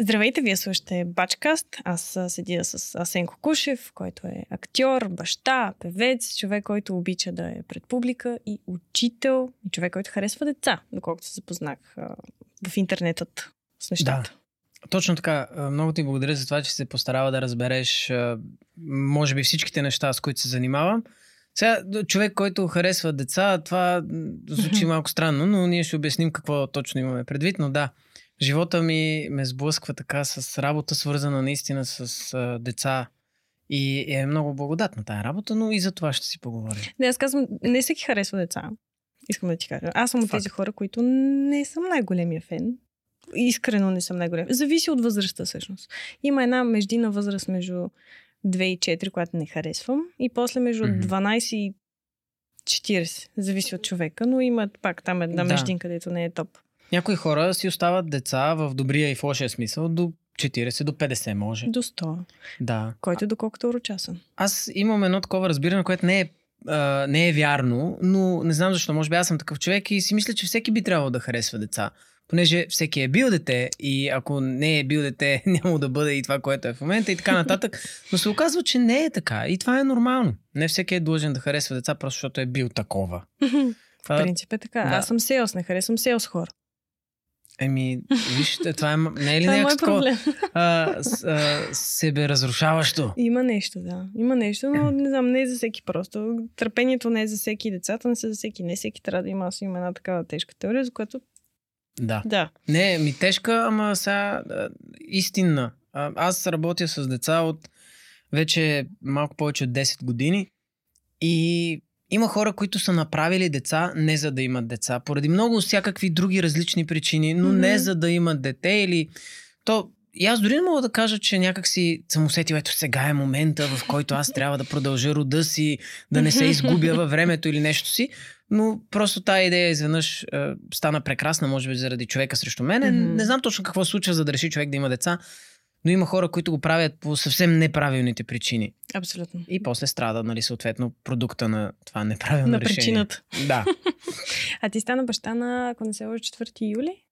Здравейте, вие слушате Бачкаст. Аз седя с Асенко Кушев, който е актьор, баща, певец, човек, който обича да е пред публика и учител, и човек, който харесва деца, доколкото се запознах в интернетът с нещата. Да. Точно така. Много ти благодаря за това, че се постарава да разбереш, може би, всичките неща, с които се занимавам. Сега, човек, който харесва деца, това звучи малко странно, но ние ще обясним какво точно имаме предвид. Но да, живота ми ме сблъсква така с работа, свързана наистина с а, деца. И е много благодатна тая работа, но и за това ще си поговорим. Не, аз казвам, не всеки харесва деца. Искам да ти кажа. Аз съм от тези хора, които не съм най-големия фен. Искрено не съм най-голем. Зависи от възрастта, всъщност. Има една междина възраст между 2 и 4, която не харесвам. И после между mm-hmm. 12 и 40. Зависи от човека, но има пак там една да. междинка, където не е топ. Някои хора си остават деца в добрия и в лошия смисъл до 40, до 50 може. До 100. Да. Който е до колкото урочасан. Аз имам едно такова разбиране, което не е Uh, не е вярно, но не знам защо. Може би аз съм такъв човек и си мисля, че всеки би трябвало да харесва деца. Понеже всеки е бил дете и ако не е бил дете, няма да бъде и това, което е в момента и така нататък. Но се оказва, че не е така и това е нормално. Не всеки е длъжен да харесва деца, просто защото е бил такова. В принцип е така. Да. Аз съм селс, не харесвам селс хора. Еми, вижте, това е, не е ли е някакво себе разрушаващо? Има нещо, да. Има нещо, но не знам, не е за всеки просто. Търпението не е за всеки, децата не са за всеки. Не всеки трябва да има. Аз имам една такава тежка теория, за която... Да. да. Не, ми тежка, ама сега истинна. Аз работя с деца от вече малко повече от 10 години и има хора, които са направили деца не за да имат деца, поради много всякакви други различни причини, но mm-hmm. не за да имат дете или... То, и аз дори не мога да кажа, че някак си съм усетил, ето сега е момента, в който аз трябва да продължа рода си, да не се изгубя във времето или нещо си. Но просто тази идея изведнъж е, стана прекрасна, може би заради човека срещу мен. Mm-hmm. Не знам точно какво случва, за да реши човек да има деца но има хора, които го правят по съвсем неправилните причини. Абсолютно. И после страда, нали, съответно, продукта на това неправилно на решение. причината. Да. а ти стана баща на, ако не се лъжа, 4 юли?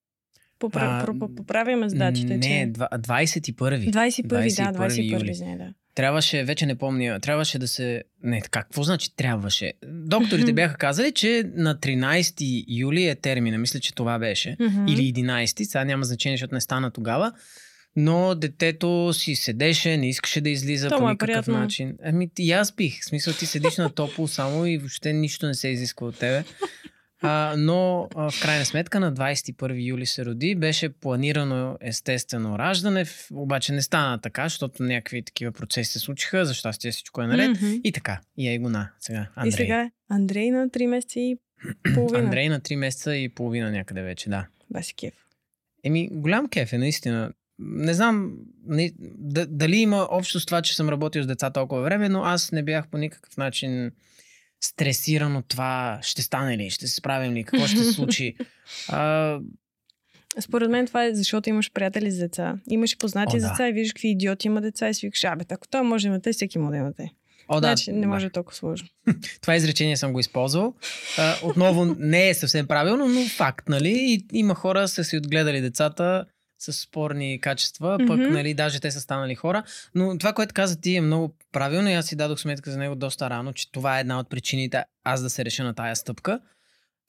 Поправяме с датите. Не, че... 21. 21, 21 да, 21 юли. Не, да. Трябваше, вече не помня, трябваше да се... Не, какво значи трябваше? Докторите бяха казали, че на 13 юли е термина. Мисля, че това беше. Или 11. Сега няма значение, защото не стана тогава но детето си седеше, не искаше да излиза То по е никакъв приятно. начин. Ами и аз бих. В смисъл ти седиш на топло само и въобще нищо не се изисква от тебе. А, но а, в крайна сметка на 21 юли се роди. Беше планирано естествено раждане, обаче не стана така, защото някакви такива процеси се случиха. За щастие всичко е наред. Mm-hmm. И така. И е гона. Сега Андрей. И сега Андрей на 3 месеца и половина. Андрей на 3 месеца и половина някъде вече, да. Баси кеф. Еми, голям кеф е, наистина не знам не, дали има общо с това, че съм работил с деца толкова време, но аз не бях по никакъв начин стресиран от това, ще стане ли, ще се справим ли, какво ще се случи. А... Според мен това е защото имаш приятели с деца. Имаш познати О, да. деца и виждаш какви идиоти има деца и си викаш, абе, ако той може да имате, всеки може да имате. О, да. Значи не може да. толкова сложно. Това изречение съм го използвал. А, отново не е съвсем правилно, но факт, нали? И има хора са си отгледали децата с спорни качества, mm-hmm. пък нали, даже те са станали хора. Но това, което каза ти е много правилно и аз си дадох сметка за него доста рано, че това е една от причините аз да се реша на тая стъпка.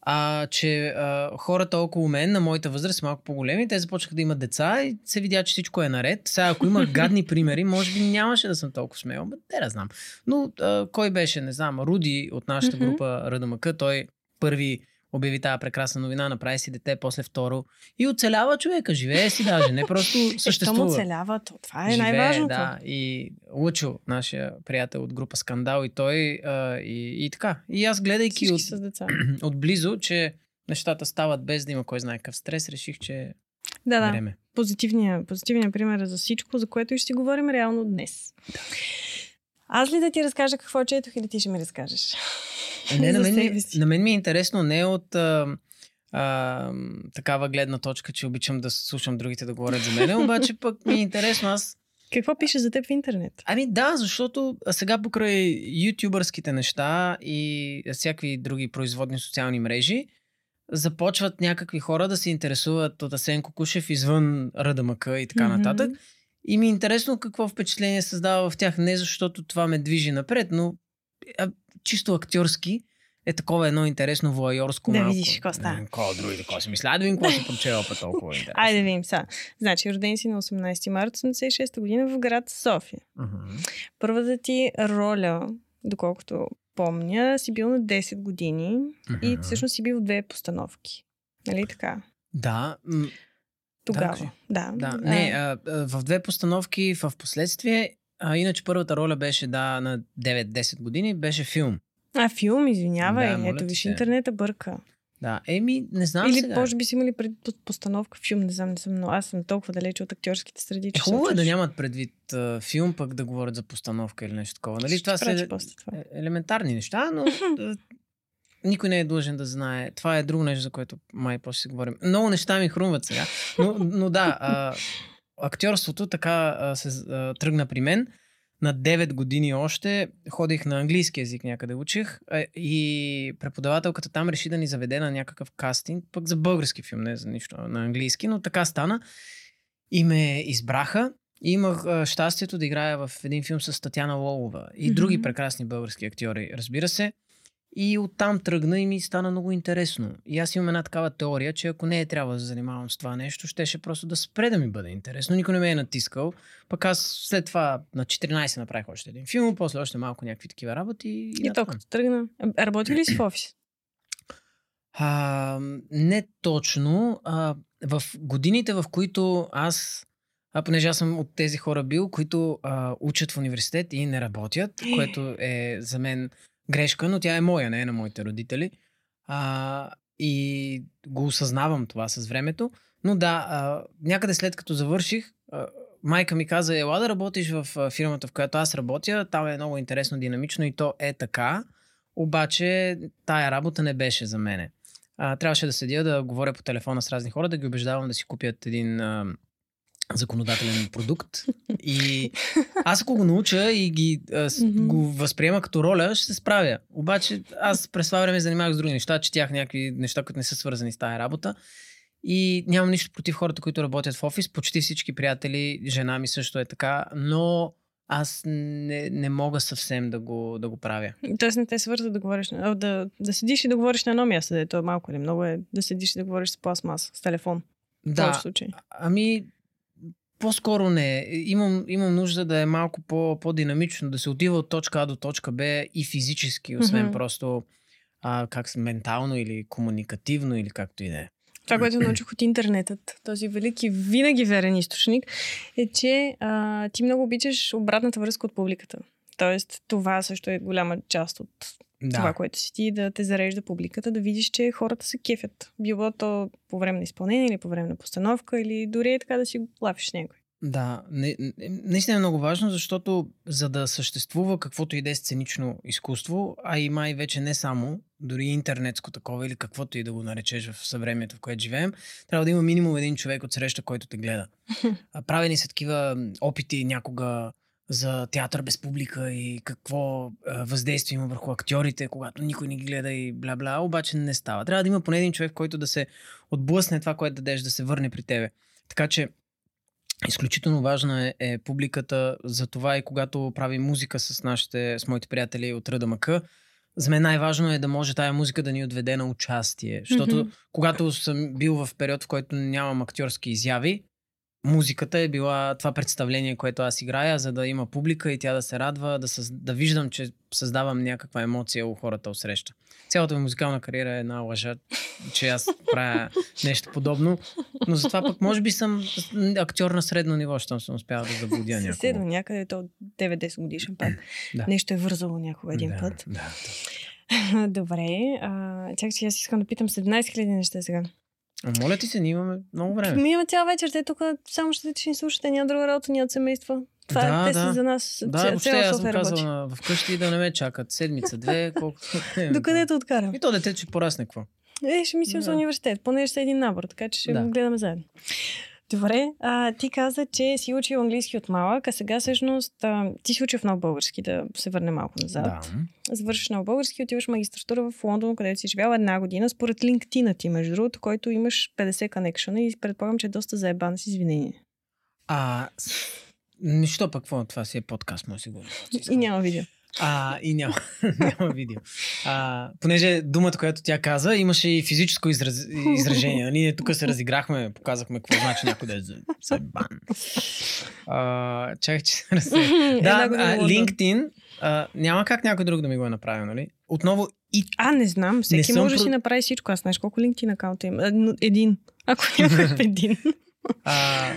А, че а, хората около мен на моята възраст, малко по-големи, те започнаха да имат деца и се видя, че всичко е наред. Сега, ако имах гадни примери, може би нямаше да съм толкова смел, но те да знам. Но а, кой беше, не знам, Руди от нашата група РДМК, той първи обяви тази прекрасна новина, направи си дете, после второ и оцелява човека, живее си даже, не просто съществува. Е, оцелява, това е живее, най-важното. Да, и Лучо, нашия приятел от група Скандал и той а, и, и така. И аз гледайки от, отблизо, че нещата стават без да има кой знае какъв стрес, реших, че да, да. време. Позитивният, позитивният пример е за всичко, за което и ще си говорим реално днес. Да. Аз ли да ти разкажа какво четох или ти ще ми разкажеш? Не, на, мен, ми, на мен ми е интересно не от а, а, такава гледна точка, че обичам да слушам другите да говорят за мен, обаче пък ми е интересно аз какво пише за теб в интернет? Ами да, защото сега покрай ютубърските неща и всякакви други производни социални мрежи, започват някакви хора да се интересуват от Асен Кокушев извън РДМК и така mm-hmm. нататък. И ми е интересно какво впечатление създава в тях. Не защото това ме движи напред, но а, чисто актьорски е такова едно интересно воайорско Да малко. видиш какво става. Какво другите, какво си мисля? Да видим какво си прочела по толкова интересно. Айде да видим сега. Значи, роден си на 18 марта 86 година в град София. Мгм. Първата ти роля, доколкото помня, си бил на 10 години и Мгм. всъщност си бил в две постановки. Нали така? Да, м- Тогава. Да. да. Не, а, а, в две постановки в последствие, а, иначе първата роля беше да, на 9-10 години, беше филм. а, филм, извинявай. Да, Ето, виж, интернета бърка. Да, еми, не знам Или сега. може би си имали пред постановка филм, не знам, не съм, но аз съм толкова далече от актьорските среди, Е, хубаво е да нямат предвид а, филм, пък да говорят за постановка или нещо такова. Нали? Ще Това са това. е- елементарни неща, но никой не е длъжен да знае. Това е друго нещо, за което май после си говорим. Много неща ми хрумват сега. Но, но да, а, актьорството така а, се а, тръгна при мен. На 9 години още ходих на английски язик някъде учих а, и преподавателката там реши да ни заведе на някакъв кастинг, пък за български филм, не за нищо на английски, но така стана. И ме избраха. И имах а, щастието да играя в един филм с Татяна Лолова и Мгм. други прекрасни български актьори, разбира се. И оттам тръгна и ми стана много интересно. И аз имам една такава теория, че ако не е трябва да се занимавам с това нещо, щеше просто да спре да ми бъде интересно. Никой не ме е натискал. Пък аз след това на 14 направих още един филм, после още малко някакви такива работи. И, И то като тръгна. Работи ли си в офис? А, не точно. А, в годините, в които аз, а понеже аз съм от тези хора бил, които а, учат в университет и не работят, което е за мен грешка, но тя е моя, не е на моите родители. А, и го осъзнавам това с времето. Но да, а, някъде след като завърших, а, майка ми каза, ела да работиш в фирмата, в която аз работя, там е много интересно, динамично и то е така. Обаче тая работа не беше за мене. А, трябваше да седя да говоря по телефона с разни хора, да ги убеждавам да си купят един а, законодателен продукт. И аз ако го науча и ги, а, с, Мгм. го възприема като роля, ще се справя. Обаче аз през това време занимавах с други неща, четях някакви неща, които не са свързани с тая работа. И нямам нищо против хората, които работят в офис. Почти всички приятели, жена ми също е така, но аз не, не мога съвсем да го, да го правя. Тоест не те свърза да говориш, на- да, да седиш и да говориш на едно място, да е малко или много е да седиш и да говориш с пластмаса, с телефон. В Да, повече случаи. Ами, по-скоро не. Имам, имам нужда да е малко по, по-динамично, да се отива от точка А до точка Б и физически, освен Мгм. просто а, как ментално или комуникативно или както и да е. Това, което научих от интернетът, този велики, винаги верен източник, е, че а, ти много обичаш обратната връзка от публиката. Тоест, това също е голяма част от Да. това, което си ти, да те зарежда публиката, да видиш, че хората се кефят. Било то по време на изпълнение или по време на постановка, или дори е така да си лафиш някой. Да, не, наистина е много важно, защото за да съществува каквото и да е сценично изкуство, а и май вече не само, дори интернетско такова или каквото и да го наречеш в съвремието, в което живеем, трябва да има минимум един човек от среща, който те гледа. Правени са такива опити някога за театър без публика и какво а, въздействие има върху актьорите, когато никой не ги гледа и бла-бла, обаче не става. Трябва да има поне един човек, който да се отблъсне това, което дадеш, да се върне при тебе. Така че Изключително важна е, е публиката, за това и когато правим музика с нашите, с моите приятели от РДМК, за мен най-важно е да може тая музика да ни отведе на участие. Защото Мгм. когато съм бил в период, в който нямам актьорски изяви, музиката е била това представление, което аз играя, за да има публика и тя да се радва, да, съз... да виждам, че създавам някаква емоция у хората отсреща. Цялата ми музикална кариера е една лъжа, че аз правя нещо подобно, но затова пък може би съм актьор на средно ниво, щом съм успял да заблудя някого. някъде, то 9-10 годишен пак. Да. Нещо е вързало някога един да, път. Да. Добре. А, чакай, че аз искам да питам 17 000 неща сега. Моля ти се, ние имаме много време. Ми има цял вечер, те тук само ще, ще ни слушате, няма друга работа, нямат семейства. Това Да, е, те да. са за нас. Да, ця- въобще аз съм казал на, вкъщи да не ме чакат седмица, две, колкото... Докъде те откарам? И то дете ще порасне какво. Е, ще мислим за Да. университет. Понеже са един набор, така че ще Да. го гледаме заедно. Добре, а, ти каза, че си учил английски от малък, а сега всъщност а, ти си учил в нов български, да се върне малко назад. Да. Завършиш нов български, отиваш магистратура в Лондон, където си живял една година, според LinkedIn ти, между другото, който имаш 50 конекшена и предполагам, че е доста заебан с извинение. А, нищо пък, какво? Това си е подкаст, може да си говорим. И няма видео. А, и няма, няма видео. А, понеже думата, която тя каза, имаше и физическо израз, изражение. Нали? Ние тук се разиграхме, показахме какво значи някой да е за, за бан. А, чакай, че се разсея. Да, а. LinkedIn а, няма как някой друг да ми го е направил, нали? Отново и А, не знам. Всеки съм може да про- си направи всичко. Аз знаеш колко LinkedIn акаунта има. Но Един. Ако нямаш един. А,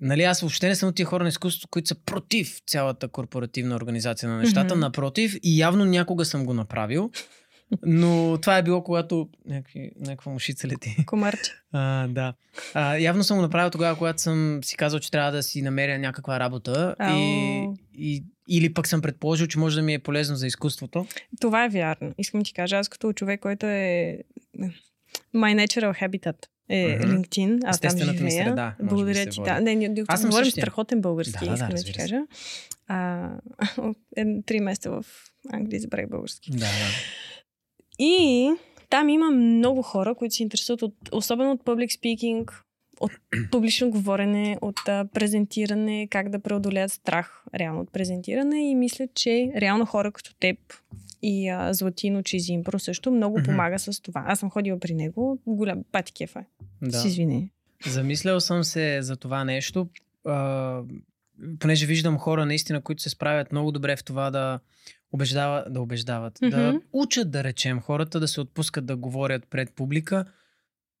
нали, аз въобще не съм от тия хора на изкуството, които са против цялата корпоративна организация на нещата. Мгм. Напротив, и явно някога съм го направил. Но това е било, когато някакви, някаква мушица лети. Комарче. А, да. А, явно съм го направил тогава, когато съм си казал, че трябва да си намеря някаква работа. И, и, или пък съм предположил, че може да ми е полезно за изкуството. Това е вярно. Искам ти кажа, аз като човек, който е my natural habitat е Мгм. LinkedIn. Аз там живея. среда, Благодаря ти. Да. Не, ние, Аз съм говорим същия. страхотен български, Да, да, искам да, ти разбира се. кажа. А, е, три месеца в Англия забравих български. Да, да. И там има много хора, които се интересуват от, особено от public speaking, от публично говорене, от а, презентиране, как да преодолеят страх реално от презентиране и мисля, че реално хора като теб и а, Златино Чизимпро също много Мгм. помага с това. Аз съм ходила при него, голям пати кефа. да. Да. С извини. Замислял съм се за това нещо, а, понеже виждам хора наистина, които се справят много добре в това да убеждават, да убеждават, да Мгм. учат, да речем, хората да се отпускат да говорят пред публика.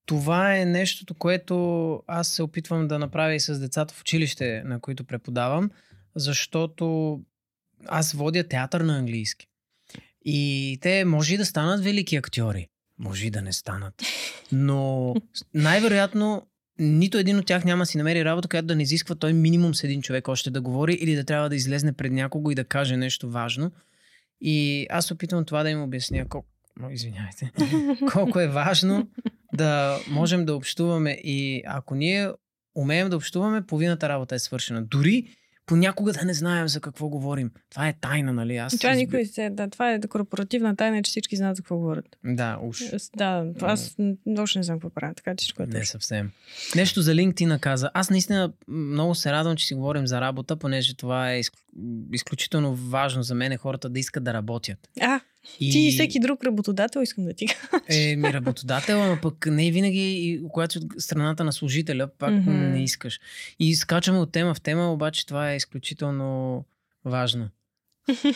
Това е нещото, което аз се опитвам да направя и с децата в училище, на които преподавам, защото аз водя театър на английски. И те може и да станат велики актьори, може и да не станат. Но най-вероятно нито един от тях няма да си намери работа, която да не изисква той минимум с един човек още да говори или да трябва да излезне пред някого и да каже нещо важно. И аз опитвам това да им обясня колко... О, извинявайте. колко е важно да можем да общуваме и ако ние умеем да общуваме, половината работа е свършена. Дори понякога да не знаем за какво говорим. Това е тайна, нали? Аз Това изби- никой се, да, това е корпоративна тайна, че всички знаят за какво говорят. Да, уж. Да, аз още не знам какво правя, така че всичко е Не точно. съвсем. Нещо за LinkedIn каза. Аз наистина много се радвам, че си говорим за работа, понеже това е изк- изключително важно за мен хората да искат да работят. А, И... ти и всеки друг работодател искам да ти кажа. Е, ми работодател, ама пък не винаги, когато от страната на служителя, пак mm-hmm. не искаш. И скачаме от тема в тема, обаче това е изключително важно.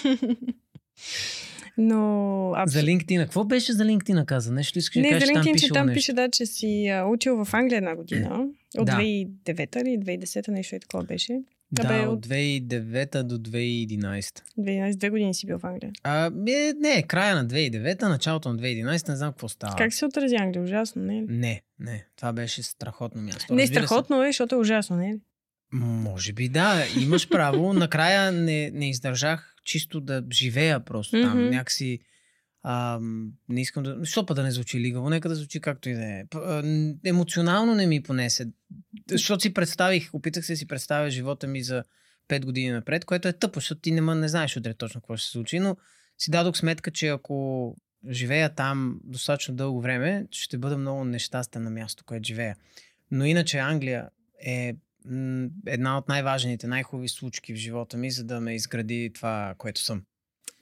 Но... За. LinkedIn. Какво беше за LinkedIn каза? Нещо искаш да Не, за кажеш, там LinkedIn, че пише там нещо. пише, да, че си а, учил в Англия една година. От Да. 2009 или 2010 нещо и такова беше. Да, от от- 2009 до 2011. 12 две години си бил в Англия. А, е, не, края на 2009, началото на 2011, не знам какво става. Как се отрази Англия? Ужасно, не е ли? Не, не, това беше страхотно място. Не, Разбира се. страхотно е, защото е ужасно, не е ли? Може би да, имаш право. Накрая не, не издържах чисто да живея просто там. Мгм. Някакси ам, не искам да... Защо па да не звучи лигаво? Нека да звучи както и да е. А, Емоционално не ми понесе. Защото си представих, опитах се си представя живота ми за 5 години напред, което е тъпо, защото ти не, не знаеш утре точно какво ще се случи, но си дадох сметка, че ако живея там достатъчно дълго време, ще бъда много нещастен на място, което живея. Но иначе Англия е една от най-важните, най-хубави случки в живота ми, за да ме изгради това, което съм.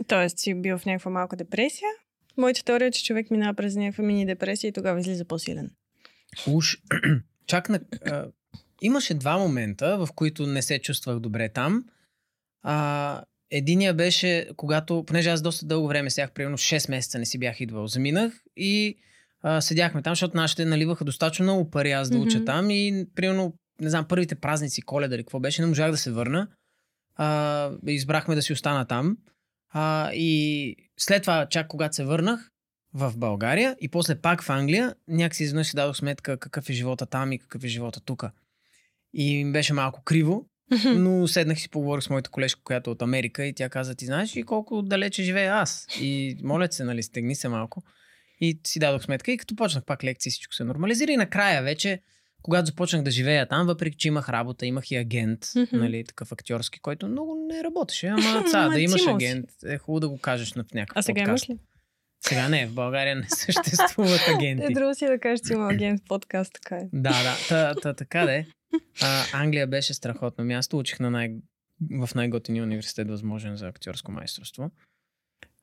Тоест си бил в някаква малка депресия. Моята теория е, че човек минава през някаква мини депресия и тогава излиза по-силен. Уж, чак на... А, имаше два момента, в които не се чувствах добре там. А, единия беше, когато, понеже аз доста дълго време сях, примерно 6 месеца не си бях идвал, заминах и а, седяхме там, защото нашите наливаха достатъчно много пари аз да уча Мгм. там и примерно, не знам, първите празници, коледа или какво беше, не можах да се върна. А, избрахме да си остана там. А, и след това, чак когато се върнах в България и после пак в Англия, някакси изведнъж си дадох сметка какъв е живота там и какъв е живота тук. И ми беше малко криво, но седнах и си поговорих с моята колежка, която е от Америка и тя каза, ти знаеш ли колко далече живея аз? И моля се, нали, стегни се малко. И си дадох сметка и като почнах пак лекции, всичко се нормализира и накрая вече, когато започнах да живея там, въпреки че имах работа, имах и агент, Мгм. нали, такъв актьорски, който много не работеше. Ама ца, да имаш агент, е хубаво да го кажеш на някакъв А сега подкаст. имаш ли? Сега не, в България не съществуват агенти. Е, друго си да кажеш, че има агент в подкаст, така е. Да, да, та, та, така де. А, Англия беше страхотно място. Учих на най- в най-готиния университет, възможен за актьорско майсторство.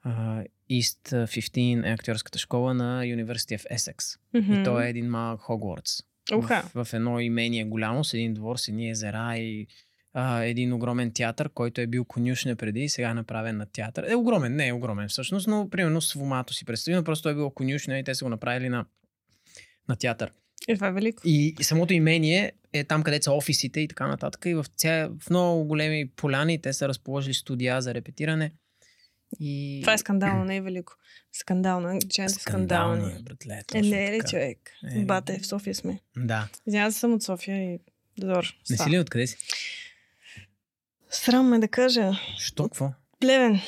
А, East 15 е актьорската школа на University of Essex. И то е един малък Хогвартс. Уха. В, в едно имение голямо, с един двор, с едни езера и а, един огромен театър, който е бил конюшня преди и сега е направен на театър. Е огромен, не е огромен всъщност, но примерно с Вомато си представим, просто той е бил конюшня и те са го направили на, на театър. Е, това е велико. И, и самото имение е там, където са офисите и така нататък. И в, ця, в много големи поляни те са разположили студия за репетиране. И... Това е скандално, не е велико. Скандално. Англичаните са скандални. е, братле. Е, не е ли така. човек? Е. Бате, в София сме. Да. Извинявам се, съм от София и Дор. Не си ли откъде си? Срам ме да кажа. Що? Какво? Плевен.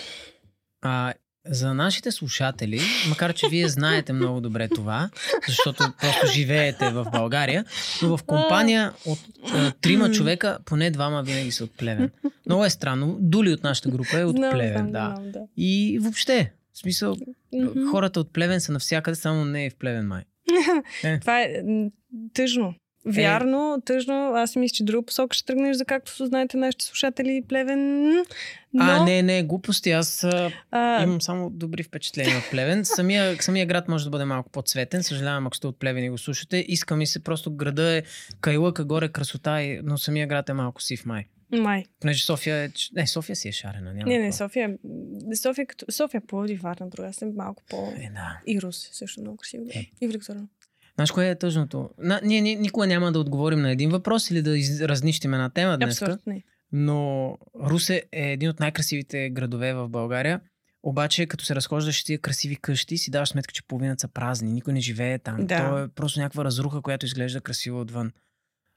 А, за нашите слушатели, макар че вие знаете много добре това, защото просто живеете в България, но в компания от а, трима човека, поне двама винаги са от Плевен. Много е странно. Дули от нашата група е от знам, Плевен, знам, да. знам, да. И въобще, в смисъл, хората от Плевен са навсякъде, само не и в Плевен май. Това е м, Е. Вярно, тъжно. Аз мисля, че друга посока ще тръгнеш, за както знаете нашите слушатели Плевен. Но, А, не, не, глупости. Аз а, имам само добри впечатления от Плевен. Самия, самия град може да бъде малко по-цветен. Съжалявам, ако сте от Плевен и го слушате. Иска ми се просто града е кайлъка, горе красота, и- но самия град е малко сив май. Май. Понеже София е... Не, София си е шарена. Няма Не, не. София. София, като, София Пловдив, Варна, друга. Аз съм малко по... Е, да. И Рус, също много красиво. Е. И Велик Търново. Знаеш кое е тъжното? На, ние, ние никога няма да отговорим на един въпрос или да из, разнищим една тема днес. Но Русе е един от най-красивите градове в България. Обаче, като се разхождаш тия красиви къщи, си даваш сметка, че половината са празни. Никой не живее там. Да. То е просто някаква разруха, която изглежда красиво отвън.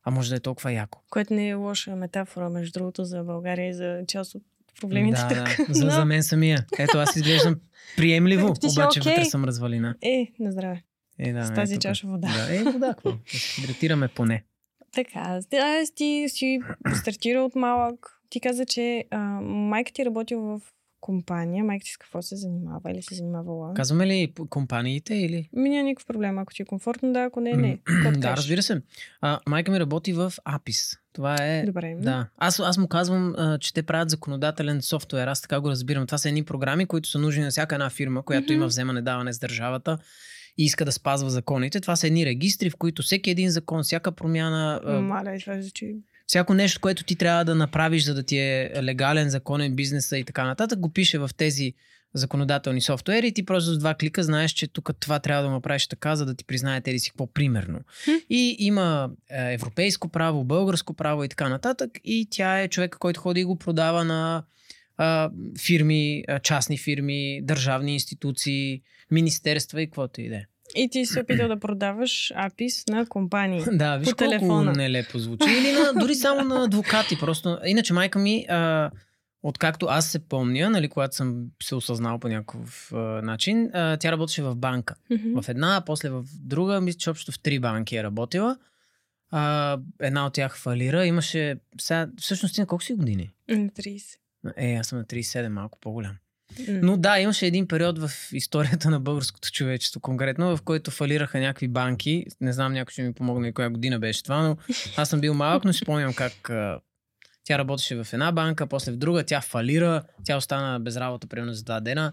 А може да е толкова яко. Което не е лоша метафора, между другото, за България и за част от проблемите. да, тук. да. За, за мен самия. Ето, аз изглеждам приемливо, обаче окей. вътре съм развалина. Е, на здраве. Е, да, С е, тази тук. чаша вода. Да, е, вода, какво? Хидратираме поне. Така, да, ти си стартира от малък. Ти каза, че а, майка ти работи в компания. Майка ти с какво се занимава или се занимавала? Казваме ли компаниите или? Ми няма никакъв проблем. Ако ти е комфортно, да, ако не, не. Да, разбира се. А, майка ми работи в Апис. Това е Добре. Да. Аз, аз му казвам, а, че те правят законодателен софтуер. Аз така го разбирам. Това са едни програми, които са нужни на всяка една фирма, която има вземане-даване с държавата и иска да спазва законите. Това са едни регистри, в които всеки един закон, всяка промяна, Маля, това звучи. всяко нещо, което ти трябва да направиш, за да ти е легален, законен бизнеса и така нататък, го пише в тези законодателни софтуери и ти просто с два клика знаеш, че тук това трябва да направиш така, за да ти признае тези си какво примерно. Хм. И има е, европейско право, българско право и така нататък и тя е човека, който ходи и го продава на а, фирми, а, частни фирми, държавни институции, министерства и каквото и да е. И ти се опитал да продаваш апис на компании. Да, виж По колко телефона. нелепо звучи. Или на, дори само на адвокати. Просто. Иначе майка ми, а, откакто аз се помня, нали, когато съм се осъзнал по някакъв а, начин, а, тя работеше в банка. Мгм. В една, а после в друга, мисля, че общо в три банки е работила. А, една от тях фалира. Имаше... Сега, всъщност ти на колко си години? На 30. Е, аз съм на 37, малко по-голям. Но да, имаше един период в историята на българското човечество конкретно, в който фалираха някакви банки. Не знам някой ще ми помогне и коя година беше това, но аз съм бил малък, но си спомням как тя работеше в една банка, после в друга, тя фалира, тя остана без работа примерно за два дена.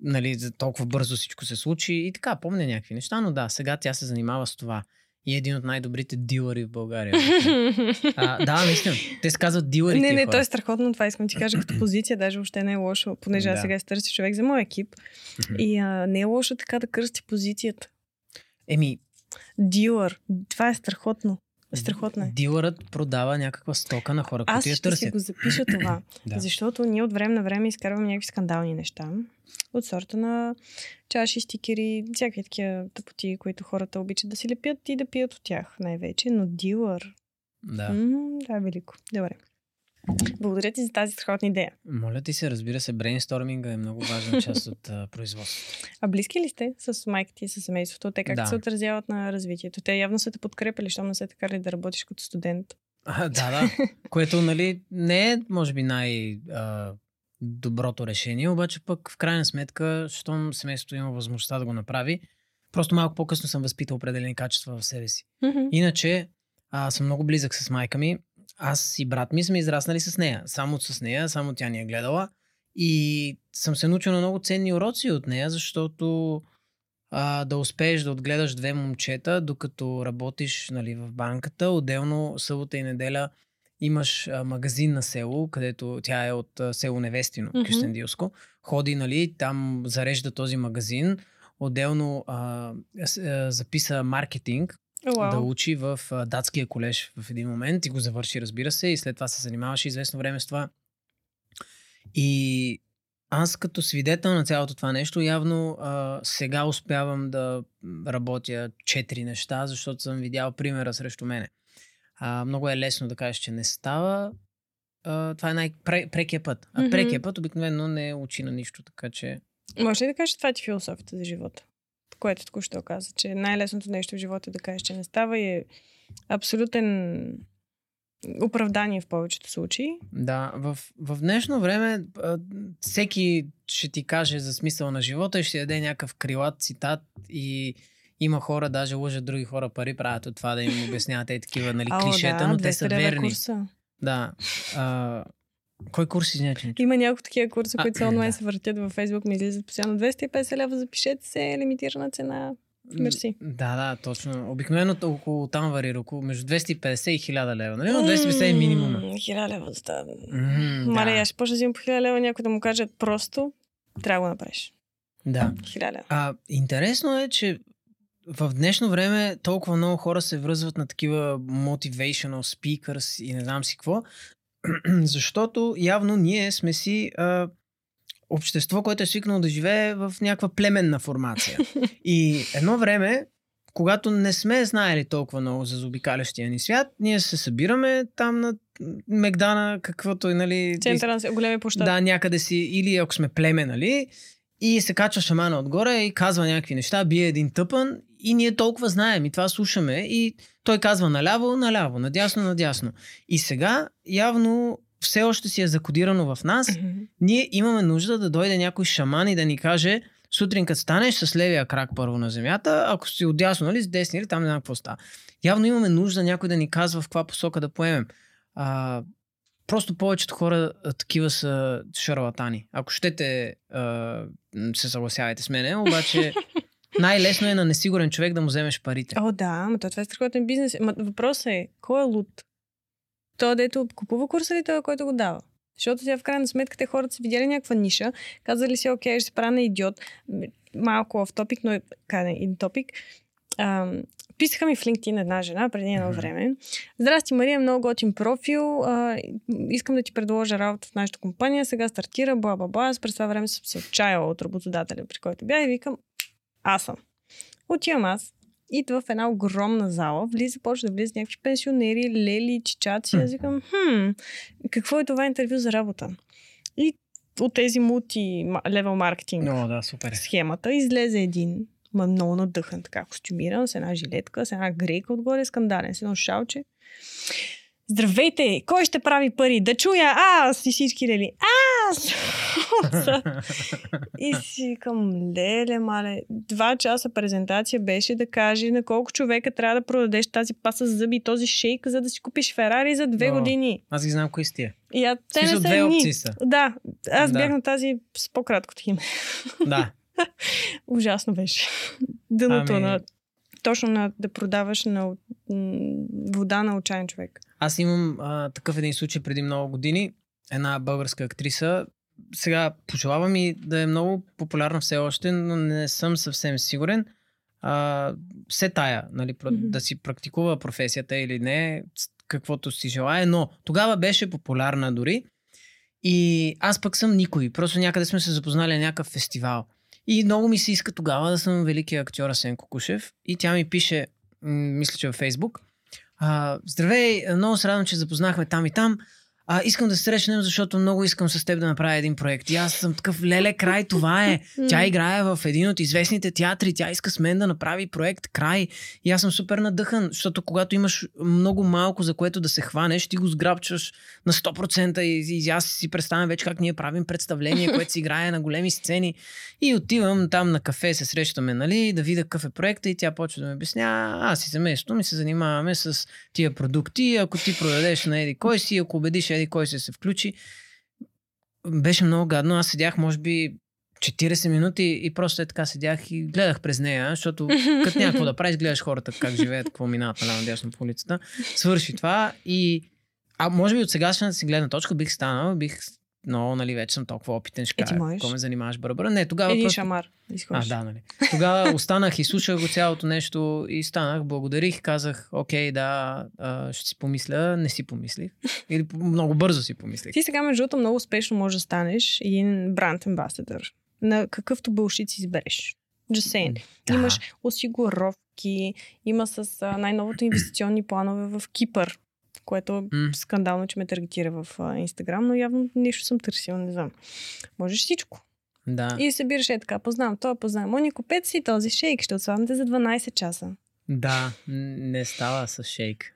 Нали, толкова бързо всичко се случи и така, помня някакви неща, но да, сега тя се занимава с това. И е един от най-добрите дилъри в България. а, да, наистина. Те се казват дилъри. не, не, хора. то е страхотно. Това искам ти кажа като позиция. Даже въобще не е лошо, понеже аз Да. сега се търся човек за моя екип. И а, не е лошо така да кръсти позицията. Еми, Дилър. Това е страхотно. Страхотно е. Дилърът продава някаква стока на хора, Аз които я ще си търсят. го запиша това. Да. Защото ние от време на време изкарваме някакви скандални неща. От сорта на чаши, стикери, всякакви такива тъпоти, които хората обичат да си лепят и да пият от тях най-вече. Но дилър, Да. м- това е велико. Добре. Благодаря ти за тази страхотна идея. Моля ти се, разбира се, брейнсторминга е много важна част от а, производството. А близки ли сте с майка ти и с семейството? Те как Да. се отразяват на развитието? Те явно са те подкрепили, защото не се така ли да работиш като студент. А, да, да. Което, нали, не е, може би, най- а, доброто решение, обаче пък в крайна сметка, щом семейството има възможността да го направи, просто малко по-късно съм възпитал определени качества в себе си. Иначе, а, съм много близък с майка ми. Аз и брат ми сме израснали с нея. Само с нея, само тя ни е гледала. И съм се научил на много ценни уроци от нея, защото а, да успееш да отгледаш две момчета, докато работиш нали, в банката. Отделно събота и неделя имаш а, магазин на село, където тя е от а, село Невестино, Мгм. Кюстендилско. Ходи, нали, там зарежда този магазин. Отделно а, а, записа маркетинг, О, да учи в датския колеж в един момент и го завърши, разбира се, и след това се занимаваше известно време с това. И аз като свидетел на цялото това нещо, явно а, сега успявам да работя четири неща, защото съм видял примера срещу мене. А, много е лесно да кажеш, че не става. А, това е най-прекия път. А прекия път обикновено не учи на нищо, така че... Може ли да кажеш това ти е философията за живота? Което току-що каза, че най-лесното нещо в живота е да кажеш, че не става и е абсолютен оправдание в повечето случаи. Да, в, в днешно време всеки ще ти каже за смисъл на живота и ще даде някакъв крилат цитат и има хора, даже лъжат други хора пари, правят от това да им обясняват е такива нали, Ао, клишета, да, но те са 200 лева верни. Курса. Да. А, кой курс чух? Има няколко такива курса, А, които са онлайн да. се въртят във Facebook, ми излизат постоянно 250 лева, запишете се, лимитирана цена. Мерси. Да, да, точно. Обикновено около там варира, около между 250 и 1000 лева. Нали? Но 250 е минимума. М, 1000 лева да. Маля, да. аз ще почна да взимам по 1000 лева, някой да му каже просто, трябва да го направиш. да. 1000 лева. А, интересно е, че в днешно време толкова много хора се връзват на такива motivational speakers и не знам си какво, защото явно ние сме си а, общество, което е свикнало да живее в някаква племенна формация. И едно време, когато не сме знаели толкова много за заобикалящия ни свят, ние се събираме там на Мегдана, каквото и нали... Центъра на големи площад. Да, някъде си, или ако сме племе, нали? И се качва шамана отгоре и казва някакви неща, бие един тъпън и ние толкова знаем и това слушаме и той казва наляво, наляво, надясно, надясно. И сега явно все още си е закодирано в нас. Ние имаме нужда да дойде някой шаман и да ни каже сутрин като станеш с левия крак първо на земята, ако си отдясно, нали, с десния, там не знам какво става. Явно имаме нужда някой да ни казва в каква посока да поемем. А, просто повечето хора а, такива са шарлатани. Ако щете, а, се съгласявайте с мене, обаче най-лесно е на несигурен човек да му вземеш парите. О, да, но то това е страхотен бизнес. Ма въпросът е, кой е луд? Той, дето купува курса или той, който го дава? Защото сега в крайна сметка те хората са видяли някаква ниша, казали си, окей, ще се правя на идиот. Малко в топик, но in топик. Писаха ми в LinkedIn една жена преди едно време. Здрасти, Мария, много готин профил. А, искам да ти предложа работа в нашата компания. Сега стартира, бла, бла, бла. Аз през това време съм се отчаяла от работодателя, при който бях и викам, аз съм. Отивам аз. И в една огромна зала влиза, почва да влизат някакви пенсионери, лели, чичаци. Аз викам, хм, какво е това интервю за работа? И от тези мулти-левел маркетинг О, да, супер. схемата излезе един, ма много надъхан, така костюмиран, с една жилетка, с една грейка отгоре, скандален, с едно шалче. Здравейте! Кой ще прави пари? Да чуя аз! И всички лели. Аз! И си викам, леле, мале, два часа презентация беше да каже на колко човека трябва да продадеш тази паса за зъби и този шейк, за да си купиш Ферари за две О. години. Аз ги знам кои сте. тия. И а, те не са две едни. опции са. Да, аз Да. бях на тази с по-краткото име. Да. Ужасно беше. Дъното Ами- на... Точно на, да продаваш на вода на отчаян човек. Аз имам а, такъв един случай преди много години. Една българска актриса. Сега пожелавам и да е много популярна все още, но не съм съвсем сигурен. А, все тая, нали, Мгм. да си практикува професията или не, каквото си желая, но тогава беше популярна дори. И аз пък съм никой. Просто някъде сме се запознали на някакъв фестивал. И много ми се иска тогава да съм великия актьор Асен Кукушев. И тя ми пише, мисля, че във Фейсбук, а, здравей, много се радвам, че запознахме там и там. А, искам да се срещнем, защото много искам с теб да направя един проект. И аз съм такъв, леле, край, това е. Тя играе в един от известните театри, тя иска с мен да направи проект, край. И аз съм супер надъхан, защото когато имаш много малко за което да се хванеш, ти го сграбчваш на 100% и, и аз си представям вече как ние правим представление, което си играе на големи сцени. И отивам там на кафе, се срещаме, нали, да видя какъв е проекта и тя почва да ми обясня, аз и семейството ми се занимаваме с тия продукти, ако ти продадеш на еди кой си, ако убедиш еди кой си се включи. Беше много гадно. Аз седях, може би, 40 минути и просто е така седях и гледах през нея, защото като някакво да правиш, гледаш хората как живеят, какво минават наляво дясно по улицата. Свърши това и а може би от сегашната си гледна точка бих станал, бих но, нали, вече съм толкова опитен, ще кажа, какво ме занимаваш бърбъра. Не, тогава Един просто... шамар. А, да, нали. Тогава останах и слушах го цялото нещо и станах, благодарих, казах, окей, да, а, ще си помисля, не си помислих. Или много бързо си помислих. Ти сега, между другото, много успешно можеш да станеш един бранд амбасадър. На какъвто бълшит си избереш. Just saying. Да. Имаш осигуровки, има с най-новото инвестиционни планове в Кипър което mm. скандално, че ме таргетира в Инстаграм, но явно нещо съм търсила, не знам. Можеш всичко. Да. И събираш е така, познавам това, познавам. Мони, купете си този шейк, ще отслабвам те за 12 часа. Да, не става с шейк.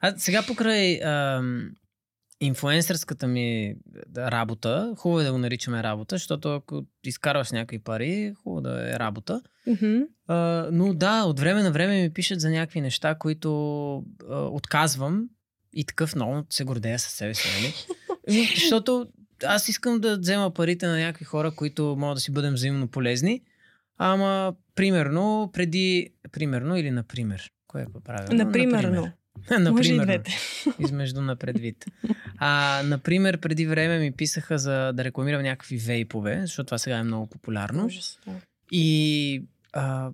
А сега покрай ам, инфуенсърската ми работа, хубаво е да го наричаме работа, защото ако изкарваш някакви пари, хубаво да е работа. Mm-hmm. А, но да, от време на време ми пишат за някакви неща, които а, отказвам и такъв много се гордея със себе си, нали? защото аз искам да взема парите на някакви хора, които могат да си бъдем взаимно полезни. Ама, примерно, преди... Примерно или например? Кое е правилно? Например. например. например, Може и двете. Измежду на предвид. А, например, преди време ми писаха за да рекламирам някакви вейпове, защото това сега е много популярно. Ужас, да. И а,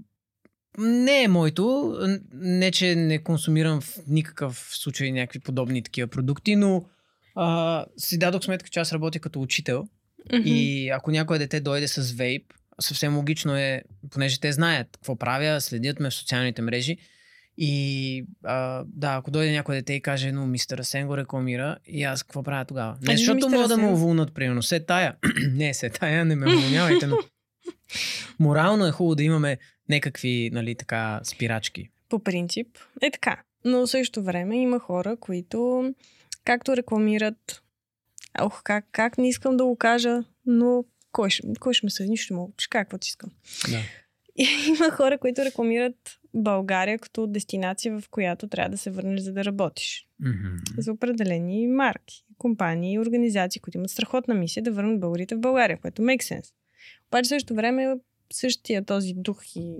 не е моето. Не, че не консумирам в никакъв случай някакви подобни такива продукти, но а, си дадох сметка, че аз работя като учител. Mm-hmm. И ако някое дете дойде с вейп, съвсем логично е, понеже те знаят какво правя, следят ме в социалните мрежи, и а, да, ако дойде някой дете и каже, но мистер Асен го рекламира, и аз какво правя тогава? Не, защото мога да му уволнат, примерно. Се тая. не, се тая, не ме уволнявайте, но морално е хубаво да имаме някакви, нали, така, спирачки. По принцип е така. Но в същото време има хора, които както рекламират, ох, как, как не искам да го кажа, но кой ще, кой ще ме съди, нищо мога. Ще каквото искам. Да. Има хора, които рекламират България като дестинация, в която трябва да се върнеш за да работиш. Mm-hmm. За определени марки, компании и организации, които имат страхотна мисия да върнат българите в България, което make sense. Обаче в същото време същия този дух и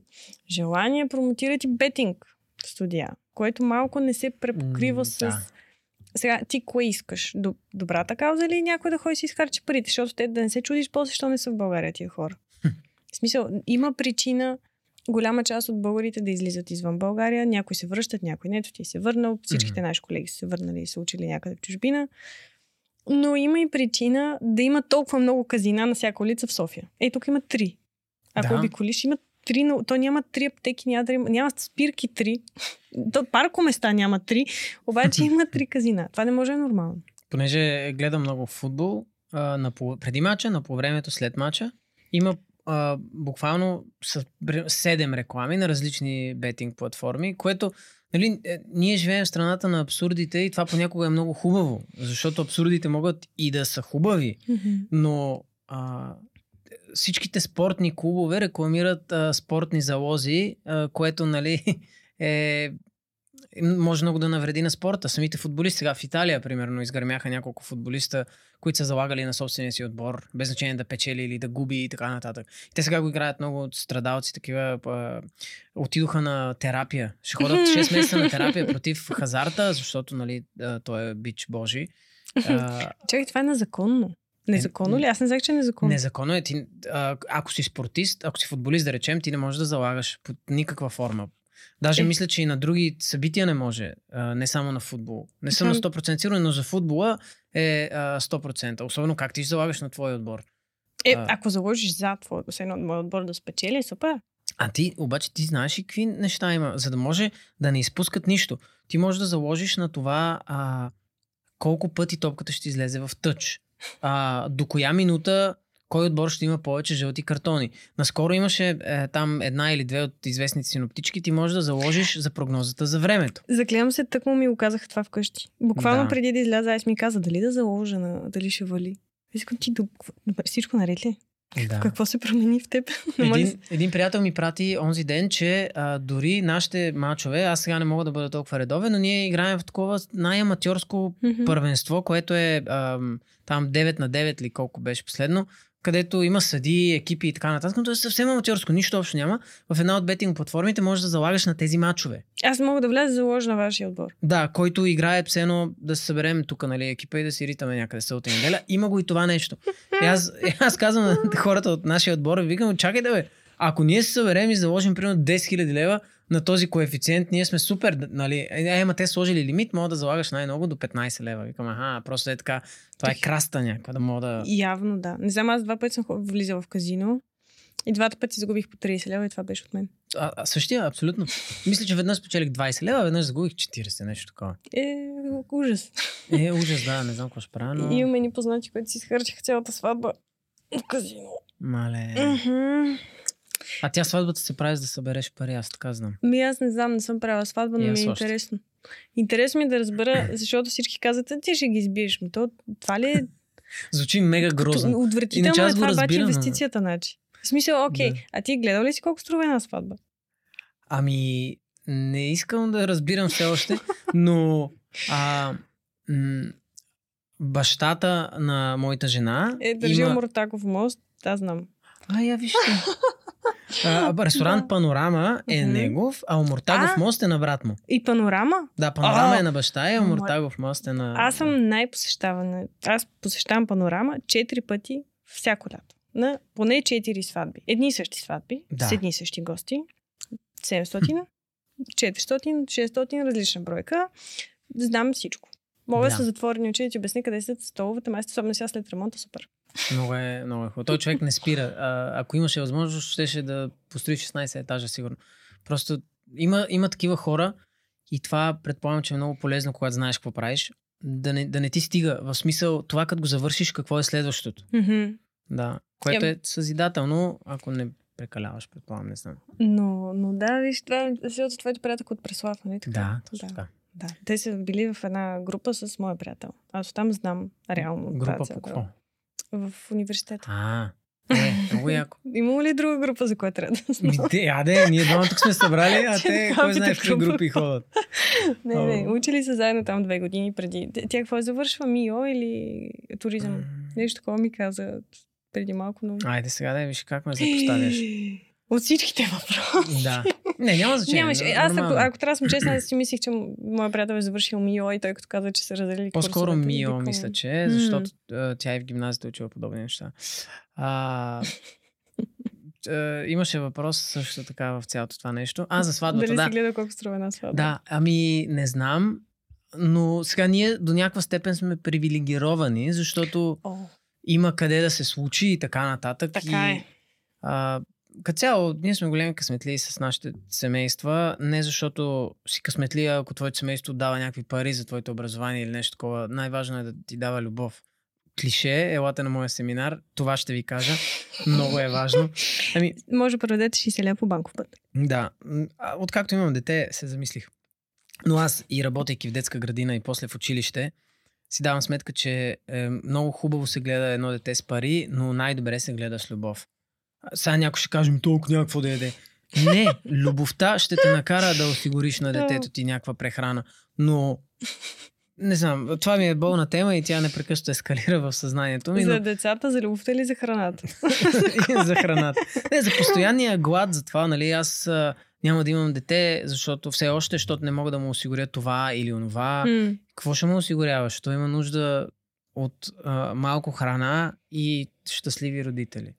желание промотират и бетинг студия, което малко не се препокрива mm, с... Да. Сега, ти кое искаш? Добрата кауза или някой да ходи си изхарчи парите? Защото те да не се чудиш после, защо не са в България тия хора. В смисъл, има причина голяма част от българите да излизат извън България. Някои се връщат, някои не. Ти се върнал. Всичките mm-hmm. наши колеги са се върнали и са учили някъде в чужбина. Но има и причина да има толкова много казина на всяка улица в София. Ей, тук има три. Ако да. обиколиш, има три, но то няма три аптеки, няма, да, няма спирки три. То парко места няма три, обаче има три казина. Това не може е нормално. Понеже гледам много футбол, а, на, преди мача, на по времето, след мача, има а, буквално с 7 реклами на различни бетинг платформи, което нали, е, ние живеем в страната на абсурдите и това понякога е много хубаво, защото абсурдите могат и да са хубави, mm-hmm. но а, всичките спортни клубове рекламират а, спортни залози, а, което нали, е може много да навреди на спорта. Самите футболисти сега в Италия, примерно, изгърмяха няколко футболиста, които са залагали на собствения си отбор, без значение да печели или да губи и така нататък. Те сега го играят много страдалци, такива. А, отидоха на терапия. Ще ходят 6 месеца на терапия против хазарта, защото, нали, той е бич божи. А, Чакай, това е незаконно. Незаконно ли? Аз не знах, че е незаконно. Незаконно е. Ти, а, ако си спортист, ако си футболист, да речем, ти не можеш да залагаш под никаква форма Даже е. мисля, че и на други събития не може, а, не само на футбол. Не съм на 100% сигурен, но за футбола е а, 100%. Особено как ти ще залагаш на твой отбор. Е, а, ако заложиш за се едно мой отбор да спечели, супер. А ти, обаче, ти знаеш и какви неща има, за да може да не изпускат нищо. Ти можеш да заложиш на това а, колко пъти топката ще излезе в тъч. А, до коя минута кой отбор ще има повече жълти картони. Наскоро имаше е, там една или две от известните синоптички, ти можеш да заложиш за прогнозата за времето. Заклевам се, тъкмо ми го казаха това вкъщи. Буквално Да. преди да изляза, аз ми каза дали да заложа, на, дали ще вали. Искам ти, до- добре, всичко наред ли? Да. Какво се промени в теб? Един, един приятел ми прати онзи ден, че а, дори нашите мачове, аз сега не мога да бъда толкова редовен, но ние играем в такова най-аматьорско Мгм. първенство, което е ам, там 9 на 9 или колко беше последно, където има съди, екипи и така нататък, но то е съвсем аматьорско, нищо общо няма. В една от бетинг платформите можеш да залагаш на тези мачове. Аз мога да вляза да заложа на вашия отбор. Да, който играе все едно да се съберем тук, нали, екипа и да си ритаме някъде събота и неделя. Има го и това нещо. И аз, аз казвам на хората от нашия отбор, викам, чакайте бе, ако ние се съберем и заложим примерно 10 000 лева на този коефициент, ние сме супер, нали, е, е, ама те сложили лимит, мога да залагаш най-много до 15 лева. Викам, аха, просто е така, това е краста някаква, да мога да... Явно да. Не знам, аз два пъти съм влизала в казино. И двата пъти загубих по 30 лева и това беше от мен. А, а, същия, абсолютно. Мисля, че веднъж спечелих 20 лева, веднъж загубих 40, нещо такова. Е, ужас. Е, ужас, да, не знам какво ще правя, но... И имаме ни познати, които си изхарчиха цялата сватба в казино. Мале. Мгм. А тя сватбата се прави за да събереш пари, аз така знам. Ми аз не знам, не съм правила сватба, но ми е още. интересно. Интересно ми е да разбера, защото всички казват, «А, ти ще ги избиеш. Ми то, това ли е Звучи мега грозно. Отвратително Иначе е аз го това обаче разбирам, но- инвестицията, значи. В смисъл, окей, Да. а ти гледал ли си колко струва една сватба? Ами, не искам да разбирам все още, но а, м- бащата на моята жена Е, държил има... Муртаков мост, да, знам. А, я вижте. А, ресторант Да. Панорама е Мгм. негов, а Омуртагов А? мост е на брат му. И панорама? Да, Панорама А! е на баща и Омуртагов мост е на... Аз съм най-посещавана. Аз посещавам панорама четири пъти всяко лято. На поне четири сватби. Едни и същи сватби, Да. с едни и същи гости. 700, 400, 600, различна бройка. Знам всичко. Мога да, се затворени очи да ти обясня къде са столовете, ама аз особено сега след ремонта, супер. Много е, много е хубаво. Той човек не спира. А, ако имаше възможност, щеше да построи 16 етажа, сигурно. Просто има, има такива хора и това предполагам, че е много полезно, когато знаеш какво правиш. Да не, да не ти стига. В смисъл, това като го завършиш, какво е следващото. Мгм. Да. Което е съзидателно, ако не прекаляваш, предполагам, не знам. Но, но да, виж, това защото твоите приятелки от Преслав, нали така? Да, точно да. така. Да, те са били в една група с моя приятел. Аз оттам знам реално. Група по какво? В университета. А, е, много яко. Има ли друга група, за която трябва да знам? те, аде, ние двамата тук сме събрали, а те, кой знае в групи ходят. не, не, учили се заедно там две години преди. Тя какво е завършва? МИО или туризъм? Нещо такова ми каза преди малко, но... Айде сега да виж как ме запоставяш. От всичките въпроси. Да. Не, няма значение. Нямаше. н- Аз, ако, ако трябва да съм честна, аз си мислих, че моят приятел е завършил МИО и той като каза, че се разделили По-скоро Мио, викам, мисля, че е, защото а, тя и в гимназията учила подобни неща. А, а, имаше въпрос също така в цялото това нещо. А, за сватбата, Дали да. си гледа колко струва една сватба? Да, ами не знам, но сега ние до някаква степен сме привилегировани, защото О, има къде да се случи и така нататък. така и, е. А, като цяло, ние сме големи късметли с нашите семейства, не защото си късметли, а ако твоето семейство дава някакви пари за твоето образование или нещо такова. Най-важно е да ти дава любов. Клише, елате на моя семинар, това ще ви кажа. Много е важно. Ами, Може да проведете 60 лева по банков път. да, откакто имам дете, се замислих. Но аз и работейки в детска градина и после в училище, си давам сметка, че е, много хубаво се гледа едно дете с пари, но най-добре се гледа с любов. Сега някой ще каже, ми толкова някакво да яде. Не, любовта ще те накара да осигуриш на детето ти някаква прехрана. Но, не знам, това ми е болна тема и тя непрекъснато ескалира в съзнанието ми. За Но... децата, за любовта или за храната? за храната. Не, за постоянния глад, за това, нали, аз а, няма да имам дете, защото все още, защото не мога да му осигуря това или онова. М. Какво ще му осигуряваш? Той има нужда от а, малко храна и щастливи родители.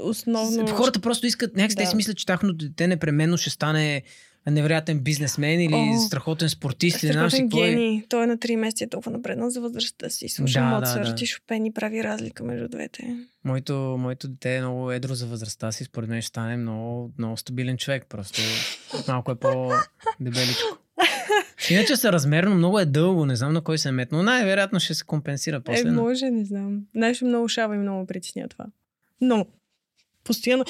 Основно... Хората просто искат, някак те Да. си мислят, че тяхното дете непременно ще стане невероятен бизнесмен или О, страхотен спортист. или Страхотен какво е. гений. Той е на 3 месеца е толкова напреднал за възрастта си. Слуша Да, да, Моцарт да. и Шопен и прави разлика между двете. Моето, моето дете е много едро за възрастта си. Според мен ще стане много, много стабилен човек. Просто малко е по-дебеличко. Иначе съразмерно много е дълго, не знам на кой се е метнал. Най-вероятно ще се компенсира после. Е, може, не знам. Нещо много шава и много притесня това. Но, постоянно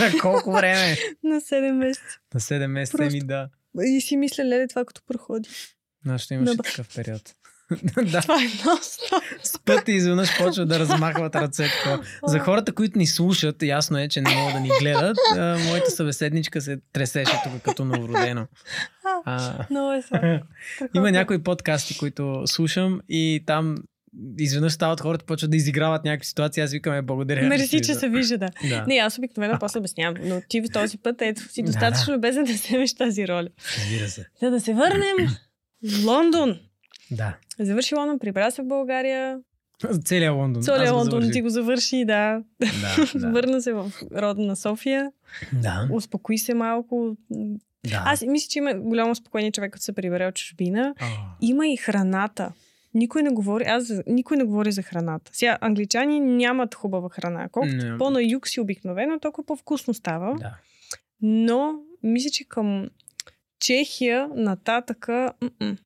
на колко време? на 7 месеца. На 7 месеца Просто. ми да. И си мисля, леле, това като проходи. Нашето имаше Добре. такъв период. да, Това е много спът и изведнъж почват да размахват ръце. такова. За хората, които ни слушат, ясно е, че не могат да ни гледат. А, моята събеседничка се тресеше тук като новородено. А, Много е сладко. има някои подкасти, които слушам и там изведнъж стават хората, почват да изиграват някакви ситуации. Аз викам, е, благодаря. Мерси, че се вижда, да. Да, Не, аз обикновено после обяснявам, но ти в този път ето си Да, достатъчно любезен да вземеш тази роля. разбира се. За да се върнем в Лондон. Да. Завърши Лондон, прибра се в България. Целият Лондон. Целият Лондон ти го завърши, да. Да, да. Върна се в родна София. да. Успокои се малко. да. Аз мисля, че има голямо спокойни човек, като се прибере от чужбина. А, Има и храната. Никой не говори, аз, никой не говори за храната. Сега, англичани нямат хубава храна. Колкото Не. по-на юг си обикновено, толкова по-вкусно става. Да. Но, мисля, че към Чехия нататъка... м-м.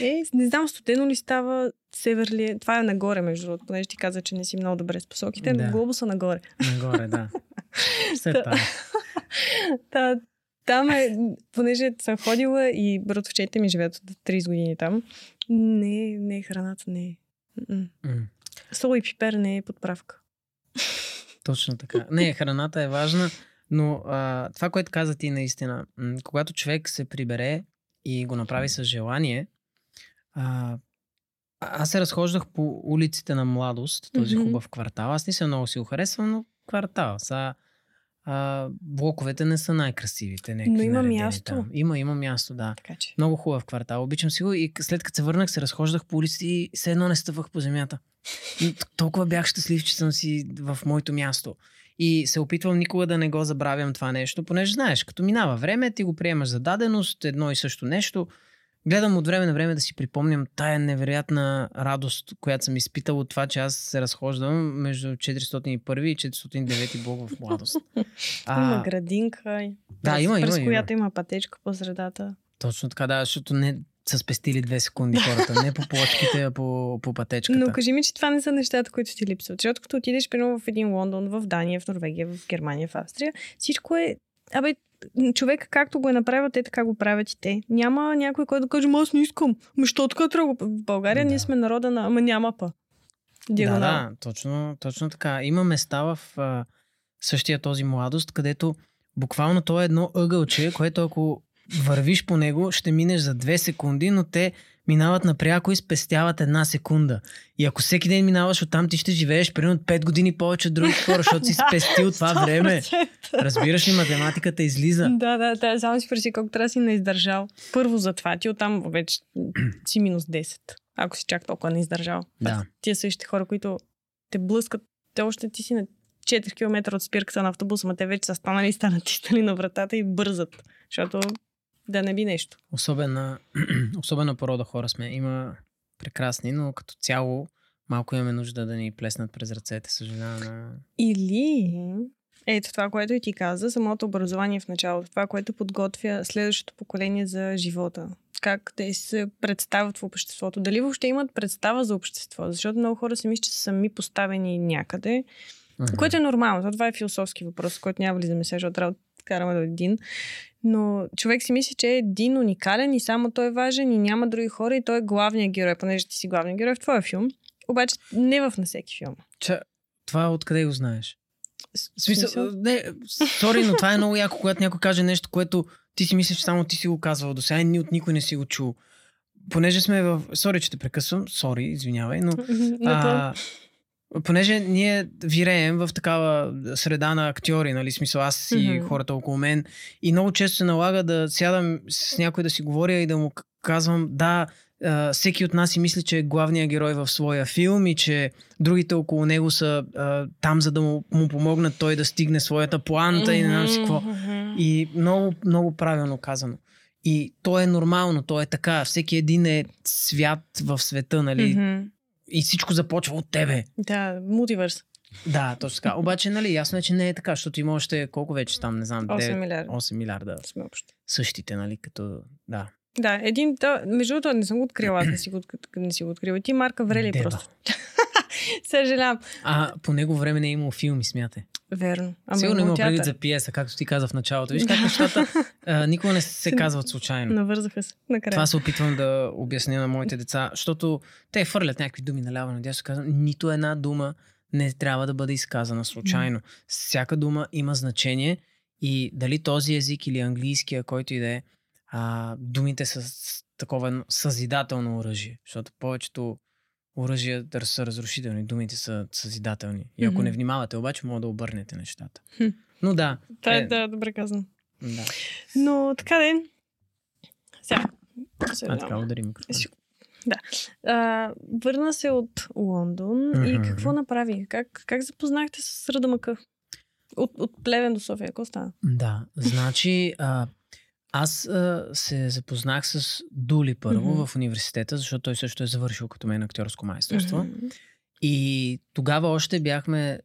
Е, не знам, студено ли става, север ли е. Това е нагоре, между другото, понеже ти каза, че не си много добре с посоките. Да. Да. Глобуса нагоре. Нагоре, да. Все Та- там. Та, там е, понеже съм ходила и братовчетите ми живеят от 30 години там. Не, не, храната не е. М. Сол и пипер не е подправка. Точно така. Не, храната е важна, но а, това, което каза ти наистина, м, когато човек се прибере и го направи с желание, а, аз се разхождах по улиците на младост, този хубав квартал. Аз не съм много си го харесвам, но квартал. Са, а, блоковете не са най-красивите. Но има място. Там. Има, има място, да. Така че. Много хубав квартал. Обичам си го и след като се върнах, се разхождах по улиците и все едно не стъпвах по земята. Толкова бях щастлив, че съм си в моето място. И се опитвам никога да не го забравям това нещо, понеже знаеш, като минава време, ти го приемаш за даденост, едно и също нещо. Гледам от време на време да си припомням тая невероятна радост, която съм изпитал от това, че аз се разхождам между 401 и 409 блок в младост. Има градинка. и- да, има, През има, която има пътечка по средата. Точно така, да, защото не са спестили две секунди хората. Не по плочките, а по, по пътечката. Но кажи ми, че това не са нещата, които ти липсват. Защото като отидеш, примерно, в един Лондон, в Дания, в Норвегия, в Германия, в Австрия, всичко е... Абе, човек както го е направил, те така го правят и те. Няма някой, който да каже, «Ма аз не искам. Ма що така трябва? да го-» В България Да. ние сме народа на... Ама няма па. Да, Диагонал. да, точно, точно така. Има места в а, същия този младост, където буквално то е едно ъгълче, което ако вървиш по него, ще минеш за две секунди, но те минават напряко и спестяват една секунда. И ако всеки ден минаваш оттам, ти ще живееш примерно 5 години повече от другите хора, защото си спестил това време. 100%. Разбираш ли, математиката излиза. Да, да, да. Само си представи колко трябва да си не издържал. Първо за това. Ти оттам вече си минус 10. Ако си чак толкова не издържал. Да. Тия същите хора, които те блъскат, те още ти си на 4 км от спирката на автобуса, но те вече са станали и натиснали на вратата и бързат. Защото да не би нещо. Особена, особена порода хора сме. Има прекрасни, но като цяло малко имаме нужда да ни плеснат през ръцете. Съжалявам. на- Или ето това, което и ти каза, самото образование в началото, това, което подготвя следващото поколение за живота. Как те се представят в обществото. Дали въобще имат представа за общество? Защото много хора си мислят, че са сами поставени някъде, Мгм. което е нормално. То Това е философски въпрос, който няма влизаме сега, защото трябва да караме до един. Но човек си мисли, че е един уникален и само той е важен и няма други хора и той е главният герой, понеже ти си главният герой в твоя филм. Обаче не в на всеки филм. Че, това откъде го знаеш? В смисъл, не, сори, но това е много яко, когато някой каже нещо, което ти си мислиш, че само ти си го казвал до сега и ни от никой не си го чул. Понеже сме в... Сори, че те прекъсвам. Сори, извинявай, но... А, понеже ние виреем в такава среда на актьори, нали, смисъл аз и Мгм. хората около мен и много често се налага да сядам с някой да си говоря и да му казвам, да, всеки от нас си мисли, че е главният герой в своя филм и че другите около него са там, за да му, му помогнат той да стигне своята планта и не знам си какво. И много, много правилно казано. И то е нормално, то е така. Всеки един е свят в света, нали? Мгм. И всичко започва от тебе. Да, мултивърс. Да, точно така. Обаче, нали, ясно е, че не е така, защото има още колко вече там, не знам, 8 9, милиарда. 8 милиарда Сме общо. същите, нали, като, да. Да, един, да, между другото не съм го открила, аз не си го, не си го открила. Ти Марка Врели Деба. просто. Съжалявам. А по него време не е имало филми, смятай. Верно. Ами Сигурно има предвид за пиеса, както ти каза в началото. Виж как нещата а, никога не се казват случайно. Навързаха се. Накрая. Това се опитвам да обясня на моите деца, защото те фърлят някакви думи наляво надясно. Казвам, нито една дума не трябва да бъде изказана случайно. Всяка дума има значение и дали този език или английския, който и да е, а, думите са с такова съзидателно оръжие. Защото повечето оръжия да са разрушителни, думите са съзидателни. И ако не внимавате, обаче, може да обърнете нещата. Хм. Но да. Това е, е, да, добре казано. да. Но така де. Сега. А, така, удари микрофон. Ще- А, върна се от Лондон и Мгм. какво направи? Как, как запознахте с Радамака? От, от Плевен до София, какво стана? Да, значи а, аз а, се запознах с Дули първо Мгм. в университета, защото той също е завършил като мен актьорско майсторство. Мгм. И тогава още бяхме...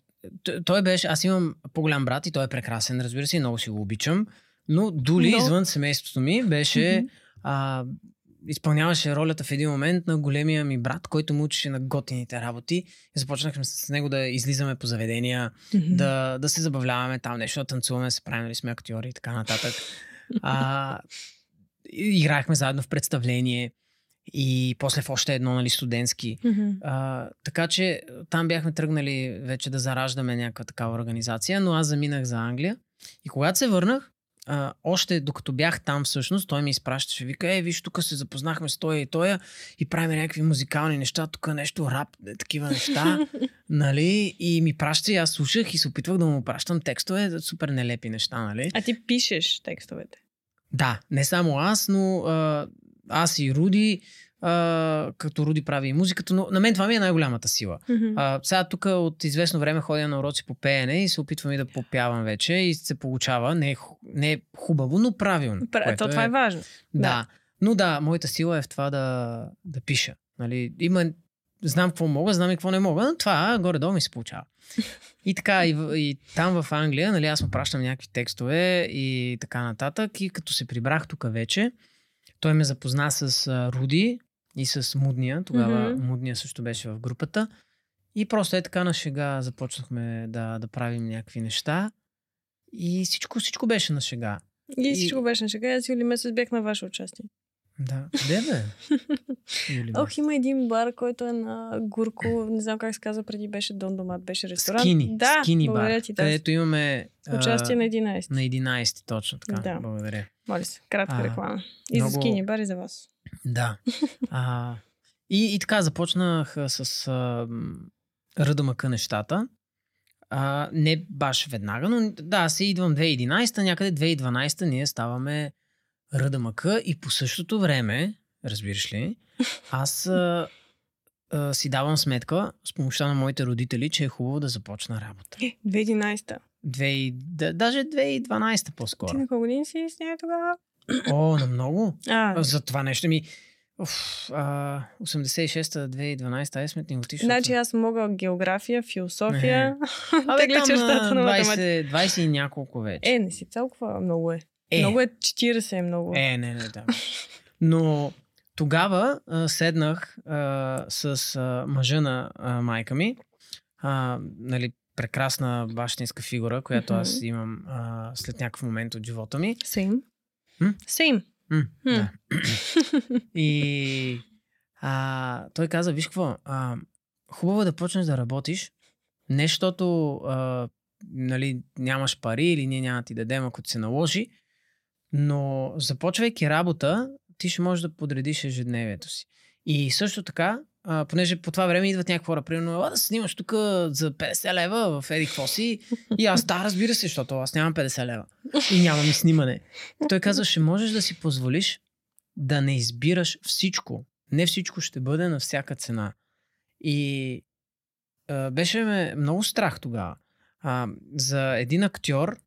Той беше... Аз имам по-голям брат и той е прекрасен, разбира се, и много си го обичам. Но Дули, Но- извън семейството ми, беше... Мгм. а, изпълняваше ролята в един момент на големия ми брат, който му учеше на готините работи. И започнахме с него да излизаме по заведения, Мгм. да, да се забавляваме там, нещо да танцуваме, да се правим, нали сме актьори и така нататък. А, и- играехме заедно в представление и после в още едно, нали, студентски. Мгм. А, така че там бяхме тръгнали вече да зараждаме някаква такава организация, но аз заминах за Англия. И когато се върнах, а, още докато бях там всъщност, той ми изпращаше, вика, е, виж, тук се запознахме с тоя и тоя и правим някакви музикални неща, тук нещо рап, е, такива неща, нали? И ми праща и аз слушах и се опитвах да му пращам текстове, супер нелепи неща, нали? А ти пишеш текстовете. Да, не само аз, но а, аз и Руди, а, като Руди прави и музиката, но на мен това ми е най-голямата сила. Мгм. А, сега тук от известно време ходя на уроци по пеене и се опитвам и да попявам вече и се получава. Не е, не е хубаво, но правилно. Пра- което То това е важно. Да. Да. Но да, моята сила е в това да, да пиша. Нали, има, знам какво мога, знам и какво не мога, но това горе-долу ми се получава. И така, и, и там в Англия, нали, аз му пращам някакви текстове и така нататък. И като се прибрах тук вече, той ме запозна с а, Руди и с Мудния. Тогава Мгм. Мудния също беше в групата. И просто е така на шега започнахме да, да правим някакви неща. И всичко, всичко беше на шега. И И- всичко беше на шега. Аз юли месец бях на ваше участие. Да. Къде бе? Ох, има един бар, който е на Гурко. Не знам как се казва преди. Беше Дон Домат, беше ресторант. Скини. Да, Скини бар. ти. Да. където имаме а, Участие на 11. на 11 точно така. Да. Благодаря. Моля се, кратка А, реклама. И за много- скини бар и за вас. Да. А, и, и така започнах с а, м, ръдъмъка нещата. А, не баш веднага, но да, аз идвам 2011, някъде 2012 ние ставаме ръдъмъка и по същото време, разбираш ли, аз а, а, си давам сметка с помощта на моите родители, че е хубаво да започна работа. 2011-та. 2000, да, даже 2012 Ти по-скоро. на колко години си с нея тогава? О, на много. А, За това нещо ми... Уф, а, 86-та, 2012-та, ай сметни го ти, защото- значи аз мога география, философия. Там чертата на на 20, 20 и няколко вече. Е, не си толкова много е. е, Много е 40 е много. е, не, не, да. Но тогава а, седнах а, с а, мъжа на а, майка ми, а, нали, прекрасна бащинска фигура, която аз имам а, след някакъв момент от живота ми. Same. М? Same. М, Хм. да. И а, той каза, виж какво, а, хубаво е да почнеш да работиш, не защото а, нали, нямаш пари или ние няма ти дадем, ако ти се наложи, но започвайки работа, ти ще можеш да подредиш ежедневието си. И също така, а, понеже по това време идват някакви хора, примерно, «Ела да снимаш тук за 50 лева в Еди какво си. И аз, да, разбира се, защото аз нямам 50 лева. И нямам и снимане. Той казва, ще можеш да си позволиш да не избираш всичко. Не всичко ще бъде на всяка цена. И а, беше ме много страх тогава. А, за един актьор,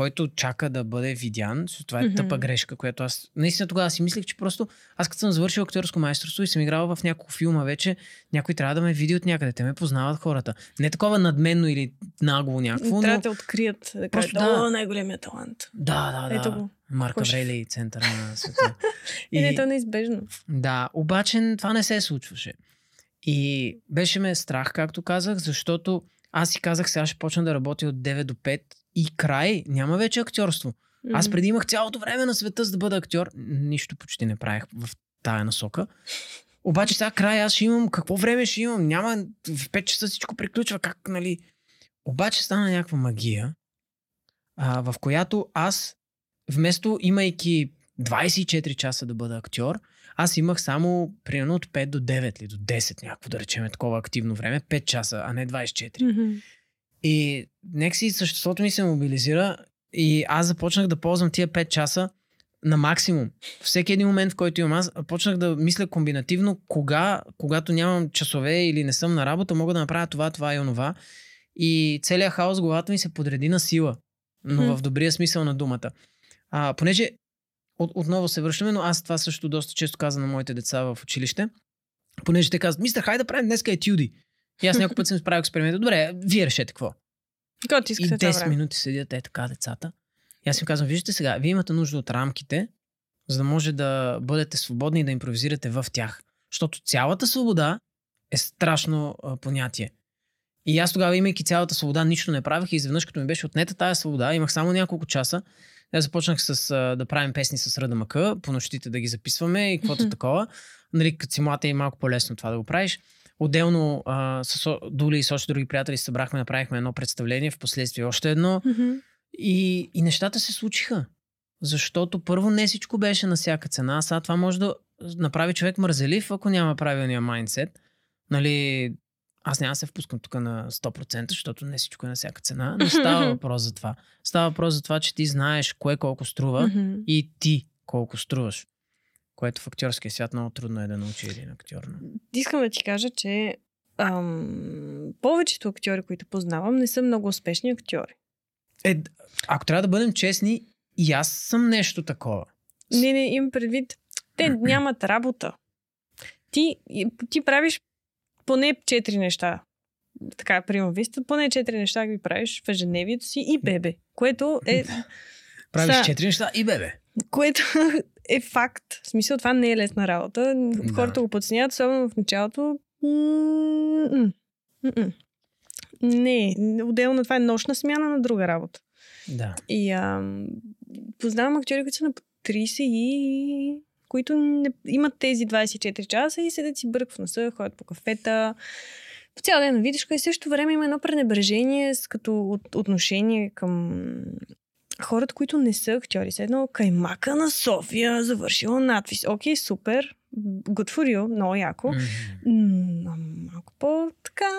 който чака да бъде видян, това е mm-hmm. тъпа грешка, която аз наистина тогава си мислех, че просто аз като съм завършил актьорско майсторство и съм играл в няколко филма вече, някой трябва да ме види от някъде. Те ме познават хората. Не такова надменно или нагло някакво. Трябва но... да те открият, да кажат, да. о, най-големия талант. Да, да, Ето да. го. Марка Хош. Врели, центъра на света. И... Не, то е неизбежно. Да, обаче това не се случваше. И беше ме страх, както казах, защото аз си казах, сега ще почна да работя от 9 до 5 и край, няма вече актьорство. Аз преди имах цялото време на света за да бъда актьор. Нищо почти не правих в тая насока. Обаче сега край аз ще имам, какво време ще имам? Няма, в 5 часа всичко приключва, как, нали? Обаче стана някаква магия, а, в която аз, вместо имайки 24 часа да бъда актьор, аз имах само примерно от 5 до 9 или до 10 някакво да речем такова активно време, 5 часа, а не 24. Mm-hmm. И нека си съществото ми се мобилизира и аз започнах да ползвам тия 5 часа на максимум. Всеки един момент, в който имам аз, почнах да мисля комбинативно кога, когато нямам часове или не съм на работа, мога да направя това, това и онова. И целият хаос главата ми се подреди на сила, но в добрия смисъл на думата. А, понеже от, отново се връщаме, но аз това също доста често казвам на моите деца в училище, понеже те казват, мистер, хайде да правим днеска етюди. И аз няколко път съм справил експеримента. Добре, вие решете какво. И искате това 10 време? минути седят е така децата. И аз им казвам, виждате сега, вие имате нужда от рамките, за да може да бъдете свободни и да импровизирате в тях. Защото цялата свобода е страшно а, понятие. И аз тогава, имайки цялата свобода, нищо не правих и изведнъж, като ми беше отнета тая свобода, имах само няколко часа. Аз започнах с, а, да правим песни с Ръда Мъка, по нощите да ги записваме и каквото Мгм. такова. Нали, като си млад е и малко по-лесно това да го правиш. Отделно а, с Дули и с още други приятели се събрахме, направихме едно представление, в последствие още едно. Мгм. И, и нещата се случиха. Защото първо не всичко беше на всяка цена. А сега това може да направи човек мързелив, ако няма правилния майндсет. Нали, аз няма да се впускам тук на 100%, защото не всичко е на всяка цена. Не става въпрос за това. Става въпрос за това, че ти знаеш кое колко струва Мгм. и ти колко струваш. Което в актьорския свят много трудно е да научи един актьор. Искам да ти кажа, че ам, повечето актьори, които познавам, не са много успешни актьори. Е, ако трябва да бъдем честни, и аз съм нещо такова. Не, не, им предвид. Те нямат работа. Ти, ти правиш поне четири неща. Така, примерно, виста, поне четири неща ги правиш в ежедневието си и бебе, което е, Правиш четири неща и бебе. Което е факт. В смисъл, това не е лесна работа. Да. Хората го подценяват, особено в началото. М-м. М-м. Не, отделно това е нощна смяна на друга работа. Да. И ам, познавам актьори, които са на по 30 и които не, имат тези 24 часа и седят си бърк в носа, ходят по кафета. По цял ден на видишка и в същото време има едно пренебрежение с като от, отношение към хората, които не са актьори. С едно каймака на София, завършила надвис. Окей, супер. Good for you, много яко. М, малко по-така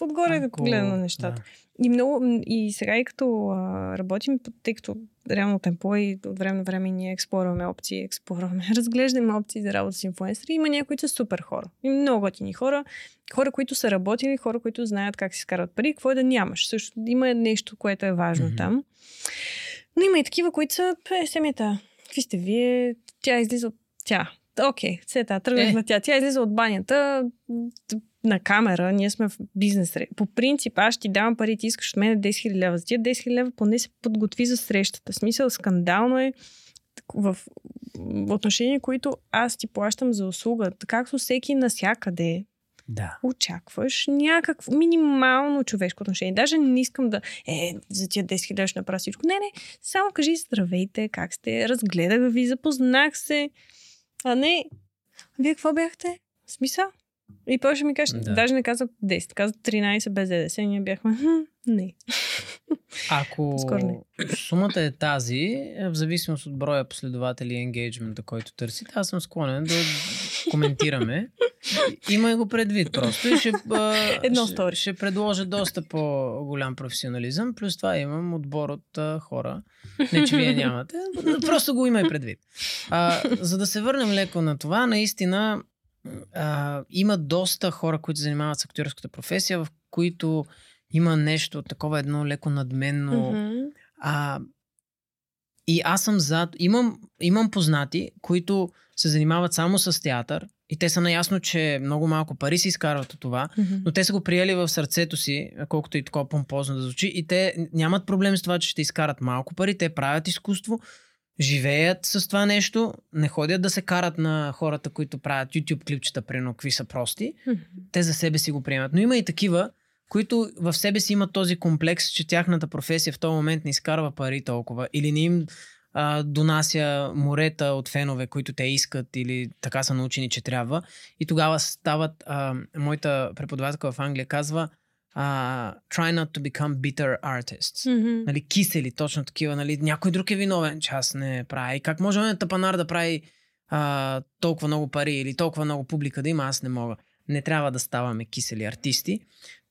отгоре да гледам на нещата. да. И много, и сега и като а, работим, тъй като реално темпо и от време на време ние експлорваме опции, експлорваме, разглеждаме опции за работа с инфуенсъри. Има някои, които са супер хора. И много готини хора. Хора, които са работили, хора, които знаят как си скарат пари, какво е да нямаш. Също има нещо, което е важно Мгм. там. Но има и такива, които са, пе, семията, какви сте вие? Тя излиза от тя. Окей, сета, тръгнах Е. на тя. Тя излиза от банята на камера, ние сме в бизнес. По принцип, аз ти давам пари, ти искаш от мен 10 000 лева. За тия 10 000 лева поне се подготви за срещата. Смисъл, скандално е в отношения, които аз ти плащам за услуга. Както всеки насякъде Да. очакваш някакво минимално човешко отношение. Даже не искам да е, за тия 10 хиляди ще направя всичко. Не, не, само кажи здравейте, как сте, разгледах ви, запознах се. А не, вие какво бяхте? В Смисъл? И ще ми каже, Да. да. даже не каза 10, каза 13 без ДДС. Ние бяхме, хм, не. Ако не. сумата е тази, е в зависимост от броя последователи и енгейджмента, който търсите, аз съм склонен да коментираме. Има го предвид просто. И ще, Едно ще, ще предложа доста по-голям професионализъм. Плюс това имам отбор от а, хора. Не, че вие нямате. Просто го има и предвид. А, за да се върнем леко на това, наистина а, има доста хора, които се занимават с актьорската професия, в които има нещо такова едно леко надменно. Мгм. А, И аз съм зад. Имам, имам познати, които се занимават само с театър и те са наясно, че много малко пари се изкарват от това, Мгм. но те са го приели в сърцето си, колкото и такова помпозно да звучи, и те нямат проблем с това, че ще изкарат малко пари, те правят изкуство, живеят с това нещо, не ходят да се карат на хората, които правят YouTube клипчета, примерно, какви са прости, Мгм. те за себе си го приемат. Но има и такива, които в себе си имат този комплекс, че тяхната професия в този момент не изкарва пари толкова или не им а, донася морета от фенове, които те искат или така са научени, че трябва. И тогава стават, а, моята преподавателка в Англия казва, а, try not to become bitter artists. Мгм. Нали, кисели, точно такива. Нали, някой друг е виновен, че аз не правя. И как може на тъпанар да прави а, толкова много пари или толкова много публика да има, аз не мога. Не трябва да ставаме кисели артисти.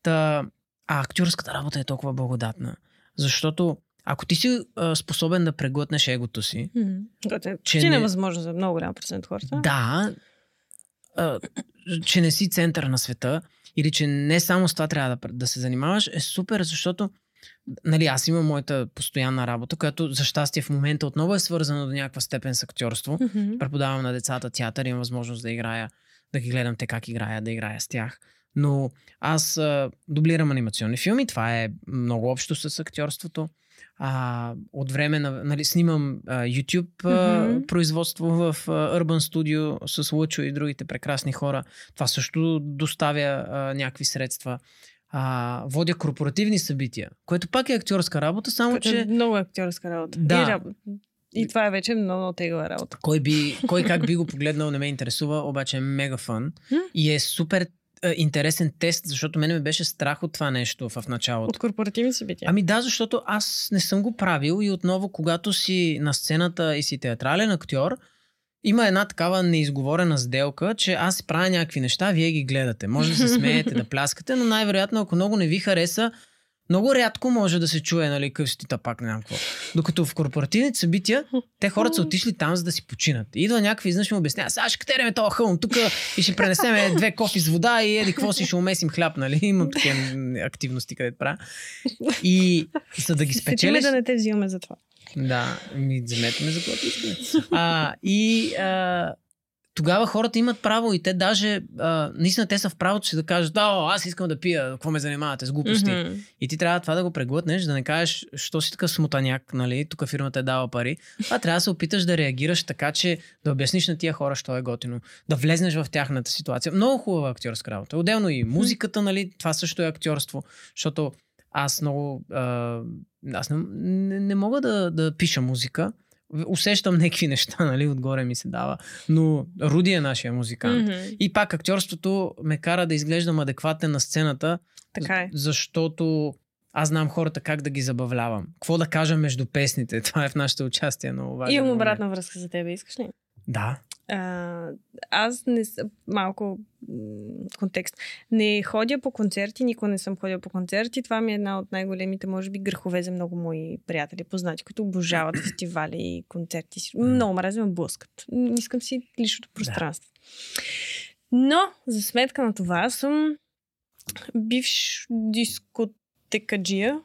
Та, а актьорската работа е толкова благодатна. Защото ако ти си а, способен да преглътнеш егото си, Мгм. Което е Че не- невъзможно за много голям процент хората. да, а, че не си център на света или че не само с това трябва да, да се занимаваш, е супер, защото нали, аз имам моята постоянна работа, която за щастие в момента отново е свързана до някаква степен с актьорство. Мгм. Преподавам на децата театър, имам възможност да играя, да ги гледам те как играят, да играя с тях. Но аз а, дублирам анимационни филми, това е много общо с актьорството. А, от време на, нали, снимам а, YouTube а, Мгм. производство в а, Urban Studio с Лъчо и другите прекрасни хора. Това също доставя а, някакви средства. А, водя корпоративни събития, което пак е актьорска работа, само е че много актьорска работа. Да. И, раб- и това е вече много, много тегава работа. кой, би, кой как би го погледнал не ме интересува, обаче е мега фън М? и е супер интересен тест, защото мене ме беше страх от това нещо в началото. От корпоративни събития. Ами да, защото аз не съм го правил и отново, когато си на сцената и си театрален актьор, има една такава неизговорена сделка, че аз правя някакви неща, вие ги гледате. Може да се смеете, да пляскате, но най-вероятно, ако много не ви хареса, много рядко може да се чуе, нали, къв си ти пак, не знам какво. Докато в корпоративните събития, те хората са отишли там, за да си починат. Идва някакви изнъж ми обяснява, сега ще катереме този хълм тук и ще пренесеме две кофи с вода и еди какво си ще умесим хляб, нали? Имам такива активности, където правя. И за да ги спечелиш... да не те взимаме за това. Да, ми вземете ме за което искате. И а, тогава хората имат право и те даже, а, наистина те са в правото си да кажат, да, о, аз искам да пия, какво ме занимавате с глупости. Мгм. И ти трябва това да го преглътнеш, да не кажеш, що си такъв смутаняк, нали, тук фирмата е дала пари. А трябва да се опиташ да реагираш така, че да обясниш на тия хора, що е готино, да влезнеш в тяхната ситуация. Много хубава актьорска работа. Отделно и музиката, нали, това също е актьорство, защото аз много, а, аз не, не, не мога да, да пиша музика. Усещам някакви неща, нали, отгоре ми се дава. Но Руди е нашия музикант. Мгм. И пак актьорството ме кара да изглеждам адекватен на сцената, Така е. защото аз знам хората как да ги забавлявам. Какво да кажа между песните? Това е в нашето участие много важно. Имам обратна връзка за тебе, искаш ли? Да. А, аз не съм малко контекст. Не ходя по концерти, никога не съм ходила по концерти. Това ми е една от най-големите, може би, грехове за много мои приятели, познати, които обожават фестивали и концерти. Много мразя ме блъскат. Искам си личното пространство. Но, за сметка на това, съм бивш дискотекаджия.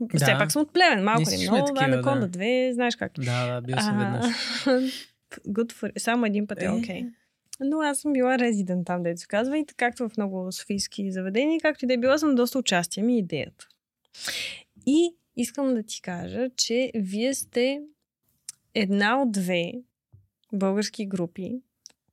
Да. Все пак съм от племен, малко ли много. Анаконда да. 2, знаеш как. Да, да, бил съм веднъж. Good for... Само един път е Е. окей. Okay. Но аз съм била резидент там, дето се казва, и както в много софийски заведения, както и да е била, съм доста участие ми идеята. И искам да ти кажа, че вие сте една от две български групи,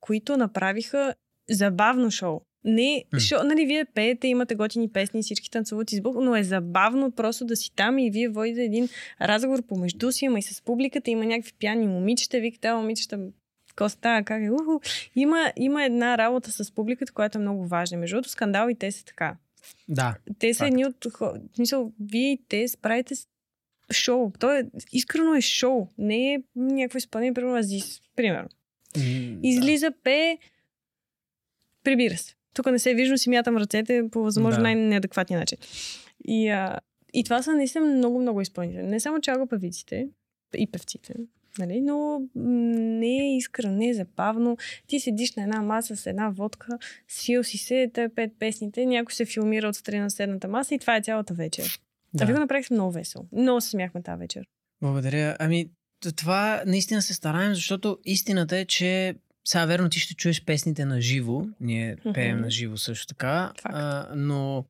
които направиха забавно шоу. Не, шоу, нали, вие пеете, имате готини песни, всички танцуват избух, но е забавно просто да си там и вие водите един разговор помежду си, ама и с публиката, има някакви пияни момичета, викате, момичета, какво става, как е, уху. Има, има една работа с публиката, която е много важна. Между другото, скандал и те са така. Да. Те са Факт. едни от... В смисъл, вие и те справите с шоу. То е, искрено е шоу. Не е някакво изпълнение, примерно Азис. Примерно. М, Излиза, пее, прибира се. Тук не се вижда, си мятам ръцете по възможно Да. най-неадекватния начин. И, а, и това са наистина много, много изпълнители. Не само чалга певиците и певците, нали? но не е искрено, не е забавно. Ти седиш на една маса с една водка, свил си се, те пет песните, някой се филмира отстрани на седната маса и това е цялата вечер. Да. А ви го направихте много весело. Много се смяхме тази вечер. Благодаря. Ами, това наистина се стараем, защото истината е, че сега верно ти ще чуеш песните на живо. Ние Мгм. пеем на живо също така. Факт. А, но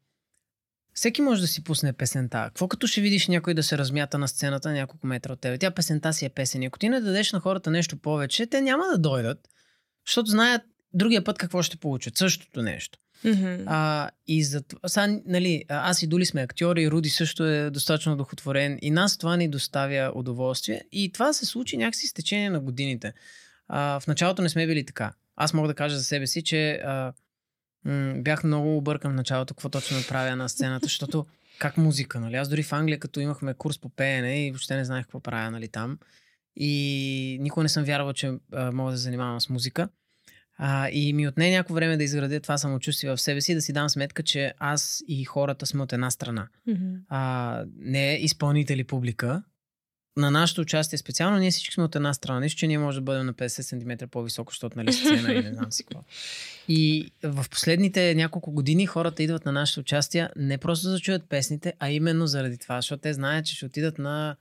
всеки може да си пусне песента. Какво като ще видиш някой да се размята на сцената няколко метра от тебе? Тя песента си е песен. Ако ти не дадеш на хората нещо повече, те няма да дойдат, защото знаят другия път какво ще получат. Същото нещо. Мгм. А, и за това, нали, аз и Дули сме актьори, Руди също е достатъчно духотворен и нас това ни доставя удоволствие и това се случи някакси с течение на годините. А, в началото не сме били така. Аз мога да кажа за себе си, че а, м- бях много объркан в началото какво точно правя на сцената, защото как музика, нали? Аз дори в Англия, като имахме курс по пеене и въобще не знаех какво правя, нали, там. И никога не съм вярвал, че а, мога да се занимавам с музика. А, и ми отне някакво време да изградя това самочувствие в себе си, да си дам сметка, че аз и хората сме от една страна. Мгм. А, не изпълнители публика. На нашето участие специално, ние всички сме от една страна. Нищо, че ние може да бъдем на 50 см по-високо, защото нали сцена и не знам си какво. И в последните няколко години хората идват на нашето участие не просто за да чуят песните, а именно заради това, защото те знаят, че ще отидат на,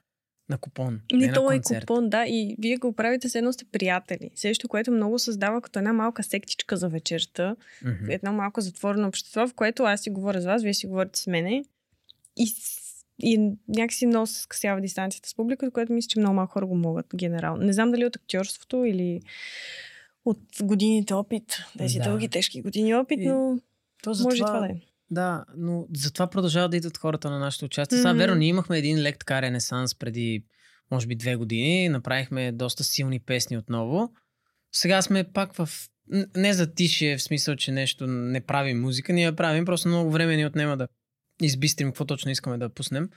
на купон. Не, на то е купон, да, и вие го правите с едно сте приятели. Също, което много създава като една малка сектичка за вечерта, Мгм. едно малко затворено общество, в което аз си говоря с вас, вие си говорите с мене и, и някакси много се скъсява дистанцията с публиката, което мисля, че много малко хора го могат генерално. Не знам дали от актьорството или от годините опит, тези Да. дълги, тежки години опит, И- но То може и това да е. Да, но затова продължават да идват хората на нашето участие. Сега, Мгм. верно, ние имахме един лек така ренесанс преди, може би, две години. Направихме доста силни песни отново. Сега сме пак в... Не за тишие, в смисъл, че нещо не правим музика. Ние я правим, просто много време ни отнема да избистрим какво точно искаме да пуснем.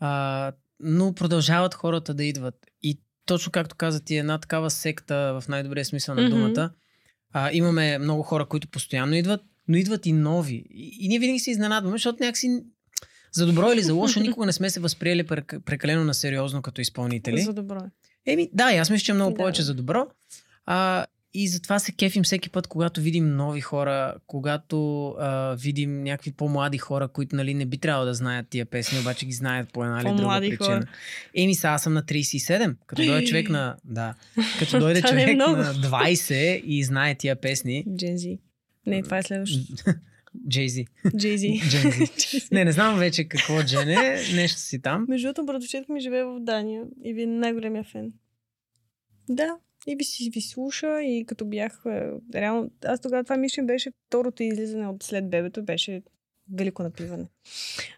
А, но продължават хората да идват. И точно както каза ти, една такава секта в най-добрия смисъл на думата. А, имаме много хора, които постоянно идват, но идват и нови. И, и ние винаги се изненадваме, защото някакси за добро или за лошо никога не сме се възприели прек- прекалено на сериозно като изпълнители. За добро е. Еми, да, аз мисля, че е много Да. повече за добро. А, и затова се кефим всеки път, когато видим нови хора, когато а, видим някакви по-млади хора, които нали, не би трябвало да знаят тия песни, обаче ги знаят по една или друга причина. хора. Еми, сега аз съм на 37. Като дойде човек на... Да. Като дойде е човек на 20 и знае тия песни. Джензи. Не, това е следващото. Джейзи. Джейзи. Не, не знам вече какво Джен е. Нещо си там. Между другото, братовчетка ми живее в Дания и ви е най-големия фен. Да, и ви си ви слуша и като бях е, реално, аз тогава това мисля беше второто излизане от след бебето, беше велико напиване.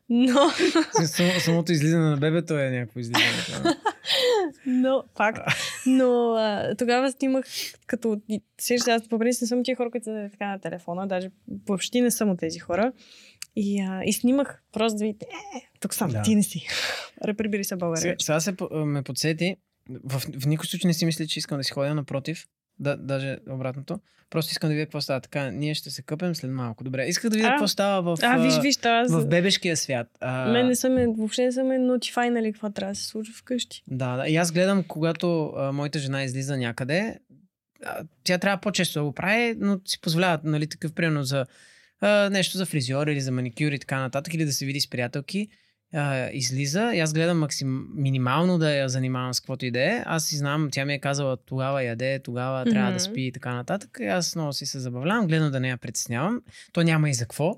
Но, Само, самото излизане на бебето е някакво излизане. но, факт. Но а, тогава снимах като, сещаш, аз по принцип не съм тия хора, които са така на телефона, даже въобще не съм от тези хора. И, а, и снимах просто да видите, е, тук съм, Да. ти не си. Реприбери се България. Сега, сега се, ме подсети. В, в никой случай не си мисля, че искам да си ходя напротив. Да, даже обратното. Просто искам да видя какво става. Така, ние ще се къпем след малко. Добре. Исках да видя А? какво става в, А, виж, виж, аз... в бебешкия свят. А, Мен не са ме, въобще не са ме нотифайнали какво трябва да се случва вкъщи. Да, да. И аз гледам, когато а, моята жена излиза някъде, а, тя трябва по-често да го прави, но си позволяват, нали, такъв примерно за а, нещо за фризьор или за маникюр и така нататък, или да се види с приятелки. А, излиза и аз гледам максим, минимално да я занимавам с каквото и да е. Аз си знам, тя ми е казала тогава яде, тогава трябва да спи и така нататък. И аз много си се забавлявам, гледам да не я притеснявам. То няма и за какво.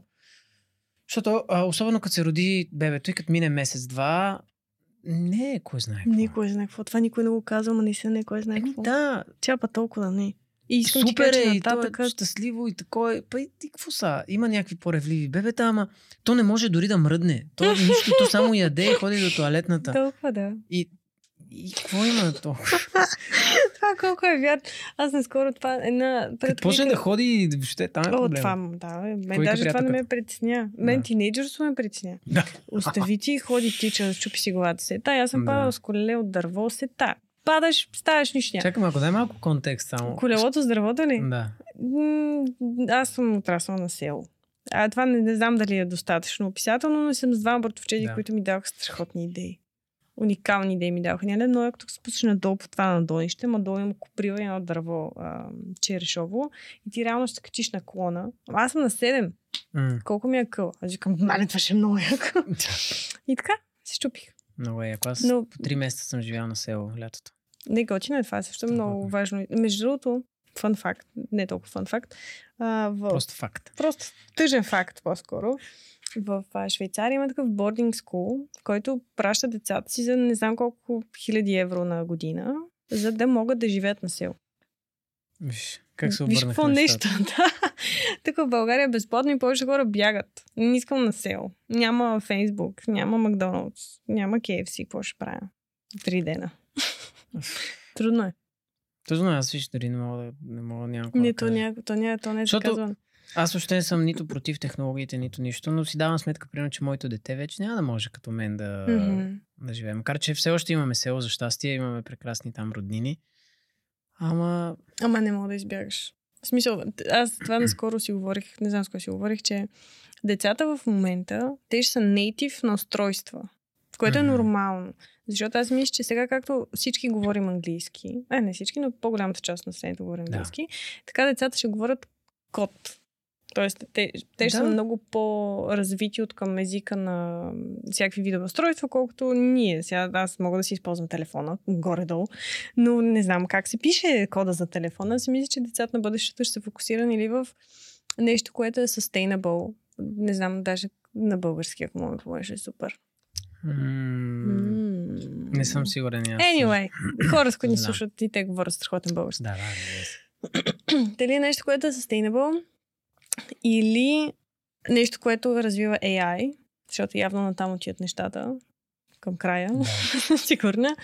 Защото, а, особено като се роди бебето и като мине месец-два, не е кой знае какво. Никой знае какво. Това никой не го казва, но наистина не кой знае Еми, какво. да, Тя па толкова да не. И искам ти супер кажа, е че и то нататък... е щастливо и такова. Па и ти какво са? Има някакви по-ревливи бебета, ама то не може дори да мръдне. То нищо, то само яде и ходи до туалетната. Толкова да. И, и какво има то? това колко е вярно. Аз наскоро това една... Като почне да ходи и въобще там е О, проблем. това, да. Мен Кой даже това не ме притесня. Мен Да. тинейджърство ме притесня. Да. Остави ти, ходи тича, щупи си главата се. Та, аз съм Да. падала с колеле от дърво, се та. Падаш, ставаш нищо няма. Чакай малко, дай малко контекст само. Колелото с дървото ли? Да. Аз съм отраснала на село. А това не, не знам дали е достатъчно описателно, но съм с двама братовчеди, Да. които ми даваха страхотни идеи. Уникални идеи ми даваха. Няма но като се спускаш надолу по това надолнище, ма долу има куприва едно дърво а, черешово и ти реално ще качиш на клона. Аз съм на 7. М. Колко ми е къл? Аз викам, мале, това ще е много яко. И така, се щупих. Много е яко. Аз Но по три месеца съм живял на село лятото. Не, готино е това, също е много важно. Между другото, фан факт, не толкова фан факт. А, в... Просто факт. Просто тъжен факт по-скоро. В Швейцария има такъв boarding school, който праща децата си за не знам колко хиляди евро на година, за да могат да живеят на село. Виж, как се Виж обърнаха какво нещата. нещо. Да. Тук в България е безплатно и повече хора бягат. Не искам на село. Няма Фейсбук, няма Макдоналдс, няма KFC. Какво ще правя? Три дена. Трудно е. Трудно е, аз виж, дори не мога да, не мога, нямам какво Не, то, кажа. ня... то, ня... то не е Защото- заказвано. Аз въобще не съм нито против технологиите, нито нищо, но си давам сметка, примерно, че моето дете вече няма да може като мен да, Мгм. да живее. Макар, че все още имаме село за щастие, имаме прекрасни там роднини. Ама, Ама не мога да избягаш. В смисъл, аз това наскоро си говорих, не знам с кой си говорих, че децата в момента, те ще са нейтив на устройства, което е нормално. Защото аз мисля, че сега както всички говорим английски, а не всички, но по-голямата част на населението говори Да. английски, така децата ще говорят код. Тоест, те, те ще Да. са много по-развити от към езика на всякакви видове устройства, колкото ние. Сега аз мога да си използвам телефона, горе-долу, но не знам как се пише кода за телефона. Аз мисля, че децата на бъдещето ще се фокусирани или в нещо, което е sustainable. Не знам, даже на български, ако мога да помогнеш, е супер. Mm. не съм сигурен. аз. Anyway, хора, с които ни слушат и те говорят страхотен български. Да, да, се. Дали е нещо, което е sustainable или нещо, което развива AI, защото явно натам отиват нещата към края, Да. сигурна,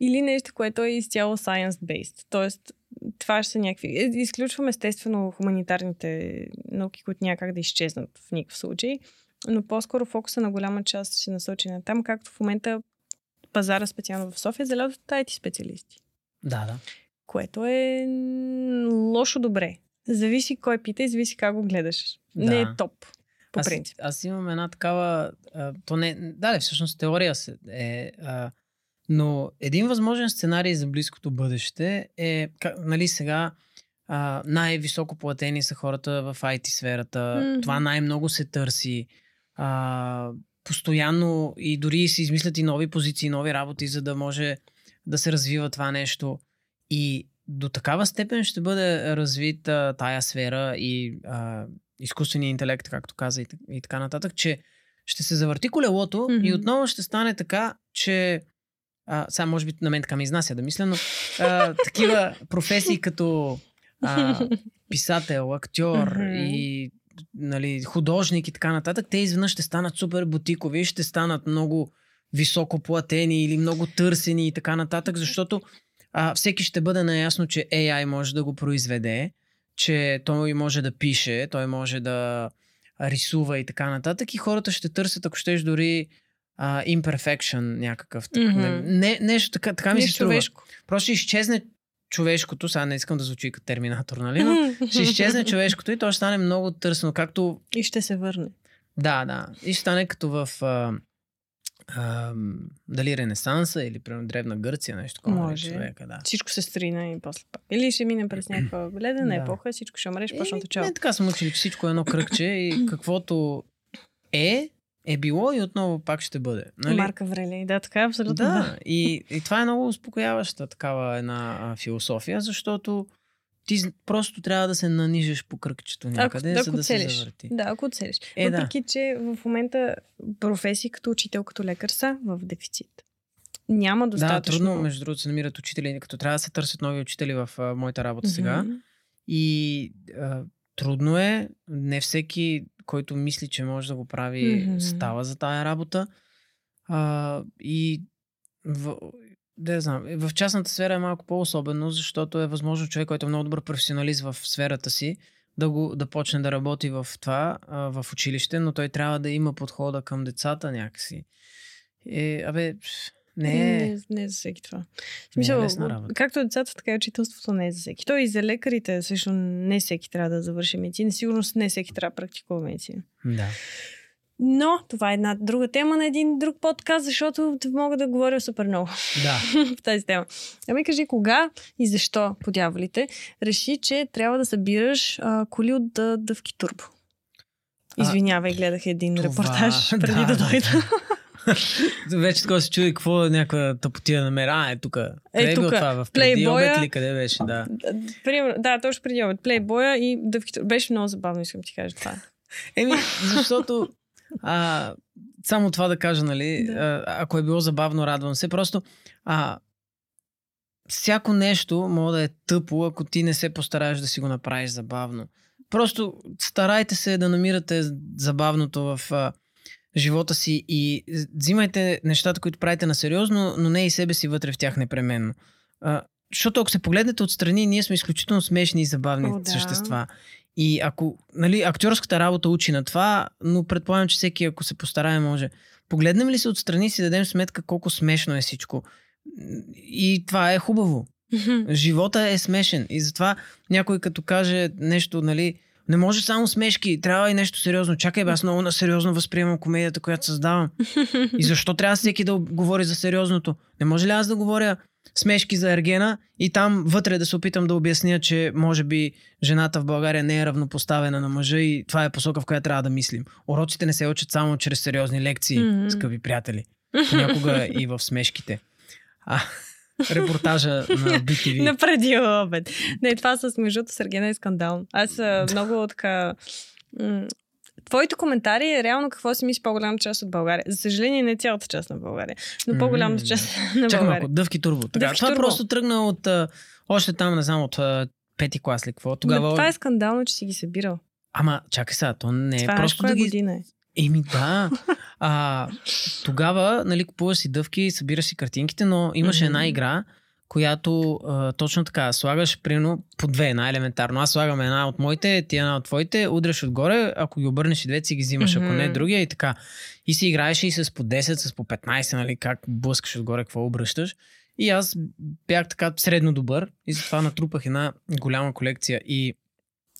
или нещо, което е изцяло science-based. Тоест, това ще са някакви... е, Изключвам естествено хуманитарните науки, които няма как да изчезнат в никакъв случай, но по-скоро фокуса на голяма част ще насочи на там, както в момента пазара специално в София залят от IT специалисти Да, да. което е лошо добре. Зависи кой пита и зависи как го гледаш. Да. Не е топ, по аз, принцип. Аз имам една такава. А, то не, да, всъщност теория се- е. А, но един възможен сценарий за близкото бъдеще е, как, нали сега, а, най-високо платени са хората в IT сферата. Мгм. Това най-много се търси. А, постоянно и дори се измислят и нови позиции, нови работи, за да може да се развива това нещо. И до такава степен ще бъде развита тая сфера и а, изкуствения интелект, както каза и, и така нататък, че ще се завърти колелото Мгм. и отново ще стане така, че а, сега може би на мен така ме изнася да мисля, но а, такива професии като а, писател, актьор Мгм. и нали, художник и така нататък, те изведнъж ще станат супер бутикови, ще станат много високо платени или много търсени и така нататък, защото а, всеки ще бъде наясно, че AI може да го произведе, че той може да пише, той може да рисува и така нататък и хората ще търсят, ако щеш дори а, imperfection някакъв. Мгм. не, не, нещо така, така ми се Нещо струва. човешко. Просто ще изчезне човешкото, сега не искам да звучи като терминатор, нали, но ще изчезне човешкото и то ще стане много търсено, както И ще се върне. да, да. И ще стане като в а, а, дали Ренесанса или примерно Древна Гърция, нещо такова. нали, Може. Човека, да. Всичко се стрина и после пак. Или ще минем през някаква ледена Да. епоха, всичко ще мреш, почна от Еми, начало. Не, така съм учили, че всичко е едно кръгче и каквото е, е било и отново пак ще бъде. Нали? Марка Врели. Да, така е абсолютно. Да. Да, и, и това е много успокояваща такава една философия, защото ти просто трябва да се нанижеш по кръгчето някъде, ако, за да се целиш. завърти. Да, ако целиш. Е, да. Въпреки, че в момента професии като учител, като лекар са в дефицит. Няма Да, достатъчно. трудно, между другото, се намират учители, като трябва да се търсят нови учители в а, моята работа Мгм. сега. И а, трудно е, не всеки, който мисли, че може да го прави, Мгм. става за тая работа. А, и в, да знам, в частната сфера е малко по-особено, защото е възможно човек, който е много добър професионалист в сферата си, да, го, да почне да работи в това, а, в училище, но той трябва да има подхода към децата някакси. Е, абе, не е. Не, не е за всеки това. В е смисъл, работа. както децата, така и учителството не е за всеки. То и за лекарите също не всеки трябва да завърши медицина. Сигурно не всеки трябва да практикува медицина. Да. Но това е една друга тема на един друг подкаст, защото мога да говоря супер много Да. в тази тема. Ами кажи кога и защо по дяволите реши, че трябва да събираш а, коли от да, дъвки турбо. Извинявай, гледах един това- репортаж преди да, да, да, дойда. Вече такова се чуди какво е някаква тъпотия намера. А, е тук. Е, е тука, това? В преди обед ли? Къде беше? Да. Примерно, да, точно преди обед. Плейбоя и дъвките. Беше много забавно, искам ти кажа това. Еми, защото а, само това да кажа, нали, Да. ако е било забавно, радвам се. Просто а, всяко нещо може да е тъпо, ако ти не се постараеш да си го направиш забавно. Просто старайте се да намирате забавното в а, живота си и взимайте нещата, които правите на сериозно, но не и себе си вътре в тях непременно. А, защото ако се погледнете отстрани, ние сме изключително смешни и забавни О, да. същества. И ако, нали, актьорската работа учи на това, но предполагам, че всеки, ако се постарае, може. Погледнем ли се отстрани, си дадем сметка колко смешно е всичко. И това е хубаво. Живота е смешен. И затова някой като каже нещо, нали, не може само смешки, трябва и нещо сериозно. Чакай, бе, аз много на сериозно възприемам комедията, която създавам. И защо трябва всеки да говори за сериозното? Не може ли аз да говоря смешки за Ергена и там вътре да се опитам да обясня, че може би жената в България не е равнопоставена на мъжа и това е посока, в която трябва да мислим. Уроците не се учат само чрез сериозни лекции, Мгм. скъпи приятели. Понякога и в смешките. А, репортажа на BTV. На преди обед. Не, това с междуто Сергена е скандално. Аз много така... Твоите коментари е реално какво си мисли по-голяма част от България. За съжаление, не цялата част на България, но по-голямата част на Чакай България. малко, Дъвки Турбо. Така, Дъвки това Турбо. просто тръгна от а, още там, не знам, от а, пети клас ли какво. Тогава... Тогава... това е скандално, че си ги събирал. Ама, чакай сега, то не е това просто коя да ги... година е. Еми да. А, тогава, нали, купуваш си дъвки, събираш си картинките, но имаше една игра, която а, точно така, слагаш примерно по две, най-елементарно. Аз слагам една от моите, ти една от твоите, удряш отгоре, ако ги обърнеш и двете си ги взимаш, ако не другия и така. И си играеш и с по 10, с по 15, нали, как блъскаш отгоре, какво обръщаш. И аз бях така средно добър и затова натрупах една голяма колекция. И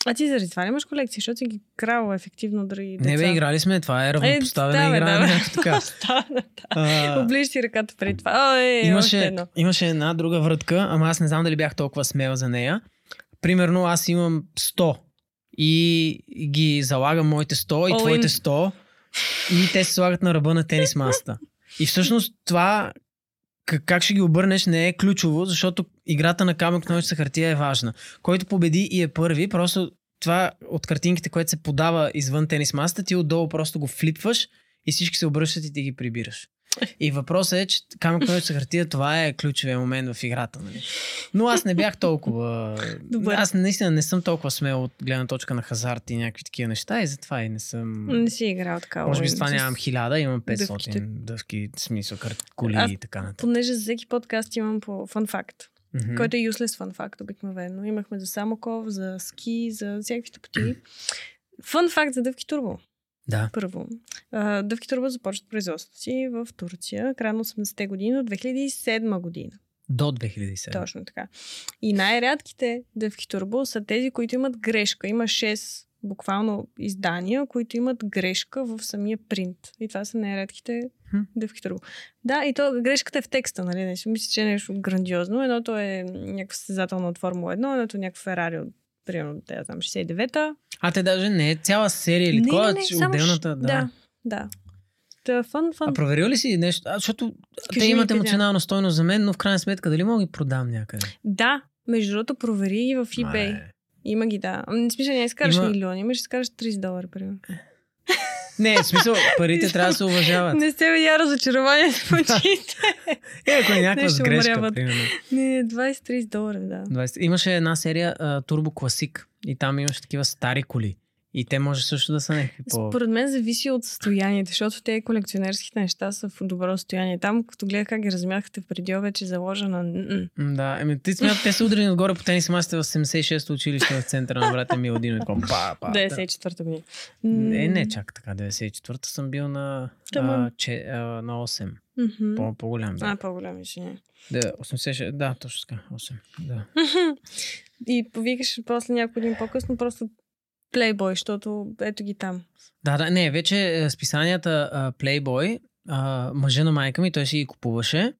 А ти заради това имаш колекция, защото си ги крал ефективно други деца. не бе, играли сме, това е равнопоставена Е, игра. да, бе. така. Стана, да. Оближ си ръката преди това. О, е, имаше, имаше една друга вратка, ама аз не знам дали бях толкова смел за нея. Примерно аз имам 100 и ги залагам моите 100 и All твоите in. 100 и те се слагат на ръба на тенис масата. И всъщност това как ще ги обърнеш не е ключово, защото играта на камък, ножица, хартия е важна. Който победи и е първи, просто това от картинките, което се подава извън тенис масата, ти отдолу просто го флипваш и всички се обръщат и ти ги прибираш. И въпросът е, че камък, ножица, хартия, това е ключовия момент в играта. Нали? Но аз не бях толкова... Добър. Аз наистина не съм толкова смел от гледна точка на хазарт и някакви такива неща и затова и не съм... Не си играл така. Може би с това нямам хиляда, имам 500 дъвките. дъвки, в смисъл, кар- коли Аз- и така нататък. Понеже за всеки подкаст имам по фан факт, Мгм. който е useless фан факт обикновено. Имахме за Самоков, за ски, за всякакви тъпоти. Фан факт за Дъвки Турбо. Да. Първо. Дъвки Турбо започват производството си в Турция, края на 80-те години до 2007 година. До 2007. Точно така. И най-рядките дъвки турбо са тези, които имат грешка. Има 6 буквално издания, които имат грешка в самия принт. И това са най-редките Хм. Дъвки турбо. Да, и то грешката е в текста, нали? Не, мисля, че е нещо грандиозно. Едното е някаква състезателна от Формула 1, едното е някаква Ферари от примерно, да знам, 69-та. А те даже не е цяла серия или не, не, не, само отделната, да. да. Да. Та, фън, фън. А проверил ли си нещо? А, защото Кажи те имат емоционална стойност за мен, но в крайна сметка дали мога ги продам някъде? Да, между другото, провери и в eBay. Мале. Има ги, да. Ами, В смисъл, не изкараш Има- милиони, имаш изкараш 30 долара, примерно. Не, в смисъл, парите трябва да се уважават. Не сте видя разочарование в очите. Е, ако е някаква Нещо сгрешка, умряват. примерно. Не, 20-30 долара, да. 20. Имаше една серия uh, Turbo Classic и там имаше такива стари коли. И те може също да са някакви по... Според мен зависи от състоянието, защото те колекционерските неща са в добро състояние. Там, като гледах как ги размяхте в преди вече заложена. Да, еми ти смятат, те са удрени отгоре по тенис масите в 76-то училище в центъра на брата ми Одино. И па, па, да. 94-та година. Не, не чак така. 94-та съм бил на, а, че, а, на 8. мгм. По, по-голям. Да. А, по-голям извиня. Да, 86, да, точно така. 8. Да. И повикаш после няколко дни по-късно просто Playboy, защото ето ги там. Да, да, не, вече е, списанията Playboy, а, мъжа на майка ми, той си ги купуваше,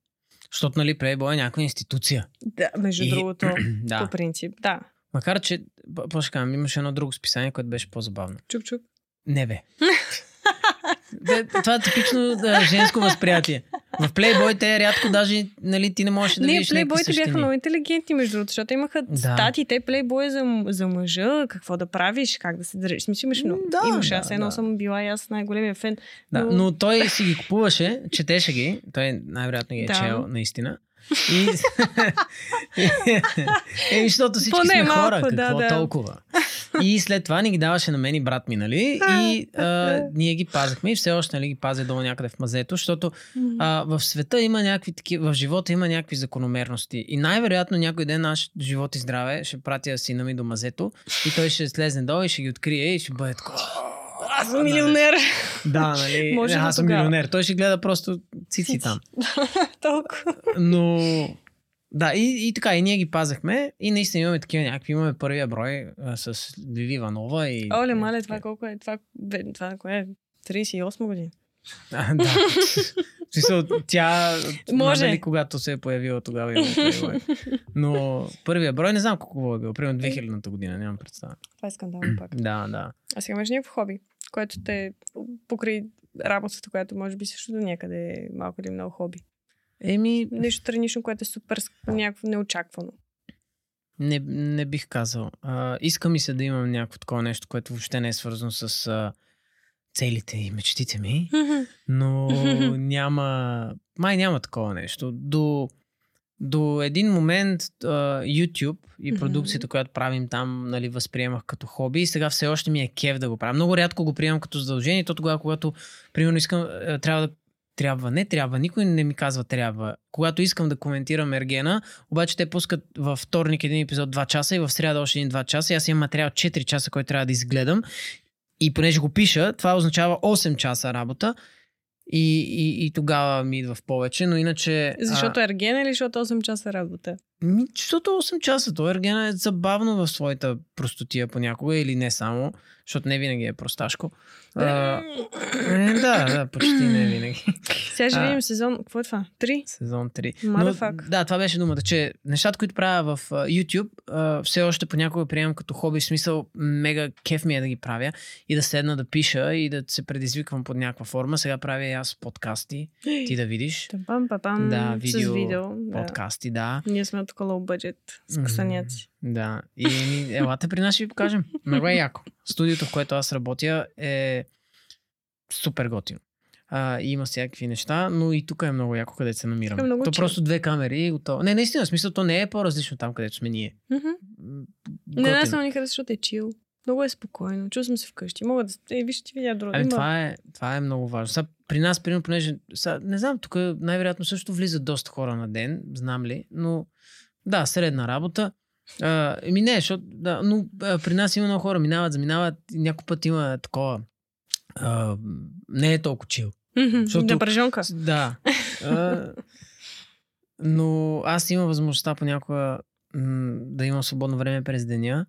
защото, нали, Playboy е някаква институция. Да, между И- другото, да. по принцип. Да. Макар, че, по- ще кажам, имаше едно друго списание, което беше по-забавно. Чук-чук. Не бе. Това е типично да, женско възприятие. В Playboy те рядко даже, нали, ти не можеш да не, видиш някакви плейбойте бяха много интелигентни, между другото, защото имаха Да. стати, те плейбой за, за мъжа, какво да правиш, как да се държиш. Смисъл, имаш много. Да, имаш, да, аз едно да. съм била и аз най-големия фен. Да, но- но той си ги купуваше, четеше ги, той най-вероятно ги е Да. чел наистина. И... Еми, защото всички Поне сме малко, хора, да, какво да. толкова. И след това ни ги даваше на мен и брат ми, нали? И а, ние ги пазахме и все още нали, ги пазя долу някъде в мазето, защото а, в света има някакви такива, в живота има някакви закономерности. И най-вероятно някой ден наш живот и здраве ще пратя сина ми до мазето и той ще слезне долу и ще ги открие и ще бъде такова. Аз съм милионер. Да, нали? Може аз съм милионер. Той ще гледа просто цици там. Толкова. Но да, и, и така, и ние ги пазахме и наистина имаме такива някакви. Имаме първия брой а, с Лили Иванова и... Оле, мале, това колко е? Това, бе, това кое е? 38 година. А, да. Смисъл, тя, Може. Нали, когато се е появила тогава има Playboy. Но първия брой, не знам колко е бил, примерно 2000-та година, нямам представа. Това е скандално пак. Да, да. А сега имаш някакво хоби, което те покрай работата, която може би също до някъде е малко или много хоби. Еми, Нещо странично, което е супер някакво неочаквано. не, не бих казал. А, иска ми се да имам някакво такова нещо, което въобще не е свързано с а, целите и мечтите ми. но няма, май няма такова нещо. До, до един момент а, YouTube и продукцията, която правим там, нали, възприемах като хоби и сега все още ми е кев да го правя. Много рядко го приемам като задължение, то тогава, когато, примерно, искам, трябва да трябва, не трябва, никой не ми казва трябва. Когато искам да коментирам Ергена, обаче те пускат във вторник един епизод 2 часа и в среда още един 2 часа и аз имам материал 4 часа, който трябва да изгледам и понеже го пиша, това означава 8 часа работа и, и, и тогава ми идва в повече, но иначе... Защото а, е ерген или защото 8 часа работа? Ми, защото 8 часа, то Ергена е забавно в своята простотия понякога или не само, защото не винаги е просташко. А, е, да, да, почти не винаги. Сега ще видим сезон. Какво е това? Три? Сезон 3. Motherfuck. да, това беше думата, че нещата, които правя в YouTube, все още понякога приемам като хоби, в смисъл мега кеф ми е да ги правя и да седна да пиша и да се предизвиквам под някаква форма. Сега правя и аз подкасти, ти да видиш. Да, видео, видео. Подкасти, да. Ние сме от low budget с късаняци. М, Да. И елате при нас ще ви покажем. Много е яко. Студиото, в което аз работя е супер готино. А, има всякакви неща, но и тук е много яко, където се намираме. Е много то чил. просто две камери и готово. Не, наистина, в смисъл, то не е по-различно там, където сме ние. Мгм. М, Не, аз готино. съм никъде, защото е чил. Много е спокойно. Чувствам се вкъщи. Мога да... Е, виж, ти видя друго. Ами това е, това е много важно. Сега, при нас, примерно, понеже, сега, не знам, тук най-вероятно също влизат доста хора на ден, знам ли, но да, средна работа. А, не, защото, да, но а, при нас има много хора, минават, заминават, някой път има такова. А, не е толкова чил. Защото- Напрежонка. Да. А, но аз имам възможността понякога м, да имам свободно време през деня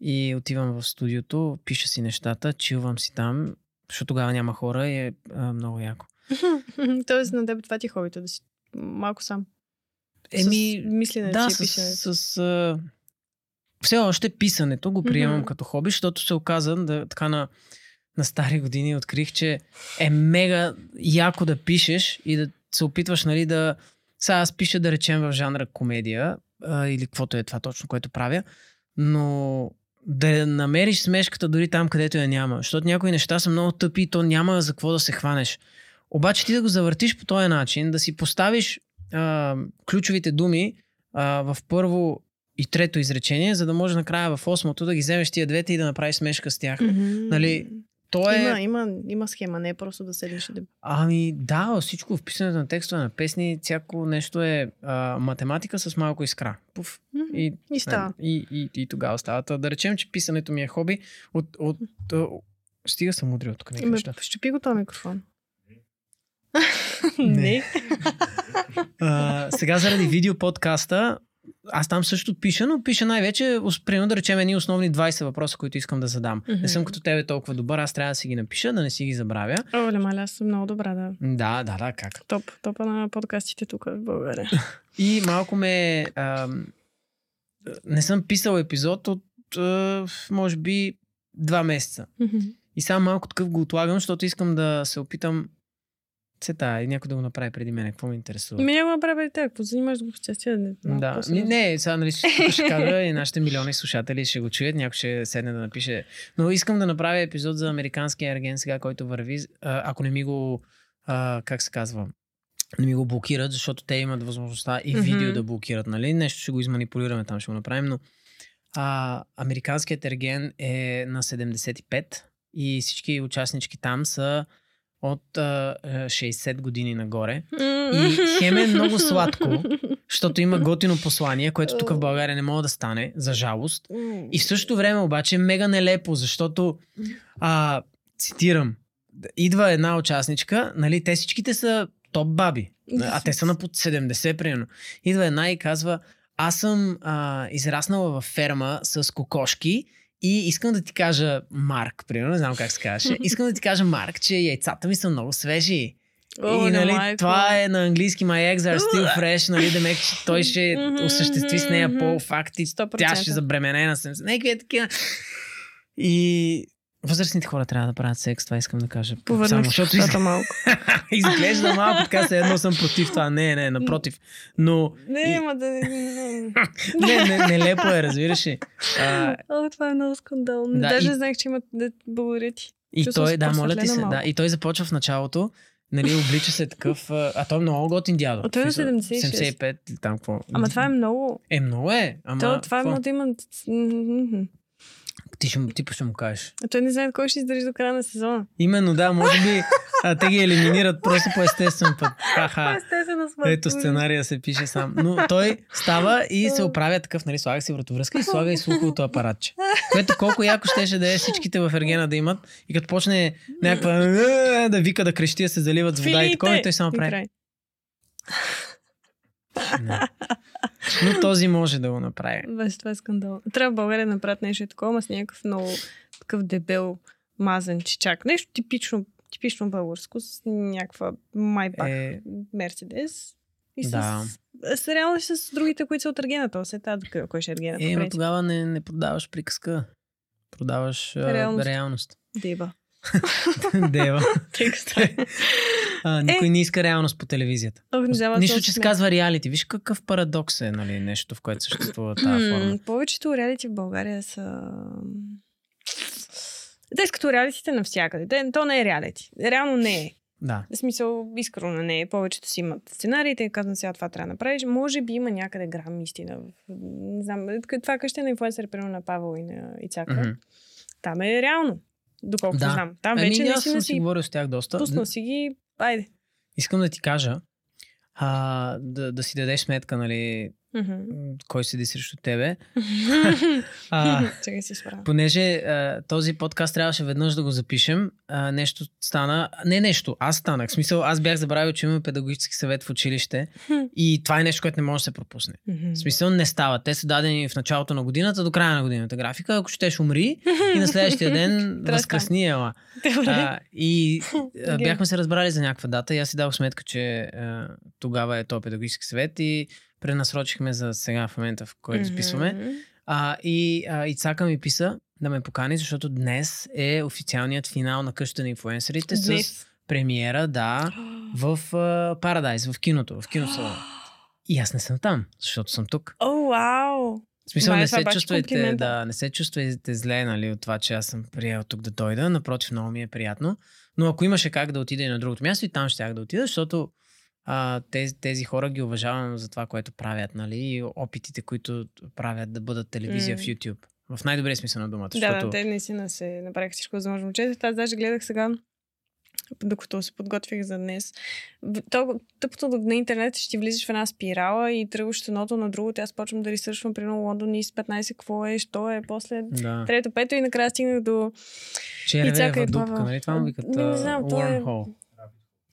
и отивам в студиото, пиша си нещата, чилвам си там, защото тогава няма хора и е а, много яко. Тоест на теб това ти е хобито, да си малко сам. Еми, с мисленето да, си с, писането. с, а, все още писането го приемам Мгм. като хоби, защото се оказа да, така на, на стари години открих, че е мега яко да пишеш и да се опитваш нали, да... Сега аз пиша да речем в жанра комедия а, или каквото е това точно, което правя, но да намериш смешката дори там, където я няма. Защото някои неща са много тъпи и то няма за какво да се хванеш. Обаче ти да го завъртиш по този начин, да си поставиш а, ключовите думи а, в първо и трето изречение, за да може накрая в осмото да ги вземеш тия двете и да направиш смешка с тях. Мгм. Нали, То е... Има, има, има схема, не е просто да седиш и да... Ами да, всичко в писането на текстове на песни, всяко нещо е а, математика с малко искра. Пуф. И, И става. И, и, и тогава става. Та Да речем, че писането ми е хоби. От, от, от, стига съм мудрил тук някакви Ме, щупи го този микрофон. Не. А, сега заради видео подкаста, аз там също пиша, но пиша най-вече, примерно да речем, едни основни 20 въпроса, които искам да задам. Не съм като тебе толкова добър, аз трябва да си ги напиша, да не си ги забравя. Оле, маля, аз съм много добра, да. Да, да, да, как. Топ, топа на подкастите тук в България. И малко ме... Ам, не съм писал епизод от, а, може би, два месеца. Мгм. И само малко такъв го отлагам, защото искам да се опитам Цета, и някой да го направи преди мен. Какво ме интересува? Ми няма направи преди теб. Какво занимаваш с глупости? Не, да. Ми, не, сега нали, ще, ще кажа и нашите милиони слушатели ще го чуят. Някой ще седне да напише. Но искам да направя епизод за американския ерген сега, който върви. Ако не ми го, а, как се казва, не ми го блокират, защото те имат възможността и видео mm-hmm. да блокират. Нали? Нещо ще го изманипулираме там, ще го направим. Но а, американският ерген е на 75 и всички участнички там са от а, 60 години нагоре. И хем е много сладко, защото има готино послание, което тук в България не мога да стане, за жалост. И в същото време обаче е мега нелепо, защото а, цитирам, идва една участничка, нали, те всичките са топ баби, а те са на под 70 примерно. Идва една и казва, аз съм а, израснала във ферма с кокошки и искам да ти кажа, Марк, примерно, не знам как се казваше, искам да ти кажа, Марк, че яйцата ми са много свежи. О, и нали, майко. това е на английски My eggs are still fresh, нали, да мек, че той ще осъществи с нея по-факти, тя ще забременена съм. Някакви е такива. И Възрастните хора трябва да правят секс, това искам да кажа. Повърнах Само, защото из... малко. Изглежда малко така, се едно съм против това. Не, не, напротив. Но... Не, има да... не, не, нелепо е, разбираш ли. А... О, това е много скандално. Да, Даже и... знаех, че имат да благодаря ти. И той, да, моля ти се, да. И той започва в началото, нали, облича се такъв, а той е много готин дядо. А той е 76. 75 там какво. Ама това е много. Е, много е. Ама, То, това е много да има... Ти, ще, ти ще му кажеш. А той не знае кой ще издържи до края на сезона. Именно, да, може би а, те ги елиминират просто по естествен път. Ха-ха. Ето сценария се пише сам. Но той става и се оправя такъв, нали, слага си вратовръзка и слага и слуховото апаратче. Което колко яко щеше да е всичките в Ергена да имат и като почне някаква да вика, да крещи, да се заливат с вода и такова, и той само прави. Но този може да го направи. Без това е скандал. Трябва в България да направят нещо такова, с някакъв много такъв дебел мазен чичак. Нещо типично, типично българско, с някаква майбах е... Мерцедес. И да. с, с, реално с другите, които са от Аргената. Се тази, кой ще е Аргената. Е, но тогава не, не продаваш приказка. Продаваш реалност. реалност. Деба. Дева. а, никой е, не иска реалност по телевизията. Нищо, че се казва реалити. Виж какъв парадокс е нали, нещо, в което съществува тази форма. Повечето реалити в България са... Те като реалитите навсякъде. То не е реалити. Реално не е. Да. В смисъл, искрено не е. Повечето си имат сценариите, казвам сега това трябва да направиш. Може би има някъде грам истина. Не знам, това къще на инфлуенсър, примерно на Павел и на Ицака. Mm-hmm. Там е реално доколкото да. знам. Там ами, вече не си си говорил с тях доста. Пуснал си ги, айде. Искам да ти кажа, а, да, да си дадеш сметка, нали, Mm-hmm. Кой седи срещу тебе. а, Чакай си справя. Понеже а, този подкаст трябваше веднъж да го запишем, а, нещо стана. Не нещо, аз станах. В смисъл, аз бях забравил, че имаме педагогически съвет в училище и това е нещо, което не може да се пропусне. В смисъл, не става. Те са дадени в началото на годината до края на годината графика. Ако щеш умри и на следващия ден възкръсни ела. А, и а, бяхме се разбрали за някаква дата и аз си дадох сметка, че а, тогава е то педагогически съвет и пренасрочихме за сега в момента, в който mm-hmm. записваме. А, и а, Ицака ми писа да ме покани, защото днес е официалният финал на къщата на инфуенсерите днес. с премиера, да, в Парадайз, в киното, в киносалона. И аз не съм там, защото съм тук. О, oh, вау! В смисъл, Май, не се, чувствайте, да, не се чувствайте зле нали, от това, че аз съм приел тук да дойда. Напротив, много ми е приятно. Но ако имаше как да отида и на другото място, и там ще да отида, защото а, тези, тези хора ги уважавам за това, което правят, нали? И опитите, които правят да бъдат телевизия mm. в YouTube. В най-добрия смисъл на думата. Да, защото... да, те наистина се направиха всичко възможно. Често аз даже гледах сега докато се подготвих за днес. То, тъпото на интернет ще ти влизаш в една спирала и тръгваш едното на другото. Аз почвам да ресършвам, примерно Лондон и с 15 какво е, що е, после да. трето, пето и накрая стигнах до... Черве е дупка, нали? Това му викат не, не знам, то е...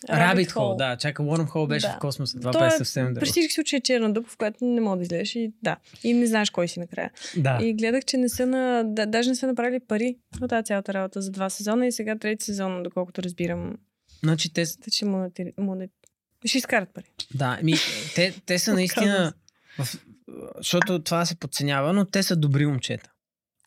Rabbit Hole, да. Чака, Wormhole беше да. в космоса. Това беше съвсем друго. При всички случаи е черна дупка, в която не мога да излезеш и да. И не знаеш кой си накрая. Да. И гледах, че не са на... Да, даже не са направили пари от тази цялата работа за два сезона и сега трети сезон, доколкото разбирам. Значи те... Те ще, монетир... монет... ще изкарат пари. Да, ми, те, те са наистина... в... Защото това се подценява, но те са добри момчета.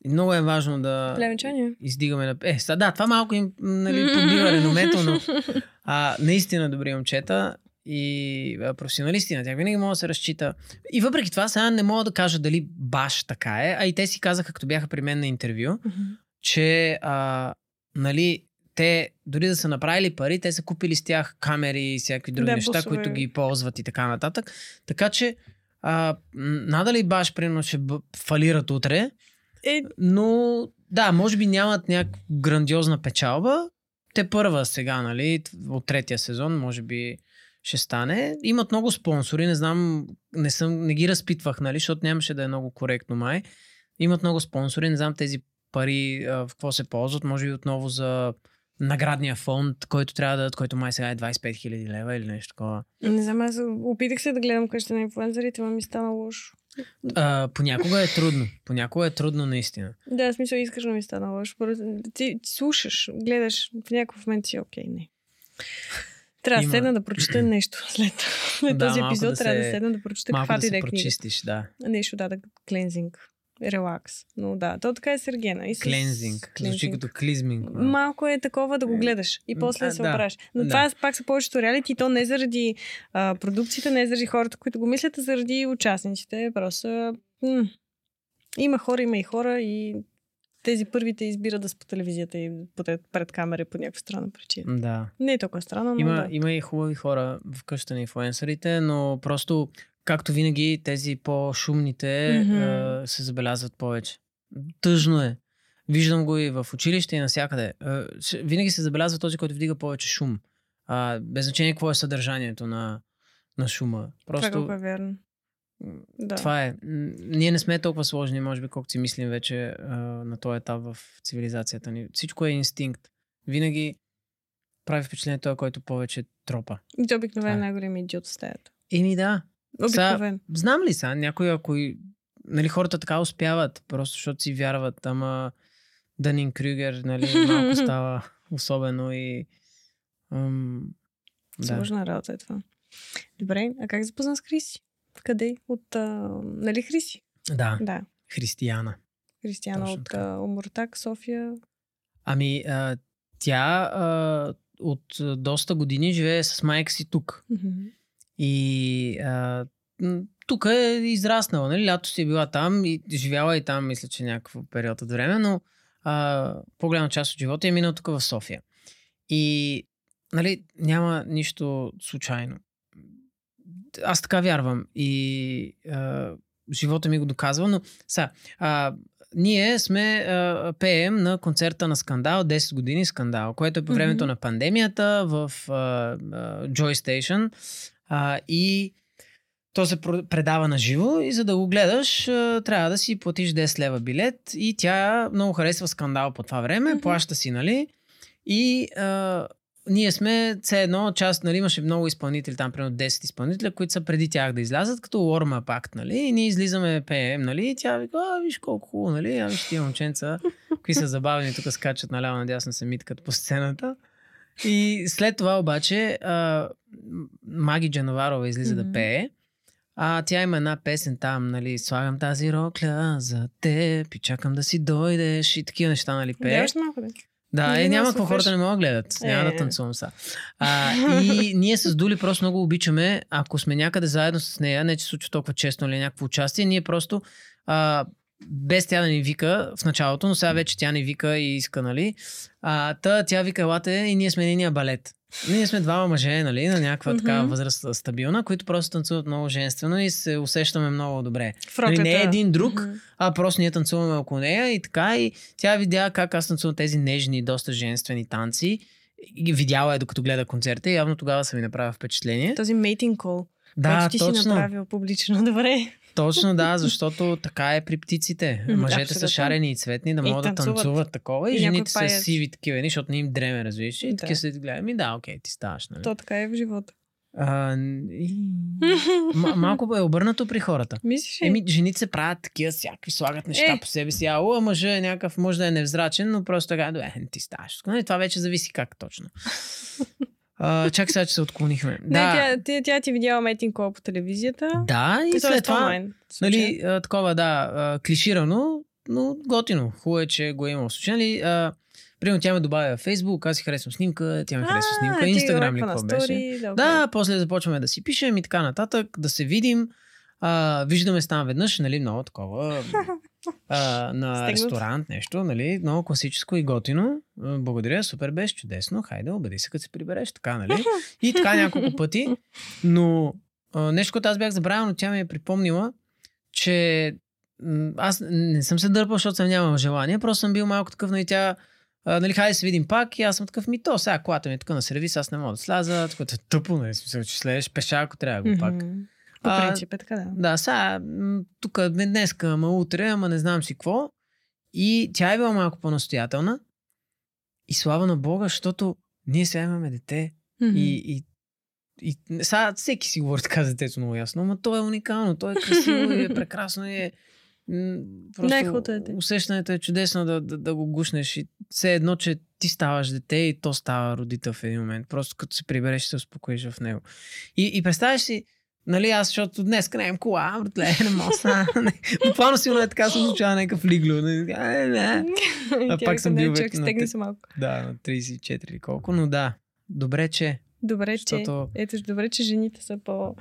Много е важно да Плевенчание. издигаме на... Е, са, да, това малко им нали, подбива реномето, но а, наистина добри момчета и а, професионалисти на тях винаги мога да се разчита. И въпреки това сега не мога да кажа дали баш така е, а и те си казаха, като бяха при мен на интервю, че а, нали, те дори да са направили пари, те са купили с тях камери и всякакви други Да, неща, които ги ползват и така нататък. Така че а, надали баш, примерно, ще фалират утре, Е, но да, може би нямат някаква грандиозна печалба. Те първа сега, нали, от третия сезон, може би ще стане. Имат много спонсори, не знам, не, съм, не ги разпитвах, нали, защото нямаше да е много коректно май. Имат много спонсори, не знам тези пари а, в какво се ползват, може би отново за наградния фонд, който трябва да дадат, който май сега е 25 000 лева или нещо такова. не знам, аз опитах се да гледам къща на инфлуенсърите, но ми стана лошо. А, понякога е трудно. Понякога е трудно наистина. Да, в смисъл искаш, но ми стана лошо. Ти, ти слушаш, гледаш, в някакъв момент си окей, не. Трябва да седна да прочета нещо след, след Да, този епизод. да трябва да се- седна да прочета Малко да каквато и да е прочистиш, да. Нещо, да, да, клинзинг, релакс. Но да, то така е с Ергена. И с... Клензинг. Звучи като клизминг. ма. Малко е такова да го гледаш и после а, да се да, оправиш. Но да. това пак са повечето реалити, и то не заради а, продукцията, не заради хората, които го мислят, а заради участниците. Просто м- има хора, има и хора и тези първите избират да са по телевизията и пред, камера по някаква странна причина. Да. Не е толкова странно, но Има, да. има и хубави хора в къщата на инфлуенсърите, но просто, както винаги, тези по-шумните Мгм. а, се забелязват повече. Тъжно е. Виждам го и в училище и навсякъде. Ще- винаги се забелязва този, който вдига повече шум. А, без значение какво е съдържанието на, на шума. Това Просто колко е верно. Да. това е. Ние не сме толкова сложни, може би, колкото си мислим вече а, на този етап в цивилизацията ни. Всичко е инстинкт. Винаги прави впечатление той, който повече тропа. И то обикновено Това е. най-големият идиот в стаята. Еми да. Обикновено. Знам ли са, някой, ако нали, хората така успяват, просто защото си вярват, ама Дънин Крюгер, нали, малко става особено и... Ам, да. Сложна работа е това. Добре, а как запозна с Хриси? Къде? От, а, нали Хриси? да, Да. християна. Християна Точно от а, Омуртак, София. Ами, а, тя а, от доста години живее с майка си тук. Мгм. И а, тук е израснала, нали? Лято си е била там и живяла и там, мисля, че някакъв период от време, но а, по-голяма част от живота е минал тук в София. И, нали, няма нищо случайно. Аз така вярвам и а, живота ми го доказва, но са, а, ние сме а, пеем на концерта на Скандал, 10 години Скандал, което е по времето Мгм. на пандемията в а, а, Joy Station а, и то се предава на живо и за да го гледаш трябва да си платиш 10 лева билет и тя много харесва Скандал по това време, Мгм. плаща си, нали? И а, ние сме все едно част, нали, имаше много изпълнители, там примерно 10 изпълнителя, които са преди тях да излязат, като warm up act, нали, и ние излизаме, пеем, нали, и тя вика, а, виж колко хубаво, нали, а виж тия момченца, кои са забавени, тук скачат наляво надясно се миткат по сцената. И след това обаче а, Маги Джановарова излиза Мгм. да пее, а тя има една песен там, нали, слагам тази рокля за теб и чакам да си дойдеш и такива неща, нали, пее. Гледаш малко да. Да, е, няма какво хората не могат да гледат. Няма Е. да танцувам са. А, и ние с Дули просто много обичаме, ако сме някъде заедно с нея, не че случва толкова често или някакво участие, ние просто а, без тя да ни вика в началото, но сега вече тя ни вика и иска, нали? А, та, тя вика, елате и ние сме нейния балет. Ние сме двама мъже, нали, на някаква Мгм. такава възраст стабилна, които просто танцуват много женствено и се усещаме много добре. Нали, не е един друг, Мгм. а просто ние танцуваме около нея и така и тя видя как аз танцувам тези нежни, доста женствени танци. И видяла е докато гледа концерта и явно тогава са ми направила впечатление. Този мейтинг кол, Да, който ти си точно. направил публично. Добре. Точно да, защото така е при птиците. Мъжете са абсолютно. шарени и цветни, да И могат да танцуват. танцуват такова и, И жените са паят. сиви такива, защото не им дреме, разбираш. И Да. така се гледа. Ми да, окей, ти ставаш, нали? То така е в живота. А, и... М- малко е обърнато при хората. Мислиш ли? Еми, жените се правят такива, всякакви слагат неща Е. по себе си. А мъжът е някакъв, може да е невзрачен, но просто така, не ти ставаш. Нали, това вече зависи как точно. А, чакай сега, че се отклонихме. Не, да, тя, тя, тя ти видяла мейтинг кол по телевизията. да, и Тоест след това, онлайн, нали, а, такова, да, а, клиширано, но готино. Хубаво е, че го е имал. Случайно ли, а, примерно тя ме добавя в Facebook, аз си харесвам снимка, тя ме харесва снимка, Инстаграм ли какво беше. да, Да, после започваме да си пишем и така нататък, да се видим. А, виждаме се там веднъж, нали, много такова. А, на Стегнат. ресторант, нещо, нали, много класическо и готино. Благодаря, супер беше, чудесно. Хайде, обади се, като се прибереш, така, нали? И така няколко пъти. Но а, нещо, което аз бях забравил, но тя ми е припомнила, че аз не съм се дърпал, защото съм нямал желание, просто съм бил малко такъв, нали, тя а, нали, хайде се видим пак и аз съм такъв, ми то, сега колата ми е тук на сервис, аз не мога да сляза, тук е тъпо, нали, смисъл, че слезеш пеша, ако трябва го пак. Мгм. По принцип е така, да. Да, сега, тук не днеска, ама утре, ама не знам си какво. И тя е била малко по-настоятелна. И слава на Бога, защото ние сега имаме дете. Мгм. И, и, и сега всеки си говори така за детето много ясно, но то е уникално, то е красиво и е прекрасно и е просто дете. усещането е чудесно да, да, да го гушнеш и все едно, че ти ставаш дете и то става родител в един момент. Просто като се прибереш се успокоиш в него. И, и представяш си, нали аз, защото днес нямам кола, братле, не мога са. Буквално сигурно е така съм случава някакъв лигло. Не, не, не. И А пак съм не, бил човек, стегни те- се малко. Да, на 34 или колко, но да. Добре, че. Добре, че... Защото- Ето, добре, че жените са по...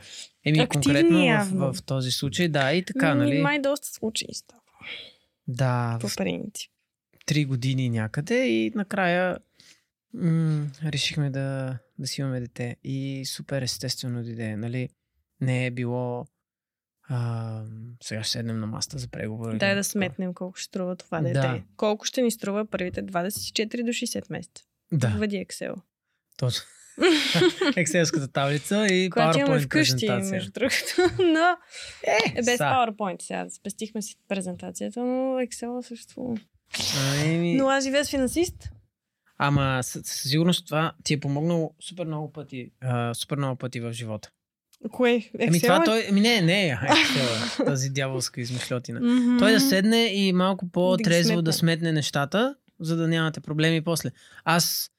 Еми, Активни конкретно в, явно. в, този случай, да, и така, нали? Май доста случаи става. Да, По принцип. три години някъде и накрая м- решихме да, да си имаме дете. И супер естествено дойде, нали? Не е било а, сега ще седнем на маста за преговори. Дай да сметнем колко ще струва това Да. дете. Колко ще ни струва първите 24 до 60 месеца. Да, Въди Excel. точно. Екселската таблица и Която имаме PowerPoint вкъщи, презентация. между другото. Но Е, е без са. PowerPoint сега. Спестихме си презентацията, но Excel също. Ами, Но аз живея с финансист. Ама със сигурност това ти е помогнало супер много пъти, а, супер много пъти в живота. Кое? Excel Ами това е? той, ами не, не, е Excel, е, тази дяволска измишлетина. Мгм. Той да седне и малко по-трезво сметне. да сметне нещата, за да нямате проблеми после. Аз,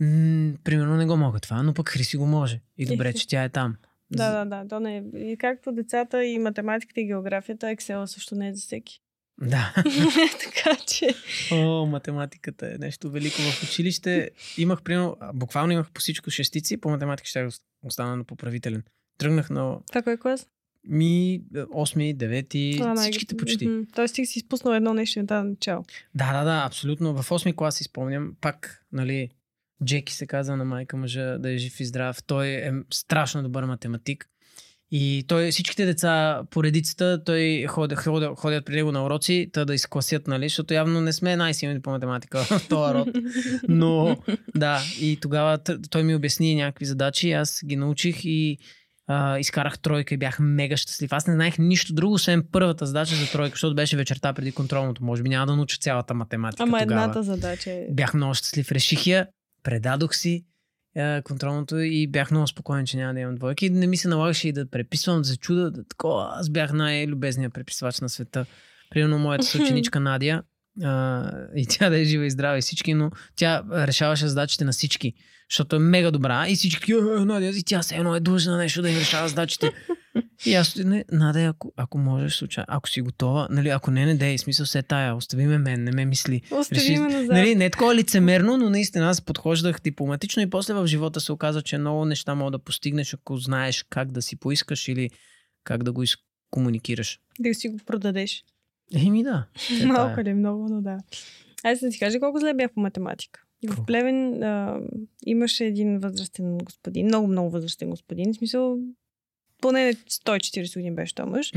м- примерно, не го мога това, но пък Хриси го може. И добре, че тя е там. Да, да, да. То не е. И както децата и математиката и географията, Excel също не е за всеки. Да. така че. О, математиката е нещо велико. В училище имах, примерно, буквално имах по всичко шестици, по математика ще остана на поправителен. Тръгнах на Това кой е клас? ми 8, 9, А, всичките почти. Мгм. Тоест ти си изпуснал едно нещо на тази начало. Да, да, да, абсолютно. В 8 клас си спомням, пак, нали, Джеки се казва на майка мъжа да е жив и здрав. Той е страшно добър математик. И той, всичките деца по редицата, той ходят, ходят, ходят при него на уроци, та да изкласят, нали, защото явно не сме най-силни по математика в този род. Но да, и тогава той ми обясни някакви задачи, аз ги научих и а, изкарах тройка и бях мега щастлив. Аз не знаех нищо друго, освен първата задача за тройка, защото беше вечерта преди контролното. Може би няма да науча цялата математика Ама тогава. едната задача е. Бях много щастлив, реших я, предадох си контролното и бях много спокоен, че няма да имам двойки. Не ми се налагаше и да преписвам, да се чуда. Да, такова. Аз бях най-любезният преписвач на света. Примерно моята съученичка Надя, а, и тя да е жива и здрава и всички, но тя решаваше задачите на всички, защото е мега добра и всички, «Е, Надя, и тя се едно е длъжна нещо да им решава задачите. И аз, не, Надя, ако, ако можеш, случайно, ако си готова, нали, ако не, не дей, смисъл се тая, остави ме мен, не ме мисли. Остави реши- ме назад. Нали, не е такова лицемерно, но наистина аз подхождах дипломатично и после в живота се оказа, че много неща мога да постигнеш, ако знаеш как да си поискаш или как да го изкомуникираш. Да си го продадеш. Еми да. е Малко ли, много, но да. Аз да ти кажа колко зле бях по математика. В? Плевен а, имаше един възрастен господин, много, много възрастен господин, в смисъл поне 140 години беше той мъж.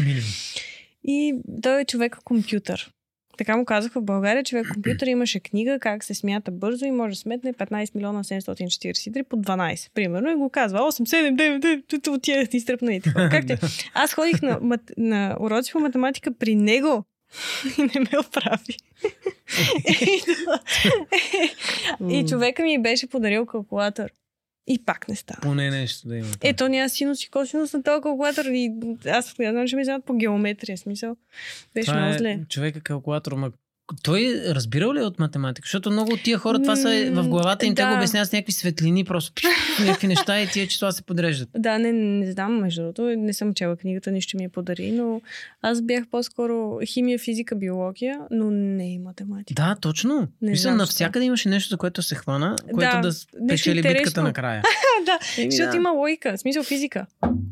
И той е човек компютър. Така му казаха в България, човек компютър имаше книга как се смята бързо и може да сметне 15 милиона 743 по 12. Примерно и го казва 8, 7, 9, 9, от тия изтръпна и така. Аз ходих на, мат... на уроци по математика при него и не ме оправи. и, човека ми беше подарил калкулатор. И пак не стана. Поне нещо да има. Ето няма синус и косинус на този калкулатор и аз знам, че ми вземат по геометрия. Смисъл. Беше Това много е зле. човека калкулатор, ма той разбирал ли е от математика? Защото много от тия хора, това са в главата им, М, те го да. обясняват с някакви светлини, просто някакви неща и тия числа се подреждат. Да, не, не знам, между другото. Не съм чела книгата, нищо ми я подари, но аз бях по-скоро химия, физика, биология, но не и математика. Да, точно. Не Мисля, знам навсякъде имаше нещо, за което се хвана, което да, нещо печели интересно. битката накрая. да, Еми, защото да. има логика, смисъл физика.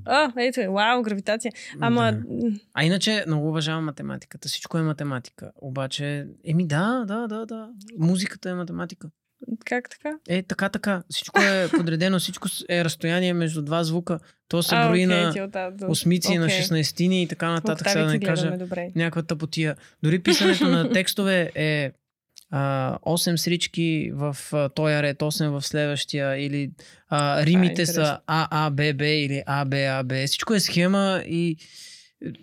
А, ето е, вау, гравитация. Ама, Да. А иначе много уважавам математиката. Всичко е математика. Обаче, еми да, да, да, да. Музиката е математика. как така? Е, така, така. Всичко е подредено, всичко е разстояние между два звука. То се а, брои на оттам до- осмици, на окей. 16 и така нататък. Сега да не кажа добре. някаква тъпотия. Дори писането на текстове е а, 8 срички в а, този ред, 8 в следващия или а, римите са интересно. А, А, Б, Б или А, Б, А, Б. Всичко е схема и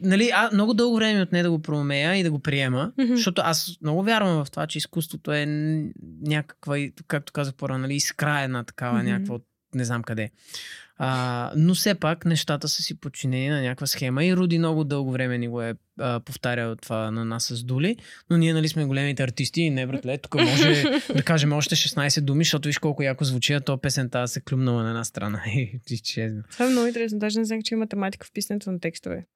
Нали, а, много дълго време ми отне да го проумея и да го приема, Мгм. защото аз много вярвам в това, че изкуството е някаква, както казах по-рано, нали, искра една такава, Мгм. някаква от не знам къде. А, но все пак нещата са си подчинени на някаква схема и Руди много дълго време ни го е а, повтарял това на нас с Дули, но ние нали сме големите артисти и не братле, тук може да кажем още 16 думи, защото виж колко яко звучи, а то песента се клюмнала на една страна и изчезна. Това е много интересно. Даже не знаех, че има математика в писането на текстове.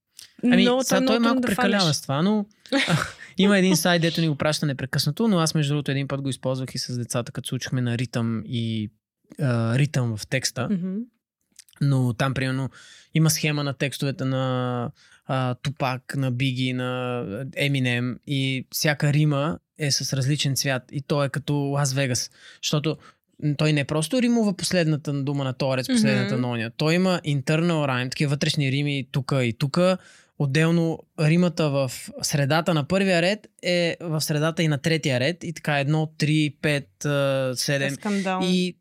Ами, Много- сега е той много малко да прекалява фанеш. с това, но има един сайт, дето ни го праща непрекъснато, но аз между другото един път го използвах и с децата, като се учихме на ритъм и а, ритъм в текста. Но там, примерно, има схема на текстовете на а, Тупак, на Биги, на Еминем и всяка рима е с различен цвят и то е като Лас Вегас. Защото той не просто римува последната дума на Торец, последната Мгм. на оня. Той има internal rhyme, такива вътрешни рими тука и тука. Отделно римата в средата на първия ред е в средата и на третия ред. И така едно, три, пет, седем. Скандал. И,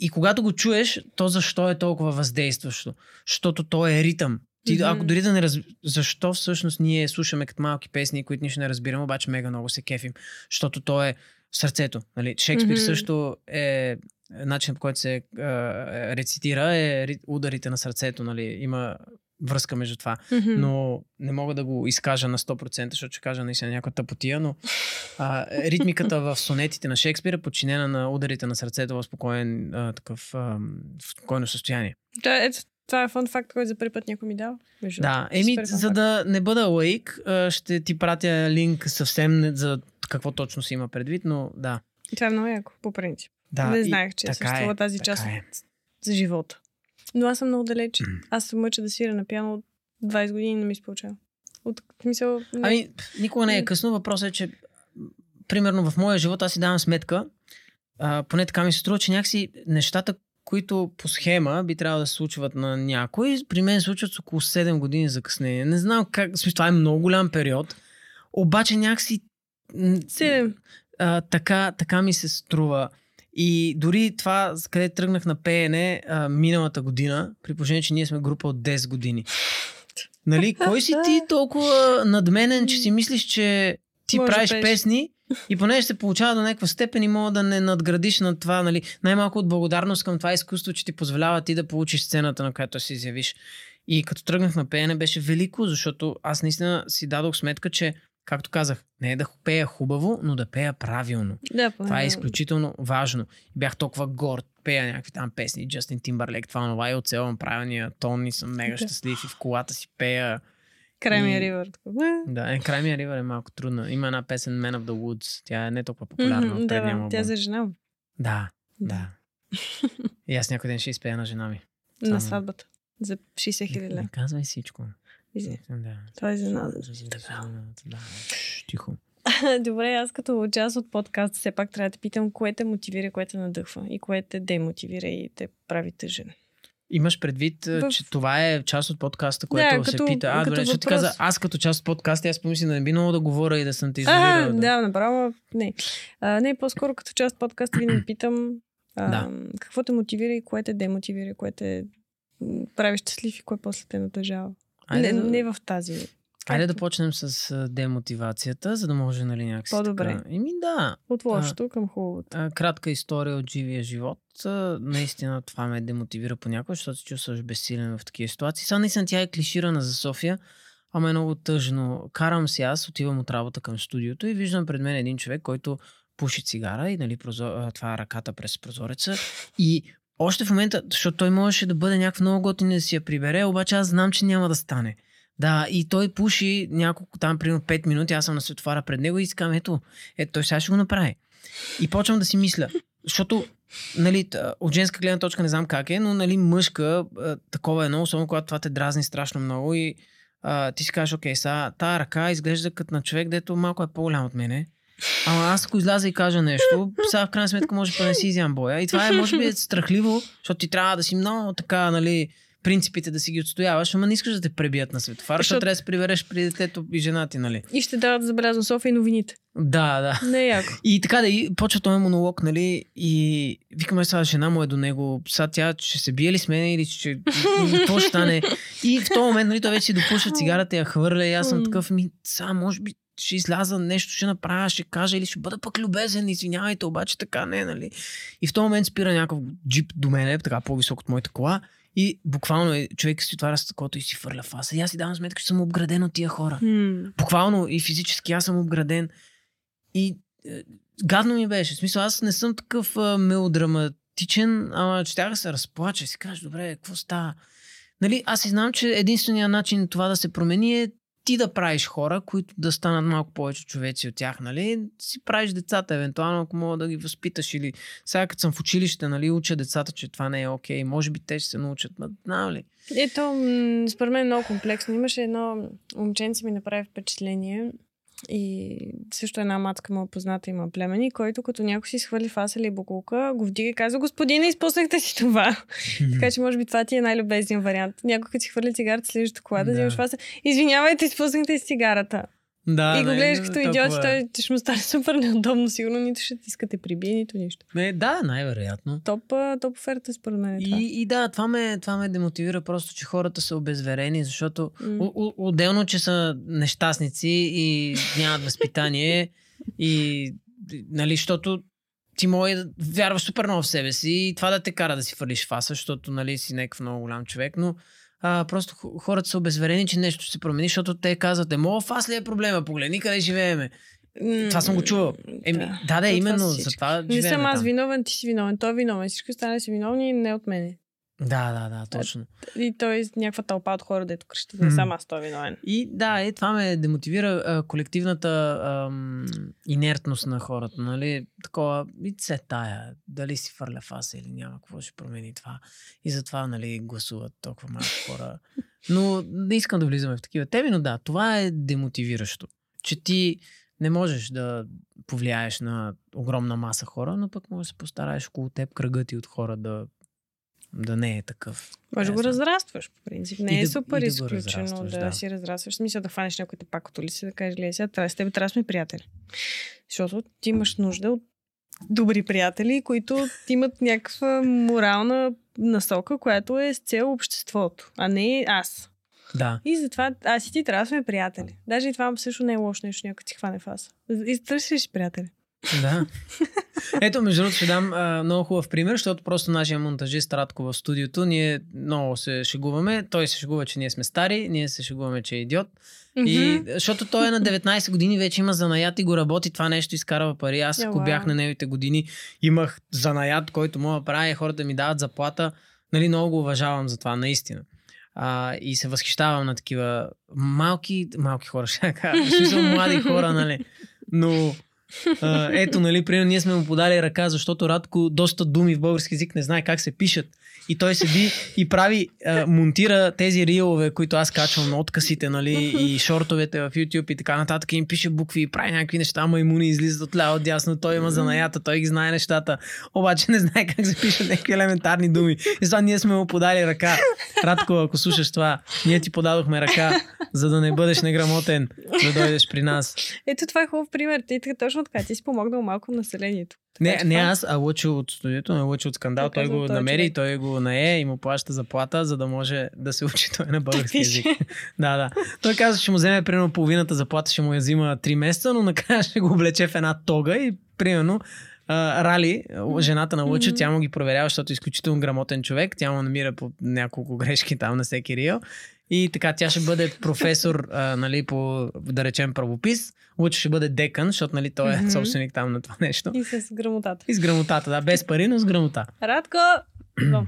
и когато го чуеш, то защо е толкова въздействащо? Защото то е ритъм. Ти, Мгм. ако дори да не раз... Защо всъщност ние слушаме като малки песни, които нищо не разбираме, обаче мега много се кефим? Защото то е сърцето. Нали? Шекспир Мгм. също е начин по който се е, рецитира е ри- ударите на сърцето. Нали? Има връзка между това. Мгм. Но не мога да го изкажа на 100%, защото ще кажа наистина някаква тъпотия, но а, ритмиката в сонетите на Шекспир е подчинена на ударите на сърцето в спокоен, а, такъв, а, в спокойно състояние. Да, ето, това е фан факт, който за първи път някой ми дава. между Да, еми, за да не бъда лаик, а, ще ти пратя линк съвсем не- за какво точно се има предвид, но да. Това е много яко, по принцип. да не и знаех, че така съществува е, тази част е. за живота. Но аз съм много далеч. Аз се мъча да свира на пиано от 20 години, не ми се получава. От смисъл... Не. Ами, никога не е късно. Въпросът е, че примерно в моя живот аз си давам сметка, а, поне така ми се струва, че някакси нещата, които по схема би трябвало да се случват на някой, при мен се случват с около 7 години закъснение. Не знам как, смисъл, това е много голям период, обаче някакси м, Седем. а, така, така ми се струва. И дори това, къде тръгнах на пеене а, миналата година, при положение, че ние сме група от 10 години. Нали, кой си ти толкова надменен, че си мислиш, че ти Може правиш пееш. песни и понеже се получава до някаква степен и мога да не надградиш на това, нали, най-малко от благодарност към това изкуство, че ти позволява ти да получиш сцената, на която се изявиш. И като тръгнах на пеене беше велико, защото аз наистина си дадох сметка, че, както казах, не е да пея хубаво, но да пея правилно. Да, Това е изключително важно. Бях толкова горд, пея някакви там песни, Джастин Тимбърлейк, това това и оцелвам правилния тон и съм мега Да. щастлив и в колата си пея. Кремия И- Ривър. Да, е, Краймия Ривър е малко трудна. Има една песен Man of the Woods, тя е не толкова популярна от Да, му тя е за жена. Да, да. И аз някой ден ще изпея на жена ми. На Само- сватбата. За 60 хиляди Не, не казвай всичко. Извини. Да. Това е за нас. Да. Тихо. Добре, аз като част от подкаста все пак трябва да питам, кое те мотивира, кое те надъхва и кое те демотивира и те прави тъжен. Имаш предвид, В- че това е част от подкаста, което Да, се като- пита. А, добре, защото ти въпрос. каза, аз като част от подкаста, аз помисля да не би много да говоря и да съм те А, изолирал. да, направо. Не. А, не, по-скоро като част от подкаста винаги питам а, Да. какво те мотивира и кое те демотивира, кое те прави щастлив и кое после те натъжава. Айде, не, да, не в тази. Айде да почнем с демотивацията, за да може, нали, някакси По-добре. Така... Ими да, От лошото към хубавото. а, кратка история от живия живот. А, наистина това ме демотивира понякога, защото се чувстваш безсилен в такива ситуации. Сега наистина тя е клиширана за София, ама е много тъжно. Карам си аз, отивам от работа към студиото и виждам пред мен един човек, който пуши цигара и нали, прозор... това е ръката през прозореца и още в момента, защото той можеше да бъде някакъв много готин да си я прибере, обаче аз знам, че няма да стане. Да, и той пуши няколко там, примерно 5 минути, аз съм на светофара пред него и си казвам, ето, ето, той сега ще го направи. И почвам да си мисля, защото нали, от женска гледна точка не знам как е, но нали, мъжка такова е едно, особено когато това те дразни страшно много и а, ти си кажеш, окей, сега тази ръка изглежда като на човек, дето малко е по-голям от мене. Ама аз ако изляза и кажа нещо, сега в крайна сметка може да не си изям боя. И това е, може би, е страхливо, защото ти трябва да си много така, нали, принципите да си ги отстояваш, ама не искаш да те пребият на светофара, защото трябва да се прибереш при детето и жена ти, нали? И ще трябва да забелязва София и новините. Да, да. Не е яко. И така да, и почва този монолог, нали, и викаме сега жена му е до него, сега тя ще се бие ли с мен или ще... какво ще стане? И в този момент, нали, той вече си допуша цигарата, я хвърля и аз съм такъв, ми, сега може би ще изляза, нещо ще направя, ще кажа или ще бъда пък любезен, извинявайте, обаче така не, нали? И в този момент спира някакъв джип до мене, така по-висок от моята кола и буквално е, човек си отваря стъклото и си фърля фаса. И аз си давам сметка, че съм обграден от тия хора. Hmm. Буквално и физически аз съм обграден. И е, гадно ми беше. В смисъл, аз не съм такъв е, мелодраматичен, ама че тя да се разплача и си кажеш, добре, какво става? Нали, аз и знам, че единственият начин това да се промени е ти да правиш хора, които да станат малко повече човеци от тях, нали? Си правиш децата, евентуално, ако мога да ги възпиташ или сега като съм в училище, нали, уча децата, че това не е окей, okay. може би те ще се научат, ма, знам ли? Ето, според мен е много комплексно. Имаше едно момченце ми направи впечатление. И също една матка му позната има племени, който като някой си схвърли фаса или букулка, го вдига и казва, господине, изпуснахте си това. така че може би това ти е най-любезният вариант. Някой като си хвърли цигарата, слежи до кола да, да взимаш фаса. Извинявайте, изпуснахте си цигарата. Да, и го гледаш като идиот, е. той ще му стане супер неудобно, сигурно нито ще ти искате прибие, нито нищо. Не, да, най-вероятно. Топ, топ оферта според мен. Е това. И, и да, това ме, това ме демотивира просто, че хората са обезверени, защото mm. отделно, че са нещастници и нямат възпитание и нали, защото ти може да вярваш супер много в себе си и това да те кара да си фърлиш фаса, защото нали, си някакъв много голям човек, но а, просто хората са обезверени, че нещо ще се промени, защото те казват, е, моят фас ли е проблема, погледни къде живееме. Това съм го чувал. Еми, да, да, да именно за това Не съм аз виновен, ти си виновен, той е виновен. Всички останали са виновни, не от мене. Да, да, да, точно. И той е някаква тълпа от хора, дето крещи, не сам аз той е виновен. И да, и това ме демотивира а, колективната ам, инертност на хората, нали? Такова, и се тая, дали си фърля фаса или няма, какво ще промени това. И затова, нали, гласуват толкова малко хора. Но не искам да влизаме в такива теми, но да, това е демотивиращо. Че ти не можеш да повлияеш на огромна маса хора, но пък можеш да се постараеш около теб кръгът ти от хора да да не е такъв. Може да го разрастваш, по принцип. Не и е да, супер да изключено да, да, си разрастваш. Смисъл да хванеш някой пак от улица да кажеш, гледай сега, трябва с теб трябва да сме приятели. Защото ти имаш нужда от добри приятели, които имат някаква морална насока, която е с цел обществото, а не аз. Да. И затова аз и ти трябва да сме приятели. Даже и това също не е лошо нещо, някой ти хване фаса. И търсиш приятели. Да. Ето, между другото, ще дам а, много хубав пример, защото просто нашия монтажист Радко в студиото, ние много се шегуваме. Той се шегува, че ние сме стари, ние се шегуваме, че е идиот. И, защото той е на 19 години, вече има занаят и го работи това нещо, изкарва пари. Аз, ако бях на неговите години, имах занаят, който мога да правя, хората ми дават заплата. Нали, много го уважавам за това, наистина. А, и се възхищавам на такива малки, малки хора, ще кажа, млади хора, нали. Но ето, нали, примерно, ние сме му подали ръка, защото Радко доста думи в български язик не знае как се пишат. И той седи и прави, а, монтира тези рилове, които аз качвам на откъсите, нали, и шортовете в YouTube и така нататък. И им пише букви и прави някакви неща, маймуни излизат от ляво, дясно. Той има занаята, той ги знае нещата. Обаче не знае как се пишат някакви елементарни думи. И сега ние сме му подали ръка. Радко, ако слушаш това, ние ти подадохме ръка, за да не бъдеш неграмотен, да дойдеш при нас. Ето това е хубав пример. Ти точно така, ти си помогнал малко населението. Не, не аз, а Лъчо от студиото, не Лъчо от скандал. Той го намери, човек. той го нае и му плаща заплата, за да може да се учи той на български язик. да, да. Той каза, че му вземе примерно половината заплата, ще му я взима 3 месеца, но накрая ще го облече в една тога и примерно Uh, Рали, жената на Лъчо, mm-hmm. тя му ги проверява, защото е изключително грамотен човек. Тя му намира по няколко грешки там на всеки рио. И така, тя ще бъде професор, а, нали, по, да речем, правопис. Лучо ще бъде декан, защото, нали, той е собственик там на това нещо. И с грамотата. И с грамотата, да, без пари, но с грамота. Радко!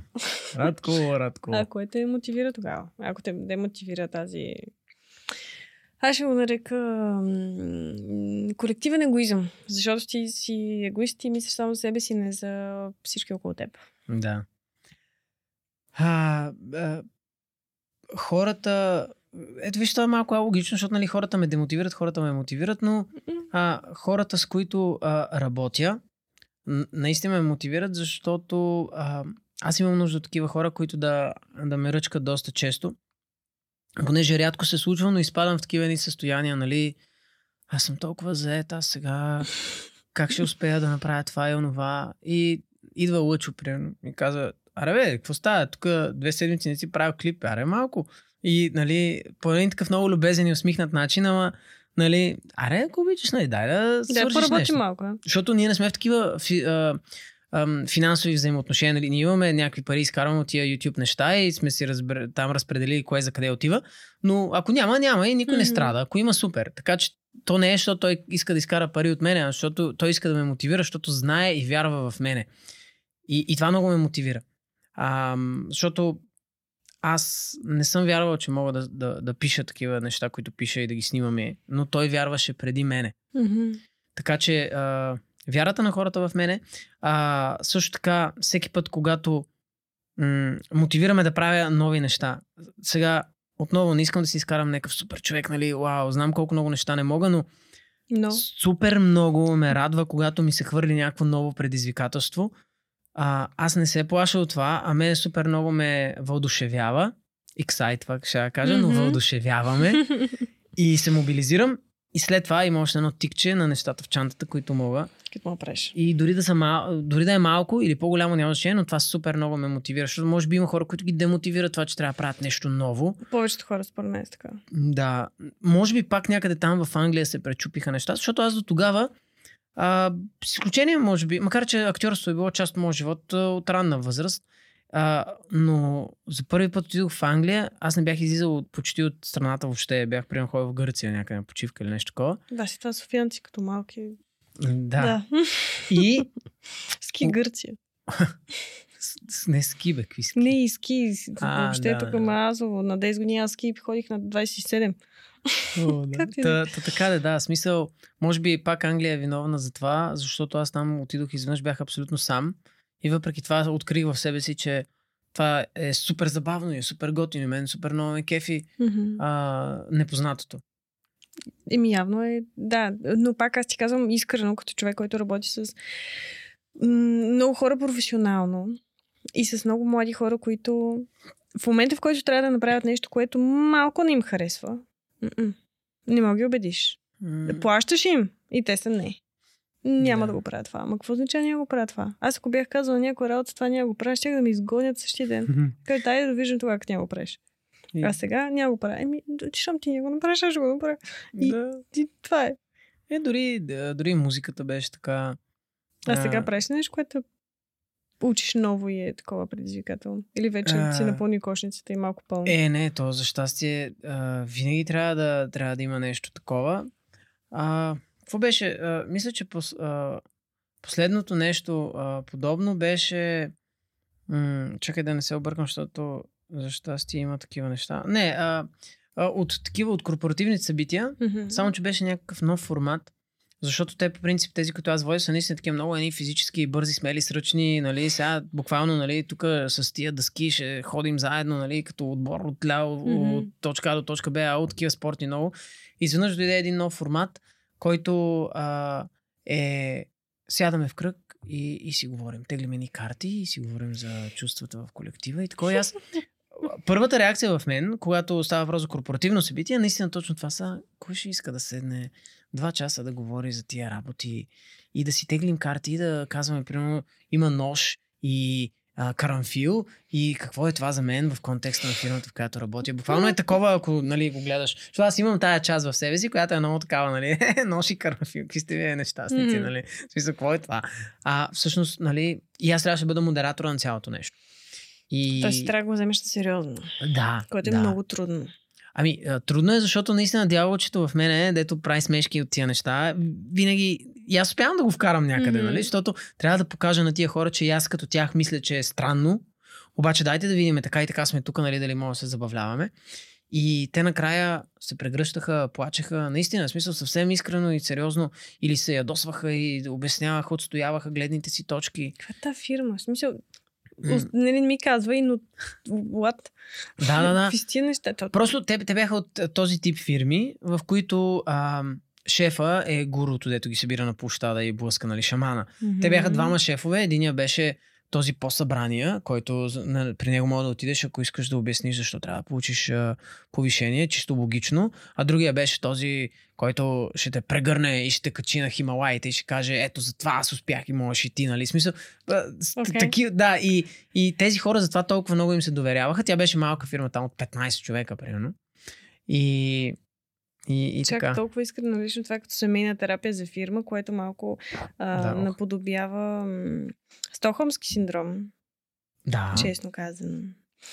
Радко, Радко. а кое те мотивира тогава? Ако те демотивира тази... Аз ще го нарека м, колективен егоизъм. Защото ти си егоист и мислиш само за себе си, не за всички около теб. Да. А, а, хората... Ето виж, това е малко логично, защото нали, хората ме демотивират, хората ме мотивират, но а, хората, с които а, работя, наистина ме мотивират, защото а, аз имам нужда от такива хора, които да, да ме ръчкат доста често. Понеже рядко се случва, но изпадам в такива едни състояния, нали, аз съм толкова заед, аз сега как ще успея да направя това и онова. И идва Лъчо, примерно, и казва, аре бе, какво става? Тук две седмици не си правил клип, аре малко. И, нали, по един такъв много любезен и усмихнат начин, ама, нали, аре, ако обичаш, нали, дай да Да, свършиш поработи нещо. малко. а. Защото ние не сме в такива фи, а, ам, финансови взаимоотношения. Нали? Ние имаме някакви пари, изкарваме от тия YouTube неща и сме си разбр... там разпределили кое за къде отива. Но ако няма, няма и никой не Мгм. страда. Ако има, супер. Така че то не е, защото той иска да изкара пари от мене, а защото той иска да ме мотивира, защото знае и вярва в мене. И, и това много ме мотивира. А, защото аз не съм вярвал, че мога да, да, да пиша такива неща, които пиша и да ги снимаме, но той вярваше преди мене. Мгм. Така че а, вярата на хората в мене, а, също така всеки път, когато м- мотивираме да правя нови неща. Сега, отново, не искам да си изкарам някакъв супер човек, нали, вау, знам колко много неща не мога, но Но, супер много ме радва, когато ми се хвърли някакво ново предизвикателство. А, аз не се плаша от това, а мен супер много ме въодушевява. Ексайтва, ще я кажа, но Мгм. въодушевяваме. И се мобилизирам. И след това има още едно тикче на нещата в чантата, които мога. му правиш. И дори да, са мал... дори да е малко или по-голямо, няма значение, но това супер много ме мотивира. Защото може би има хора, които ги демотивират това, че трябва да правят нещо ново. Повечето хора според мен е така. Да, може би пак някъде там в Англия се пречупиха нещата, защото аз до тогава, а, с изключение, може би, макар че актьорство е било част от моят живот от ранна възраст, а, но за първи път отидох в Англия, аз не бях излизал почти от страната въобще, бях примерно ходил в Гърция някъде на почивка или нещо такова. Да, си това софиянци като малки. Да. да. И Ски Гърция. не ски, бе, какви ски? Не и ски. А, Въобще да, тук да. Мазово. На 10 години аз ски ходих на 27. О, да. Та, та, така да, да. Смисъл, може би пак Англия е виновна за това, защото аз там отидох изведнъж, бях абсолютно сам. И въпреки това открих в себе си, че това е супер забавно и е супер готино. и Мен супер много ме кефи Мгм. а, непознатото. Еми явно е, да. Но пак аз ти казвам искрено, като човек, който работи с м, много хора професионално и с много млади хора, които в момента, в който трябва да направят нещо, което малко не им харесва, м-м, не мога да ги убедиш. М, Плащаш им и те са не. Няма Да. да, го правя това. Ама какво означава няма да го правя това? Аз ако бях казала някоя работа, това няма да го правя, ще да ме изгонят същия ден. Кай, дай да виждам тогава, как няма да го правиш. И- А сега няма да го правя. Еми, щом ти няма го направиш, аз ще го направя. И- да. И това е. Е, дори, да, дори музиката беше така. А сега А. правиш ли нещо, което учиш ново и е такова предизвикателно? Или вече А. си напълни кошницата и малко пълно? Е, не, то за щастие а, винаги трябва да, трябва да има нещо такова. А, какво беше? А, мисля, че пос, а, последното нещо а, подобно беше... М- чакай да не се объркам, защото за щастие има такива неща. Не, а, а, от такива, от корпоративните събития, Мгм. само, че беше някакъв нов формат. Защото те, по принцип, тези, които аз водя, са наистина такива много едни физически, бързи, смели, сръчни, нали, сега буквално, нали, тук с тия дъски ще ходим заедно, нали, като отбор от ляво, Мгм. от точка А до точка Б, а от такива спортни много. Изведнъж дойде един нов формат, който а, е сядаме в кръг и, и си говорим. Теглиме ни карти и си говорим за чувствата в колектива и такова. И аз първата реакция в мен, когато става въпрос за корпоративно събитие, наистина точно това са, кой ще иска да седне два часа да говори за тия работи и да си теглим карти и да казваме, примерно, има нож и а, карамфил и какво е това за мен в контекста на фирмата, в която работя. Буквално е такова, ако нали, го гледаш. Защото аз имам тая част в себе си, която е много такава, нали, нож и карамфил. Какви сте вие нещастници, Мгм. нали? В смисъл, какво е това? А всъщност, нали, и аз трябваше да бъда модератора на цялото нещо. И... Тоест, трябва да го вземеш сериозно. Да. Което е да. много трудно. Ами, трудно е, защото наистина дяволчето в мене, дето прави смешки от тия неща, винаги. И аз успявам да го вкарам някъде, Мгм. нали? Защото трябва да покажа на тия хора, че и аз като тях мисля, че е странно. Обаче дайте да видим, така и така сме тук, нали, дали може да се забавляваме. И те накрая се прегръщаха, плачеха, наистина, в смисъл съвсем искрено и сериозно, или се ядосваха и обясняваха, отстояваха гледните си точки. Каква е тази фирма? В смисъл, Ос- нали не ми казва и, но... What? Да, да, да. Какви сте неща? То- Просто те, те бяха от този тип фирми, в които а, шефа е гуруто, дето ги събира на площада и блъска, нали, шамана. Те бяха двама шефове. Единия беше този по-събрания, който при него може да отидеш, ако искаш да обясниш защо трябва да получиш повишение, чисто логично. А другия беше този, който ще те прегърне и ще те качи на Хималаите и ще каже, ето за това аз успях и можеш и ти, нали? Смисъл, Окей. таки, да, и, и тези хора затова толкова много им се доверяваха. Тя беше малка фирма, там от 15 човека, примерно. И, и, и Чак така. толкова искрено лично това като семейна терапия за фирма, което малко а, Да, наподобява м- Стокхолмски синдром, Да. честно казано.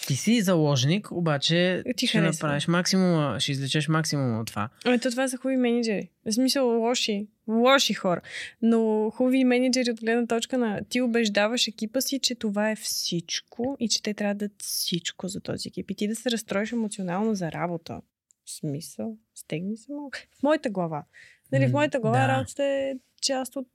Ти си заложник, обаче Ти ще харесва. направиш максимума, ще извлечеш максимума от това. Ето това са хубави менеджери. В смисъл лоши, лоши хора. Но хубави менеджери от гледна точка на ти убеждаваш екипа си, че това е всичко и че те трябва да дадат всичко за този екип. И ти да се разстроиш емоционално за работа. Смисъл, стегни се малко. В моята глава. Нали, в моята глава да. работата е част от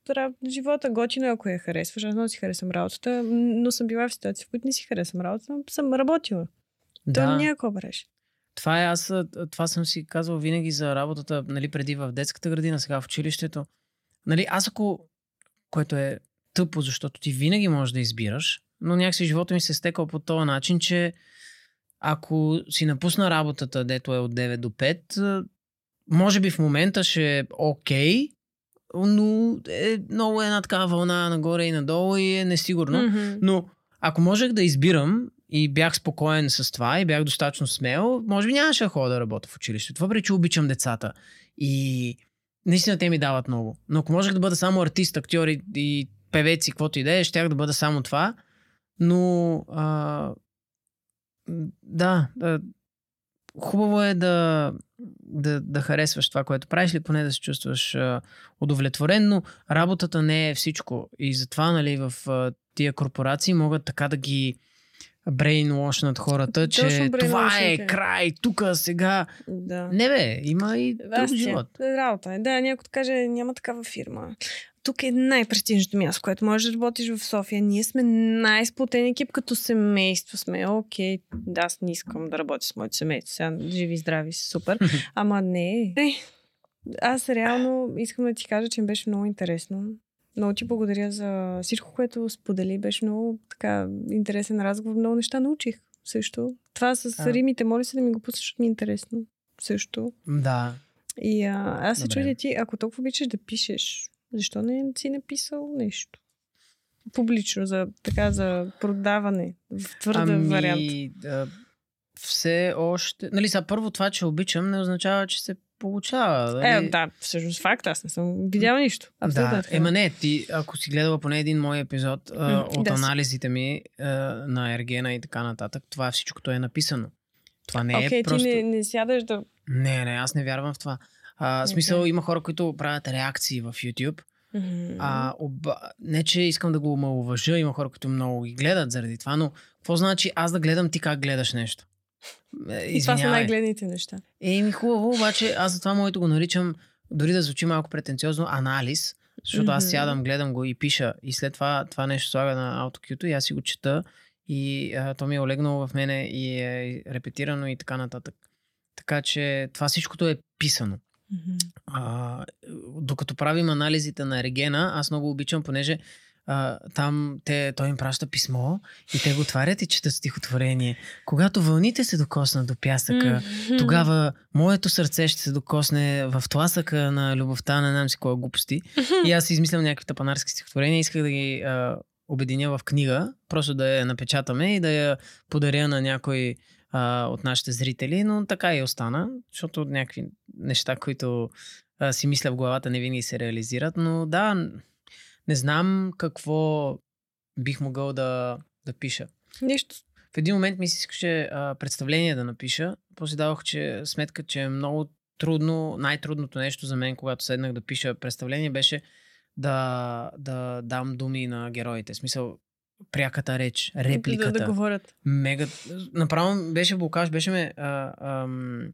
живота. Готино е, ако я харесваш. Аз много си харесвам работата, но съм била в ситуации, в които не си харесвам работата, но съм работила. Да. То Да, няма какво правиш. това е аз, това съм си казвал винаги за работата, нали, преди в детската градина, сега в училището. Нали, аз ако, което е тъпо, защото ти винаги можеш да избираш, но някакси живота ми се е стекал по този начин, че ако си напусна работата, дето е от 9 до 5, а, може би в момента ще е окей, но е много една такава вълна нагоре и надолу и е несигурно. Мгм. Но ако можех да избирам и бях спокоен с това и бях достатъчно смел, може би нямаше да ходя да работя в училището. Въпреки, че обичам децата. И наистина те ми дават много. Но ако можех да бъда само артист, актьор и, и певец и каквото и да е, щях да бъда само това. Но а, да, да, хубаво е да, да, да харесваш това, което правиш или поне да се чувстваш а, удовлетворен, но работата не е всичко. И затова, нали, в а, тия корпорации могат така да ги брейнлошнат хората, че това е брейнлошните. край, тук, сега. Да. Не бе, има и друг Аз живот. тя- Работа е. Да, някой каже, няма такава фирма. Тук е най-престижното място, което можеш да работиш в София. Ние сме най-сплотен екип като семейство сме. Окей, да, аз не искам да работя с моето семейство. Сега живи здрави супер. Ама не. Е, аз реално искам да ти кажа, че ми беше много интересно. Много ти благодаря за всичко, което сподели. Беше много така интересен разговор. Много неща научих също. Това с А. римите, моля се да ми го пуснеш, защото ми е интересно. Също. Да. И а, аз се чудя ти, ако толкова обичаш да пишеш, защо не си написал нещо? Публично, за, така, за продаване, в твърда ами, вариант. Да, все още... Нали, сега първо това, че обичам, не означава, че се получава. Нали? Е, да, всъщност факт, аз не съм видяла нищо. Абсолютно. Да, ема не, ти, ако си гледала поне един мой епизод а, М, от да, анализите ми а, на Ергена и така нататък, това всичкото е написано. Това не Окей, е просто... ти не, не сядаш да... Не, не, аз не вярвам в това. А, в смисъл, има хора, които правят реакции в YouTube. Мгм. А, оба... Не, че искам да го омалуважа, има хора, които много ги гледат заради това, но какво значи аз да гледам ти как гледаш нещо? Е, И това са Извинявай. най-гледните неща. Е, ми хубаво, обаче аз затова моето го наричам, дори да звучи малко претенциозно, анализ, защото аз Мгм. сядам, гледам го и пиша и след това това нещо слага на AutoCue и аз си го чета и а, то ми е олегнало в мене и е репетирано и така нататък. Така че това всичкото е писано. Мгм. А, докато правим анализите на Регена, аз много обичам, понеже а, там те, той им праща писмо и те го отварят и четат стихотворение. Когато вълните се докоснат до пясъка, Мгм. тогава моето сърце ще се докосне в тласъка на любовта, не знам си кой глупости. И аз измислям някакви тапанарски стихотворения, исках да ги а, обединя в книга, просто да я напечатаме и да я подаря на някой а, от нашите зрители, но така и остана, защото някакви неща, които а, си мисля в главата, не винаги се реализират, но да, не знам какво бих могъл да, да пиша. Нищо. в един момент ми се искаше а, представление да напиша. После давах че, сметка, че е много трудно, най-трудното нещо за мен, когато седнах да пиша представление, беше да, да дам думи на героите. В смисъл, пряката реч, репликата. Да, да говорят. Мега... Направо беше блокаж, беше ме... А, ам...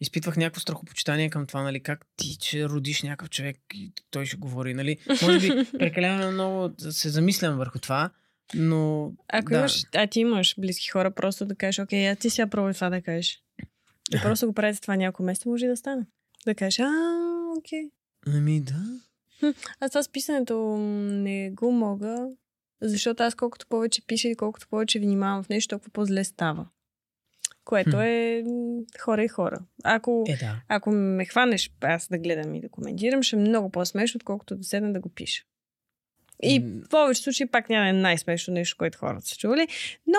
Изпитвах някакво страхопочитание към това, нали, как ти, че родиш някакъв човек и той ще говори, нали. Може би прекалено много се замислям върху това, но... Ако да. имаш, а ти имаш близки хора, просто да кажеш, окей, а ти сега пробвай това да кажеш. И просто го правите това няколко месеца, може и да стане. Да кажеш, а, окей. Ами да. Аз това с писането не го мога, защото аз колкото повече пиша и колкото повече внимавам в нещо, толкова по-зле става. Което е хора и хора. Ако, Е, да. ако ме хванеш аз да гледам и да коментирам, ще е много по-смешно, отколкото да седна да го пиша. И в повече случаи пак няма е най-смешно нещо, което хората са чували, но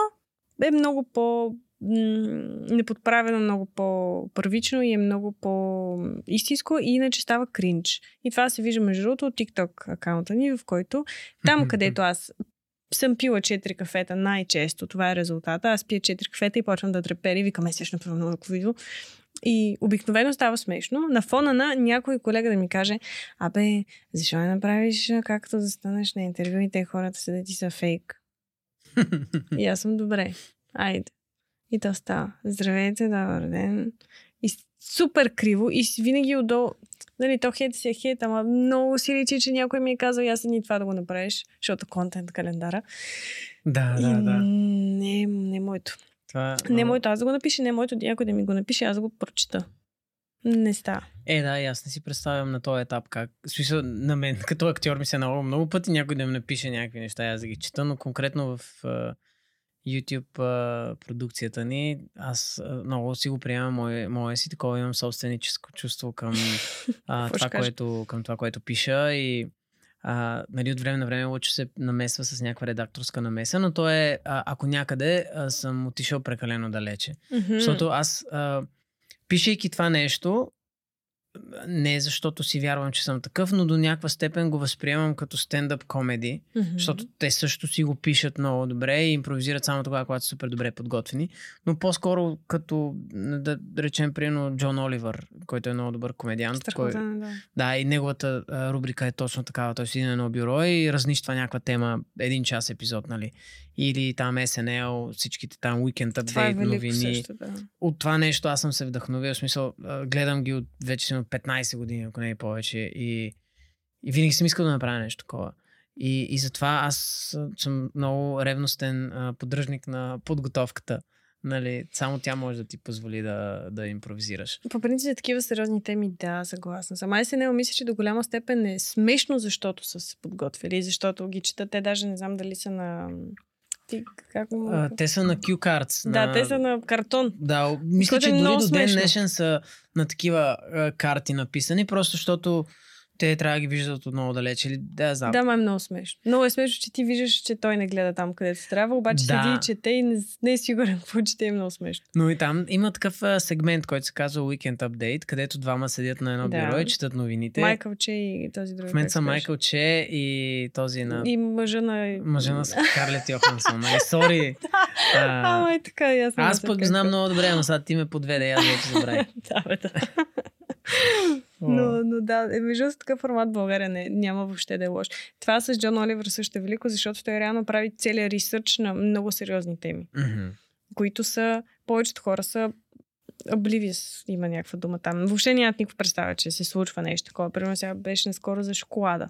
е много по неподправено, много по-първично и е много по-истинско и иначе става кринч. И това се вижда между другото от TikTok акаунта ни, в който там, където аз съм пила 4 кафета най-често, това е резултата. Аз пия 4 кафета и почвам да трепери и викам, е, ще направя много видео. И обикновено става смешно. На фона на някой колега да ми каже, абе, защо не направиш както да станеш на интервю и те хората седят ти са фейк. И аз съм добре. Айде. И то става. Здравейте, добър ден. И супер криво. И винаги отдолу. Нали, то хейт си е хейт, ама много си личи, че някой ми е казал, аз и това да го направиш, защото контент календара. да, И да, да. Не, не е моето. Това, Не е моето аз да го напиша, не е моето някой да ми го напише, аз да го прочита. Не става. Е, да, и аз не си представям на този етап как. Смисъл, на мен като актьор ми се е наложило много пъти някой да ми напише някакви неща, аз да ги чета, но конкретно в YouTube а, продукцията ни, аз а, много си го приемам, мое, мое си такова имам собственическо чувство към, а, това, което, към това, което пиша и а, нали, от време на време Лъчо се намесва с някаква редакторска намеса, но то е, а, ако някъде а, съм отишъл прекалено далече. Мгм. Защото аз, а, пишейки това нещо, не защото си вярвам, че съм такъв, но до някаква степен го възприемам като стендъп комеди, Мгм. защото те също си го пишат много добре и импровизират само тогава, когато са супер добре подготвени. Но по-скоро като, да речем, примерно Джон Оливър, който е много добър комедиант. Кой, да. да, и неговата а, рубрика е точно такава. Той седи на едно бюро и разнищва някаква тема, един час епизод, нали? Или там SNL, всичките там Weekend Това е Update, велико новини също, да. от това нещо аз съм се вдъхновил. В смисъл, гледам ги от вече си от 15 години, ако не и повече. И, и винаги съм искал да направя нещо такова. И, и затова аз съм много ревностен а, поддръжник на подготовката. Нали, само тя може да ти позволи да, да импровизираш. По принцип, такива сериозни теми, да, съгласна съм. Ай се не мисля, че до голяма степен е смешно, защото са се подготвили, защото ги четат. Те даже не знам дали са на... Ти, как му... А, те са на Q Cards. да, на... те са на картон. Да, мисля, Което че е дори много до ден смешно. днешен са на такива а, карти написани, просто защото те трябва да ги виждат от много далече. Или, да, знам. Да, ма е много смешно. Много е смешно, че ти виждаш, че той не гледа там, където трябва, обаче Да. седи и чете и не, не е сигурен какво чете е много смешно. Но и там има такъв а, сегмент, който се казва Weekend Update, където двама седят на едно Да. бюро и четат новините. Майкъл Че и този друг. в момента са? Майкъл Че и този на И мъжа на... мъжа на Скарлет Йохансон. Нали, сори. Ама е така, и аз пък знам много добре, но сега ти ме подведе, аз вече забравих. да, бе, да. Но, но да, е, между такъв формат България не, няма въобще да е лош. Това с Джон Оливър също е велико, защото той реално прави целият ресърч на много сериозни теми, които са, повечето хора са oblivious, има някаква дума там. Въобще нямат никаква представа, че се случва нещо такова. Примерно сега беше наскоро за шоколада,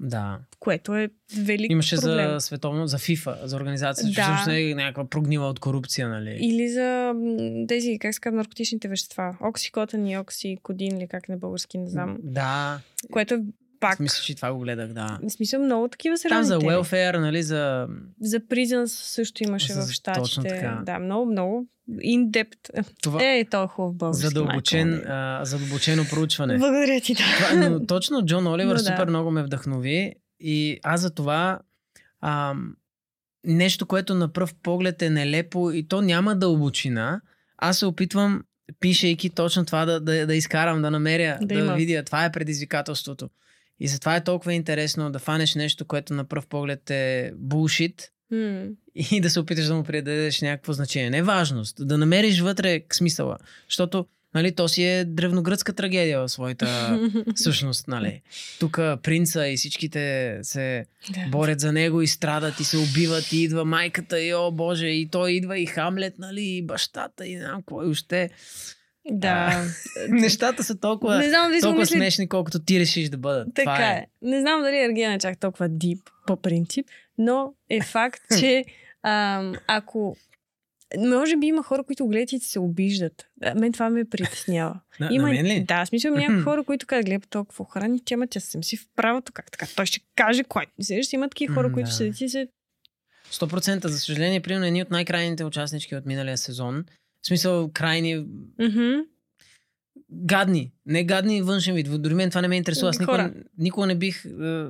Да. което е велик Имаше проблем. за световно, за FIFA, за организация, че Да. всъщност е някаква прогнила от корупция, нали? Или за тези, как се казва, наркотичните вещества. Оксикотен и оксикодин, или как на български, не знам. Да, Което е пак. мисля, че това го гледах, да. В смисъл много такива Там сериозни за welfare, нали, за... За Prisons също имаше За- в щатите. точно така. Да, много, много in-depth. Това, Е, то е хубав български. задълбочен, а, задълбочено проучване. Благодаря ти, да. Това, но точно Джон Оливър Но да. супер много ме вдъхнови и аз за това ам, нещо, което на пръв поглед е нелепо и то няма дълбочина, аз се опитвам, пишейки точно това да, да, да изкарам, да намеря, Да да, има. видя. Това е предизвикателството. И затова е толкова интересно да фанеш нещо, което на пръв поглед е булшит М. и да се опиташ да му придадеш някакво значение. Не важност, да намериш вътре смисъла. Защото нали, то си е древногръцка трагедия в своята същност. Нали. Тук принца и всичките се Да. борят за него и страдат и се убиват и идва майката и о боже и той идва и Хамлет, нали, и бащата и знам кой още. Да. Нещата са толкова, Не знам дали толкова мисли смешни, колкото ти решиш да бъдат. Така Това е. Не знам дали Ергена е чак толкова дип по принцип, но е факт, че ам, ако може би има хора, които гледат и се обиждат. Мен това ме притеснява. На, Има, на мен ли? Да, смисъл някакви хора, които казват, гледа толкова охрани, тя ма тя съм си в правото, как така. Той ще каже кой. Сещаш, има такива хора, които седят и се... 100%. За съжаление, примерно едни от най-крайните участнички от миналия сезон. В смисъл, крайни Мгм. гадни. Не гадни външен вид. Дори мен това не ме интересува. Аз никога, никога не бих е,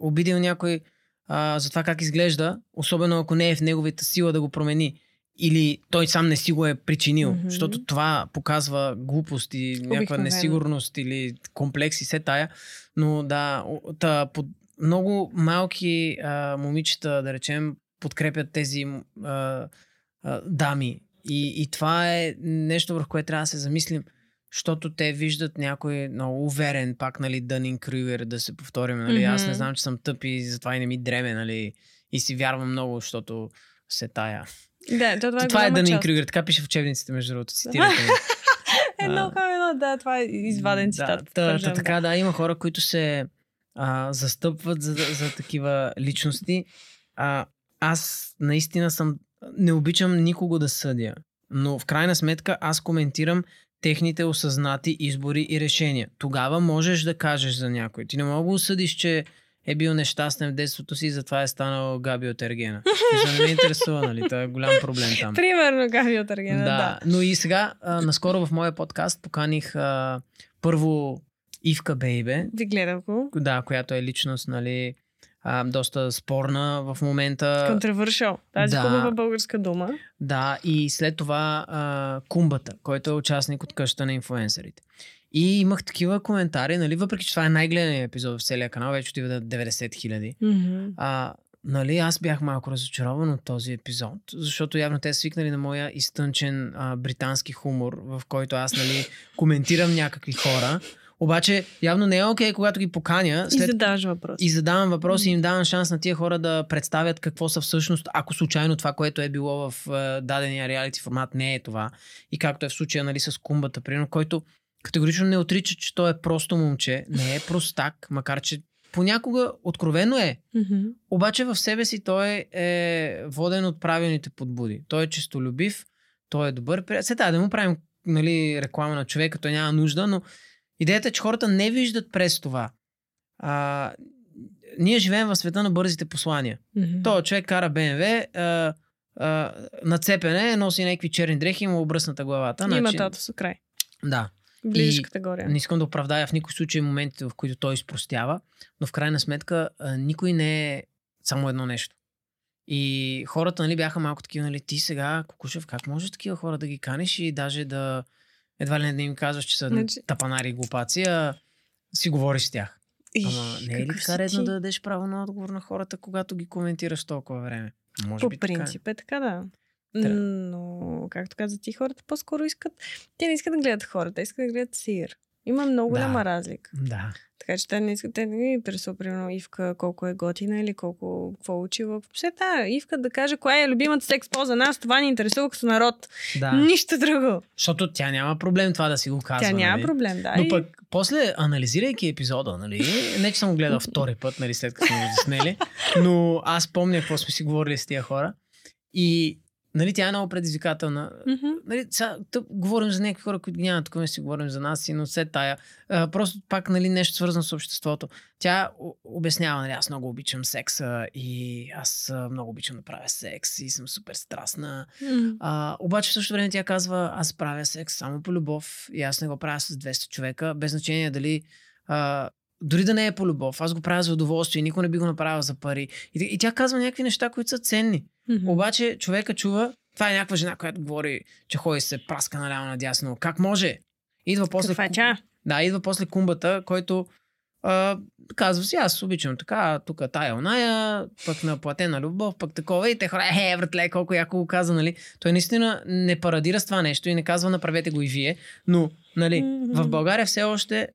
обидил някой а, за това как изглежда, особено ако не е в неговата сила да го промени. Или той сам не си го е причинил. Мгм. Защото това показва глупост и някаква несигурност или комплекс и се тая. Но да, та, под, много малки а, момичета, да речем, подкрепят тези а, а, дами. И, и това е нещо, върху което трябва да се замислим. Защото те виждат някой много уверен, пак, нали, Дънин Крюгер, да се повторим, нали, аз не знам, че съм тъп и затова и не ми дреме, нали, и си вярвам много, защото се тая. Да, то това е, Това е голяма Дънин. Крюгер, така пише в учебниците, между другото, цитирате. Едно към едно, да, това е изваден цитат. Да, та, та, така, да, има хора, които се а, застъпват за, за такива личности. А, аз наистина съм. Не обичам никого да съдя. Но в крайна сметка аз коментирам техните осъзнати избори и решения. Тогава можеш да кажеш за някой. Ти не мога да осъдиш, че е бил нещастен в детството си и затова е станал Габи от Ергена. Мисля, не ме интересува, нали? Това е голям проблем там. Примерно, Габи от Аргена, да. Да, но и сега, а, наскоро в моя подкаст поканих а, първо Ивка Бейбе, Ви гледах го. да, която е личност, нали, а, доста спорна в момента. Контравършал. Тази Да. хубава българска дума. Да, и след това а, Кумбата, който е участник от къщата на инфуенсърите. И имах такива коментари, нали, въпреки че това е най-гледаният епизод в целия канал, вече отива да 90 хиляди. А, нали, аз бях малко разочарован от този епизод, защото явно те са свикнали на моя изтънчен а, британски хумор, в който аз нали, коментирам някакви хора. Обаче явно не е окей, когато ги поканя И след... задаваш въпрос. и задавам въпроси и им давам шанс на тия хора да представят какво са всъщност, ако случайно това, което е било в е, дадения реалити формат не е това. И както е в случая нали, с Кумбата, примерно, който категорично не отрича, че той е просто момче, не е простак, макар че понякога откровено е, Мгм. обаче в себе си той е воден от правилните подбуди. Той е честолюбив, той е добър приятел. Се да да му правим нали, реклама на човека, той няма нужда, но идеята е, че хората не виждат през това. А, ние живеем в света на бързите послания. Мгм. Той човек кара БМВ, а, а, нацепене, носи някакви черни дрехи и му е обръсната главата. Има значи- тато с край. Да. Близък И- категория. Не искам да оправдая в никой случай моментите, в които той изпростява, но в крайна сметка а, никой не е само едно нещо. И хората нали, бяха малко такива, нали, ти сега, Кукушев, как може такива хора да ги каниш и даже да едва ли не да им казваш, че са Значи- тапанари и глупаци, а си говориш с тях. Ама не е ли така редно ти? да дадеш право на отговор на хората, когато ги коментираш толкова време? Може По би така е. принцип е така, да. Но, както каза ти, хората по-скоро искат... Те не искат да гледат хората, искат да гледат сир. Има много Да. голяма разлика. Да. Така че те не искат, те не ги интересува, примерно, Ивка колко е готина или колко, какво учила. Все та, Ивка да каже коя е любимата секс поза нас, това ни интересува като народ. да. Нищо друго. Защото тя няма проблем това да си го казва. Тя няма нали? проблем, да. Но и- пък, после, анализирайки епизода, нали, не че съм го гледал втори път, нали, след като сме го заснели, но аз помня какво сме си говорили с тия хора. И, нали, тя е много предизвикателна. Мгм. Нали, сега, тъп, говорим за някакви хора, които ги няма, тук не си говорим за нас, и но все тая. А, просто пак, нали, нещо свързано с обществото. Тя обяснява, нали, аз много обичам секса и аз много обичам да правя секс и съм супер страстна. М. А, обаче в същото време тя казва, аз правя секс само по любов и аз не го правя с 200 човека, без значение дали а, дори да не е по любов, аз го правя за удоволствие, никой не би го направил за пари. И, и тя казва някакви неща, които са ценни. Мгм. Обаче човека чува, това е някаква жена, която говори, че ходи се праска наляво надясно. Как може? Идва после, Каква е ку- тя? да, идва после кумбата, който а, казва си, аз обичам така, тук тая оная, пък на платена любов, пък такова и те хора, е, братле, колко яко го каза, нали? Той наистина не парадира с това нещо и не казва, направете го и вие, но, нали, Мгм. в България все още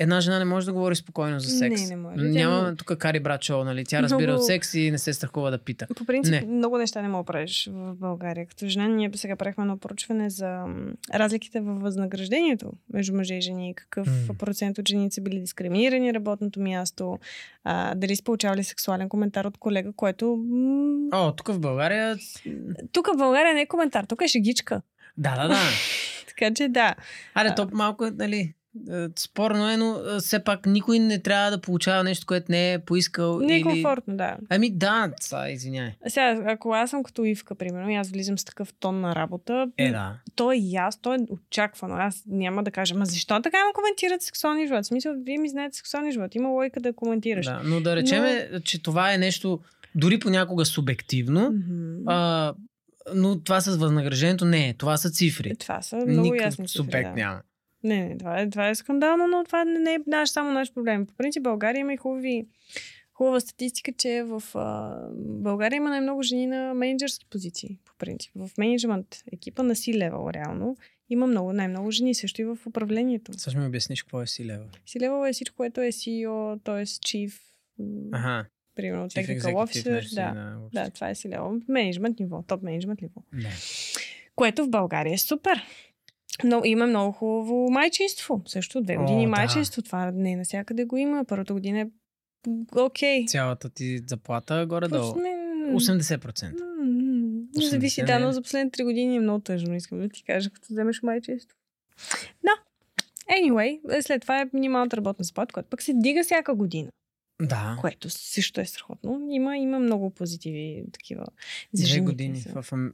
една жена не може да говори спокойно за секс. Не, не може. Няма не- тук кари брачо, нали? Тя разбира Много- от секс и не се страхува да пита. По принцип, Не. много неща не мога правиш в България. Като жена, ние сега правихме едно проучване за разликите във възнаграждението между мъже и жени. Какъв М. процент от жените са били дискриминирани работното място, а, дали са получавали сексуален коментар от колега, което... О, тук в България... Тук в България не е коментар, тук е шегичка. Да, да, да. Така че да. Аре, то малко нали, спорно е, но е, все пак никой не трябва да получава нещо, което не е поискал. Не е или... комфортно, да. Ами да, са, извиняй. Сега, ако аз съм като Ивка, примерно, и аз влизам с такъв тон на работа, Е, да. то е ясно, то е очаквано. Аз няма да кажа, ма защо така ме коментират сексуалния живот? В смисъл, вие ми знаете сексуалния живот. Има логика да коментираш. да. Но да речем, но... че това е нещо дори понякога субективно, Мгм. а, но това с възнаграждението не е. Това са цифри. Това са много Никакъв ясни цифри, субект да. няма. Не, не, това е, това е скандално, но това не, не е наш, само наш проблем. По принцип, България има и хубави, хубава статистика, че в а, България има най-много жени на менеджерски позиции, по принцип. В менеджмент екипа на C-level, реално, има много, най-много жени, също и в управлението. Ще ми обясниш какво е лева. C-level е всичко, което е CEO, т.е. Chief, м, Ага. примерно Chief Technical Officer. си, Да, въобще. да, това е C-level. Менеджмент ниво, топ менеджмент ниво. Да. Което в България е супер. Но има много хубаво майчинство. Също две О, години да. майчинство. Това не навсякъде го има. Първата година е окей. Цялата ти заплата горе-долу. Просто не- 80%. М, м, Не зависи, 80 да, е. но за последните три години е много тъжно, искам да ти кажа, като вземеш майчинство. Да. Anyway, е, след това е минималната работна заплата, която пък се дига всяка година, Да. което също е страхотно. Има, има много позитиви такива. за Две години. са. В,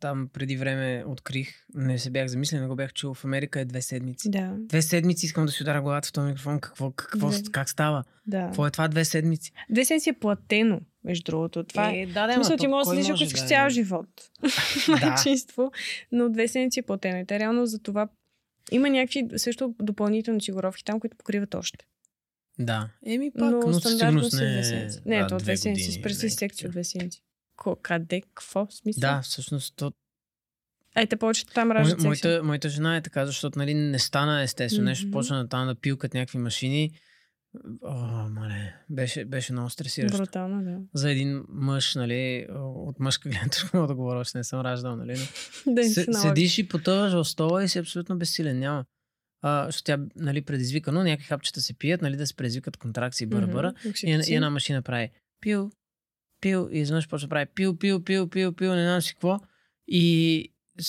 там преди време открих, не се бях замислил, не го бях чул. В Америка е две седмици. Да, Две седмици искам да си ударя главата в този микрофон. Какво, какво, как става? да. Какво е това две седмици? Две седмици е платено, между другото. Това е е, да, да, смисъл, ти можеш да седиш, ако искаш да е? цял живот. Майчинство. Но две седмици е платено. И те реално за това има някакви също допълнителни осигуровки там, които покриват още. Да. Еми пак, но, но, стандартно са две не седмици. е Не, да, то две седмици. години, Представи си не. секция от две седмици. Къде? Какво? Смисъл? Да, всъщност то, Ай, те повечето там раждат Мо, моята, моята жена е така, защото нали, не стана естествено. Нещо Мгм. почна да там да пилкат някакви машини. О, мале, беше, беше много стресиращо. Брутално, да. За един мъж, нали, от мъжка гледна точка мога да говоря, още не съм раждал, нали, но Да Се, седиш и потъваш в стола и си абсолютно безсилен. Няма. А, защото тя, нали, предизвика, но някакви хапчета се пият, нали, да се предизвикат контракции, Мгм. бъра. И, и една машина прави пил, пил, и изведнъж почва да прави пил, пил, пил, пил, пил, не знам си какво. И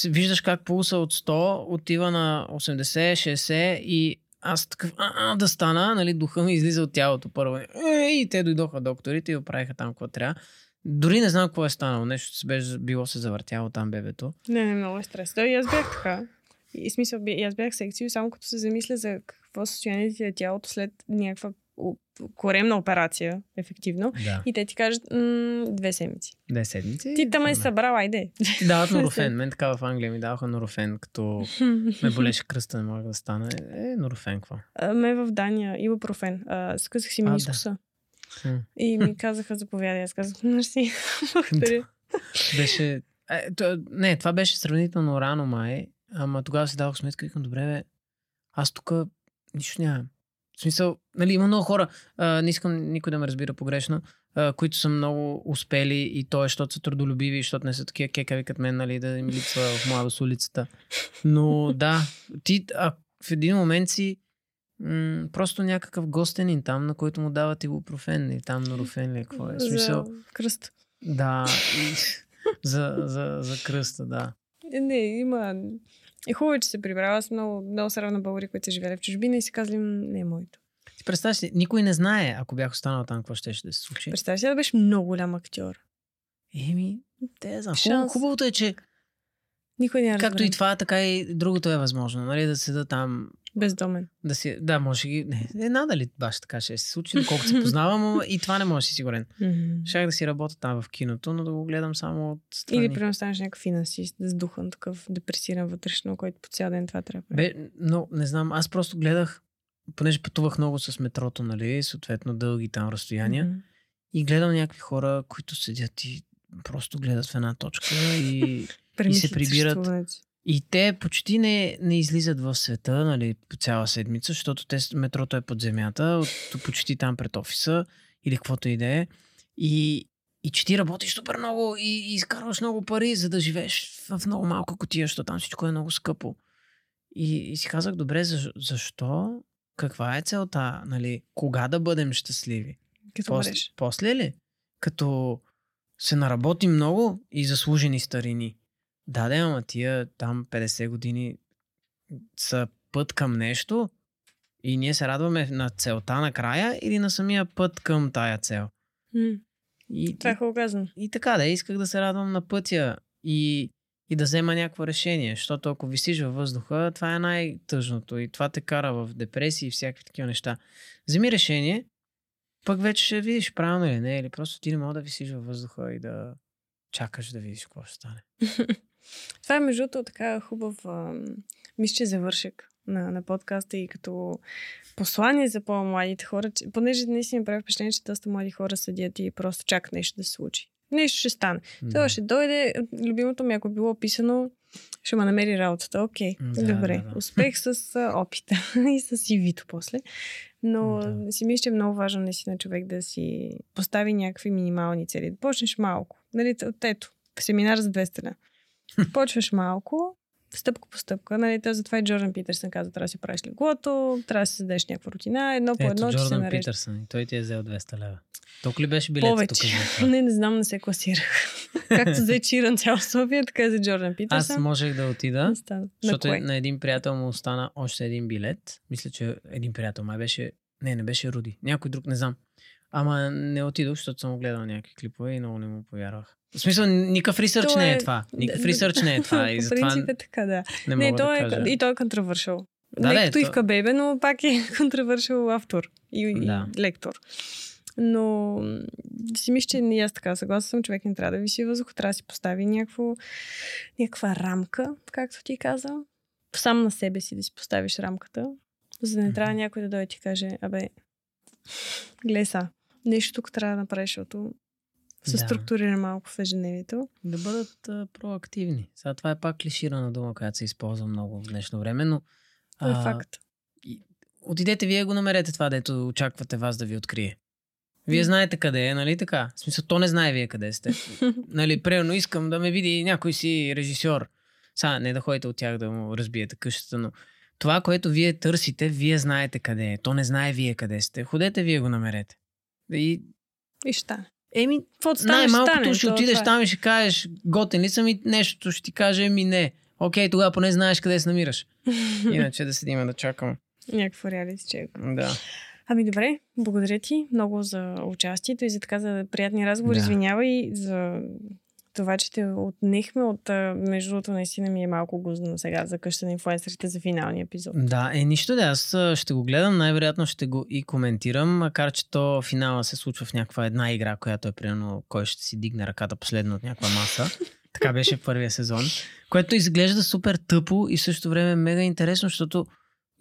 виждаш как пулса от 100 отива на 80, 60 и аз такъв, а, а, да стана, нали, духа ми излиза от тялото първо. Е, и те дойдоха докторите и оправиха там какво трябва. Дори не знам какво е станало. Нещо се беше било се завъртяло там бебето. Не, не, много е стрес. Да, и аз бях така. И смисъл, аз бях секцио, само като се замисля за какво състояние ти е тялото след някаква коремна операция, ефективно. Да. И те ти кажат, м- две седмици. Две седмици. Ти там е Да. събрал, айде. Ти дават норофен. Мен така в Англия ми даваха норофен, като ме болеше кръста, не мога да стане. Е, норофен, какво? Ме в Дания, ибупрофен. Скъсах си да. менискуса. М. И ми казаха, заповядай. Аз казах, мерси. Благодаря. Беше... Е, то, не, това беше сравнително рано май, ама тогава си давах сметка и викам, добре, бе, аз тук нищо нямам. В смисъл, нали, има много хора, а, не искам никой да ме разбира погрешно, а, които са много успели и то е, защото са трудолюбиви, защото не са такива кекави като мен, нали, да им липсва в младост улицата. Но да, ти а, в един момент си м- просто някакъв гостенин там, на който му дават ибупрофен и там норофен ли, какво е. Смисъл, За кръст. да, и, за, за, за кръста, да. Е, Не, има... Е хубаво, е, че се прибрала. Аз много, много се равна българи, които са живели в чужбина и си казали, «М, не е моето. Ти представяш си, никой не знае, ако бях останал там, какво ще, ще се случи. Представя си да беше много голям актьор. Еми, те знам. Шанс. Хубаво, хубавото е, че Никой не е както и това, така и другото е възможно. Нали, да седа там, Бездомен. да си... Да, може ги... Не, е, надали баш така ще се случи, доколкото се познавам, и това не може да си сигурен. Щях да си работя там в киното, но да го гледам само от страни. Или примерно станеш някакъв финансист, сдухан, такъв депресиран вътрешно, който по цял ден това трябва. Бе, но не знам, аз просто гледах понеже пътувах много с метрото, нали, съответно дълги там разстояния, Мгм. и гледам някакви хора, които седят и просто гледат в една точка и, Премислят прибират. И те почти не, не излизат в света, нали, по цяла седмица, защото те, метрото е под земята, от, почти там пред офиса или каквото и да е. И, и че ти работиш супер много и, и изкарваш много пари, за да живееш в много малка котия, защото там всичко е много скъпо. И, и си казах, добре, защо, защо? Каква е целта? Нали? Кога да бъдем щастливи? Като После, после ли? Като се наработи много и заслужени старини. Да, да, ама тия там 50 години са път към нещо и ние се радваме на целта накрая или на самия път към тая цел. И, Това е хубаво казано. и така да, исках да се радвам на пътя и, и да взема някакво решение, защото ако висиш във въздуха, това е най-тъжното и това те кара в депресии и всякакви такива неща. Вземи решение, пък вече ще видиш правилно или не, или просто ти не мога да висиш във въздуха и да чакаш да видиш какво ще стане. Това е между другото така хубав, ам, мисля, че завършек на, на подкаста и като послание за по-младите хора, че, понеже наистина ми прави впечатление, че доста млади хора седят и просто чакат нещо да се случи. Нещо ще стане. Това ще дойде, любимото ми, ако било описано, ще ме намери работата. Окей, Да, добре. да, да. Успех с а, опита и с CV-то после. Но Да. си мисля, че е много важно наистина човек да си постави някакви минимални цели. Да почнеш малко. Нали, ето, семинар за 200 лева. Почваш малко, стъпка по стъпка. Нали, то затова и Джордан Питърсън каза, трябва да си правиш леглото, трябва да си създадеш някаква рутина, едно по Ето едно, че се нарежда. И той ти е взел 200 лева. Толкова ли беше билет тук? Повече. това? Не, не знам, не се класирах. Както за Чиран цяла София, така и за Джордан Аз Питърсън. можех да отида. На защото кое? на един приятел му остана още един билет. Мисля, че един приятел май беше... Не, не беше Руди. Някой друг, не знам. Ама не отидох, защото съм гледал някакви клипове и много не му повярвах. В смисъл, никакъв ресърч То не е е- това. Никакъв ресърч не е това. И По затова принцип е така, да. не Не, той да е, кажа. и той е контравършал. Да, не да, като то- Ивка Бебе, но пак е контравършал автор и, Да. и лектор. Но си мисля, че и аз така съгласна съм, човек не трябва да виси въздух, трябва да си постави някакво, някаква рамка, както ти каза. Сам на себе си да си поставиш рамката, за да не трябва някой да дойде и ти каже, абе, гледай са, нещо тук трябва да направиш, защото се Да. структурира малко в ежедневието. Да бъдат а, проактивни. Сега това е пак клиширана дума, която се използва много в днешно време, но Това е факт. отидете вие го намерете това, дето очаквате вас да ви открие. Вие знаете къде е, нали така? В смисъл, то не знае вие къде сте. нали, примерно искам да ме види някой си режисьор. Сега, не да ходите от тях да му разбиете къщата, но това, което вие търсите, вие знаете къде е. То не знае вие къде сте. Ходете, вие го намерете. И, И ще стане. еми, Каквото стане, най-малкото ще отидеш това е. там и ще кажеш, готен ли съм и нещо ще ти каже, еми не. Окей, тогава поне знаеш къде се намираш. Иначе да седим да чакаме. Някакво реалити чек. Да. Ами добре, благодаря ти много за участието и за така за приятния разговор. Да. Да. Извинявай за това, че те отнехме от... Между другото, наистина ми е малко гузно сега за къща на инфуенсърите за финалния епизод. Да, е нищо да, аз ще го гледам, най-вероятно ще го и коментирам, макар че то финала се случва в някаква една игра, която е примерно кой ще си дигне ръката последно от някаква маса. Така беше първия сезон, което изглежда супер тъпо и в същото време мега интересно, защото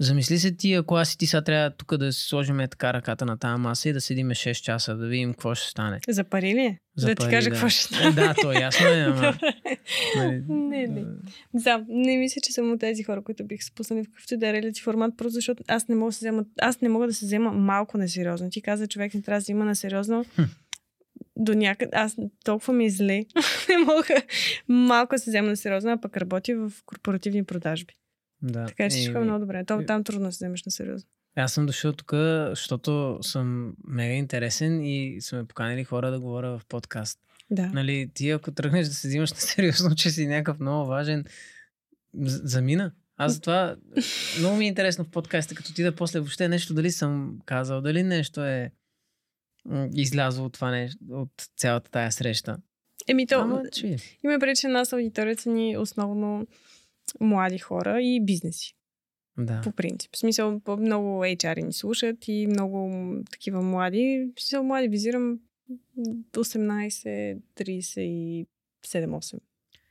замисли се ти, ако аз и ти сега трябва тук да си сложим е така ръката на тази маса и да седиме 6 часа, да видим какво ще стане. За пари ли? За да ти пари, кажа да. какво ще Е, стане. да, то е ясно е, ама... Нали, не, не. Да, не мисля, че съм от тези хора, които бих спуснали в какъвто да е формат, просто защото аз не мога да се взема, аз не мога да се взема малко на сериозно. Ти каза, човек не трябва да се взема на сериозно. Хм. До някъде, аз толкова ми е зле. не мога малко да се взема на сериозно, а пък работя в корпоративни продажби. Да. Така че всичко е много добре. То, там трудно се вземеш на сериозно. Аз съм дошъл тук, защото съм мега интересен и са ме поканили хора да говоря в подкаст. Да. Нали, ти ако тръгнеш да се взимаш на сериозно, че си някакъв много важен, замина. Аз затова много ми е интересно в подкаста, като ти да после въобще нещо дали съм казал, дали нещо е излязло от това нещо, от цялата тая среща. Еми то, Ама, има преди, че нас аудиторията ни основно млади хора и бизнеси. Да. По принцип. В смисъл, много HR ни слушат и много такива млади. В смисъл, млади визирам 18, 37, 8.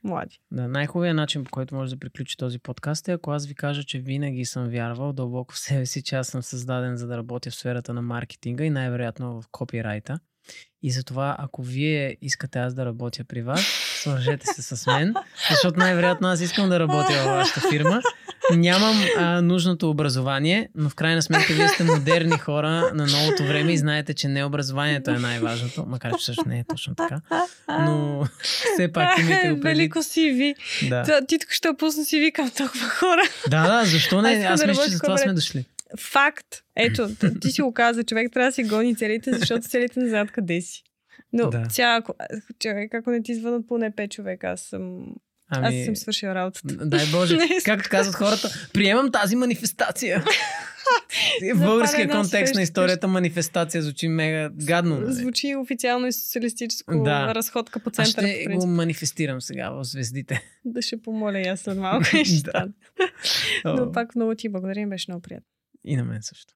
млади. Да, най-хубавият начин, по който може да приключи този подкаст е, ако аз ви кажа, че винаги съм вярвал дълбоко в себе си, че аз съм създаден за да работя в сферата на маркетинга и най-вероятно в копирайта. И затова, ако вие искате аз да работя при вас, свържете се с мен, защото най-вероятно аз искам да работя във вашата фирма. Нямам а, нужното образование, но в крайна сметка вие сте модерни хора на новото време и знаете, че не образованието е най-важното, макар че също не е точно така. Но все пак имайте го предвид. Велико CV. Да. Това, ти тук ще пусна CV към толкова хора. да, да, защо не? Аз Аз да мисля, че за това сме дошли. Факт. Ето, ти си го каза, човек трябва да си гони целите, защото целите не знаят къде си. Но Да. ця, ако, човек, ако не ти звънат поне 5 човека, аз съм, Ами, аз съм свършил работата. Дай Боже, както казват хората, приемам тази манифестация. В българския контекст на историята манифестация звучи мега гадно. нали? Звучи официално и социалистическо Да. разходка по Аз центъра. ще по го манифестирам сега в звездите. Да ще помоля и аз след малко. ще Да. Но пак много ти благодаря, беше много приятно. И на мен също.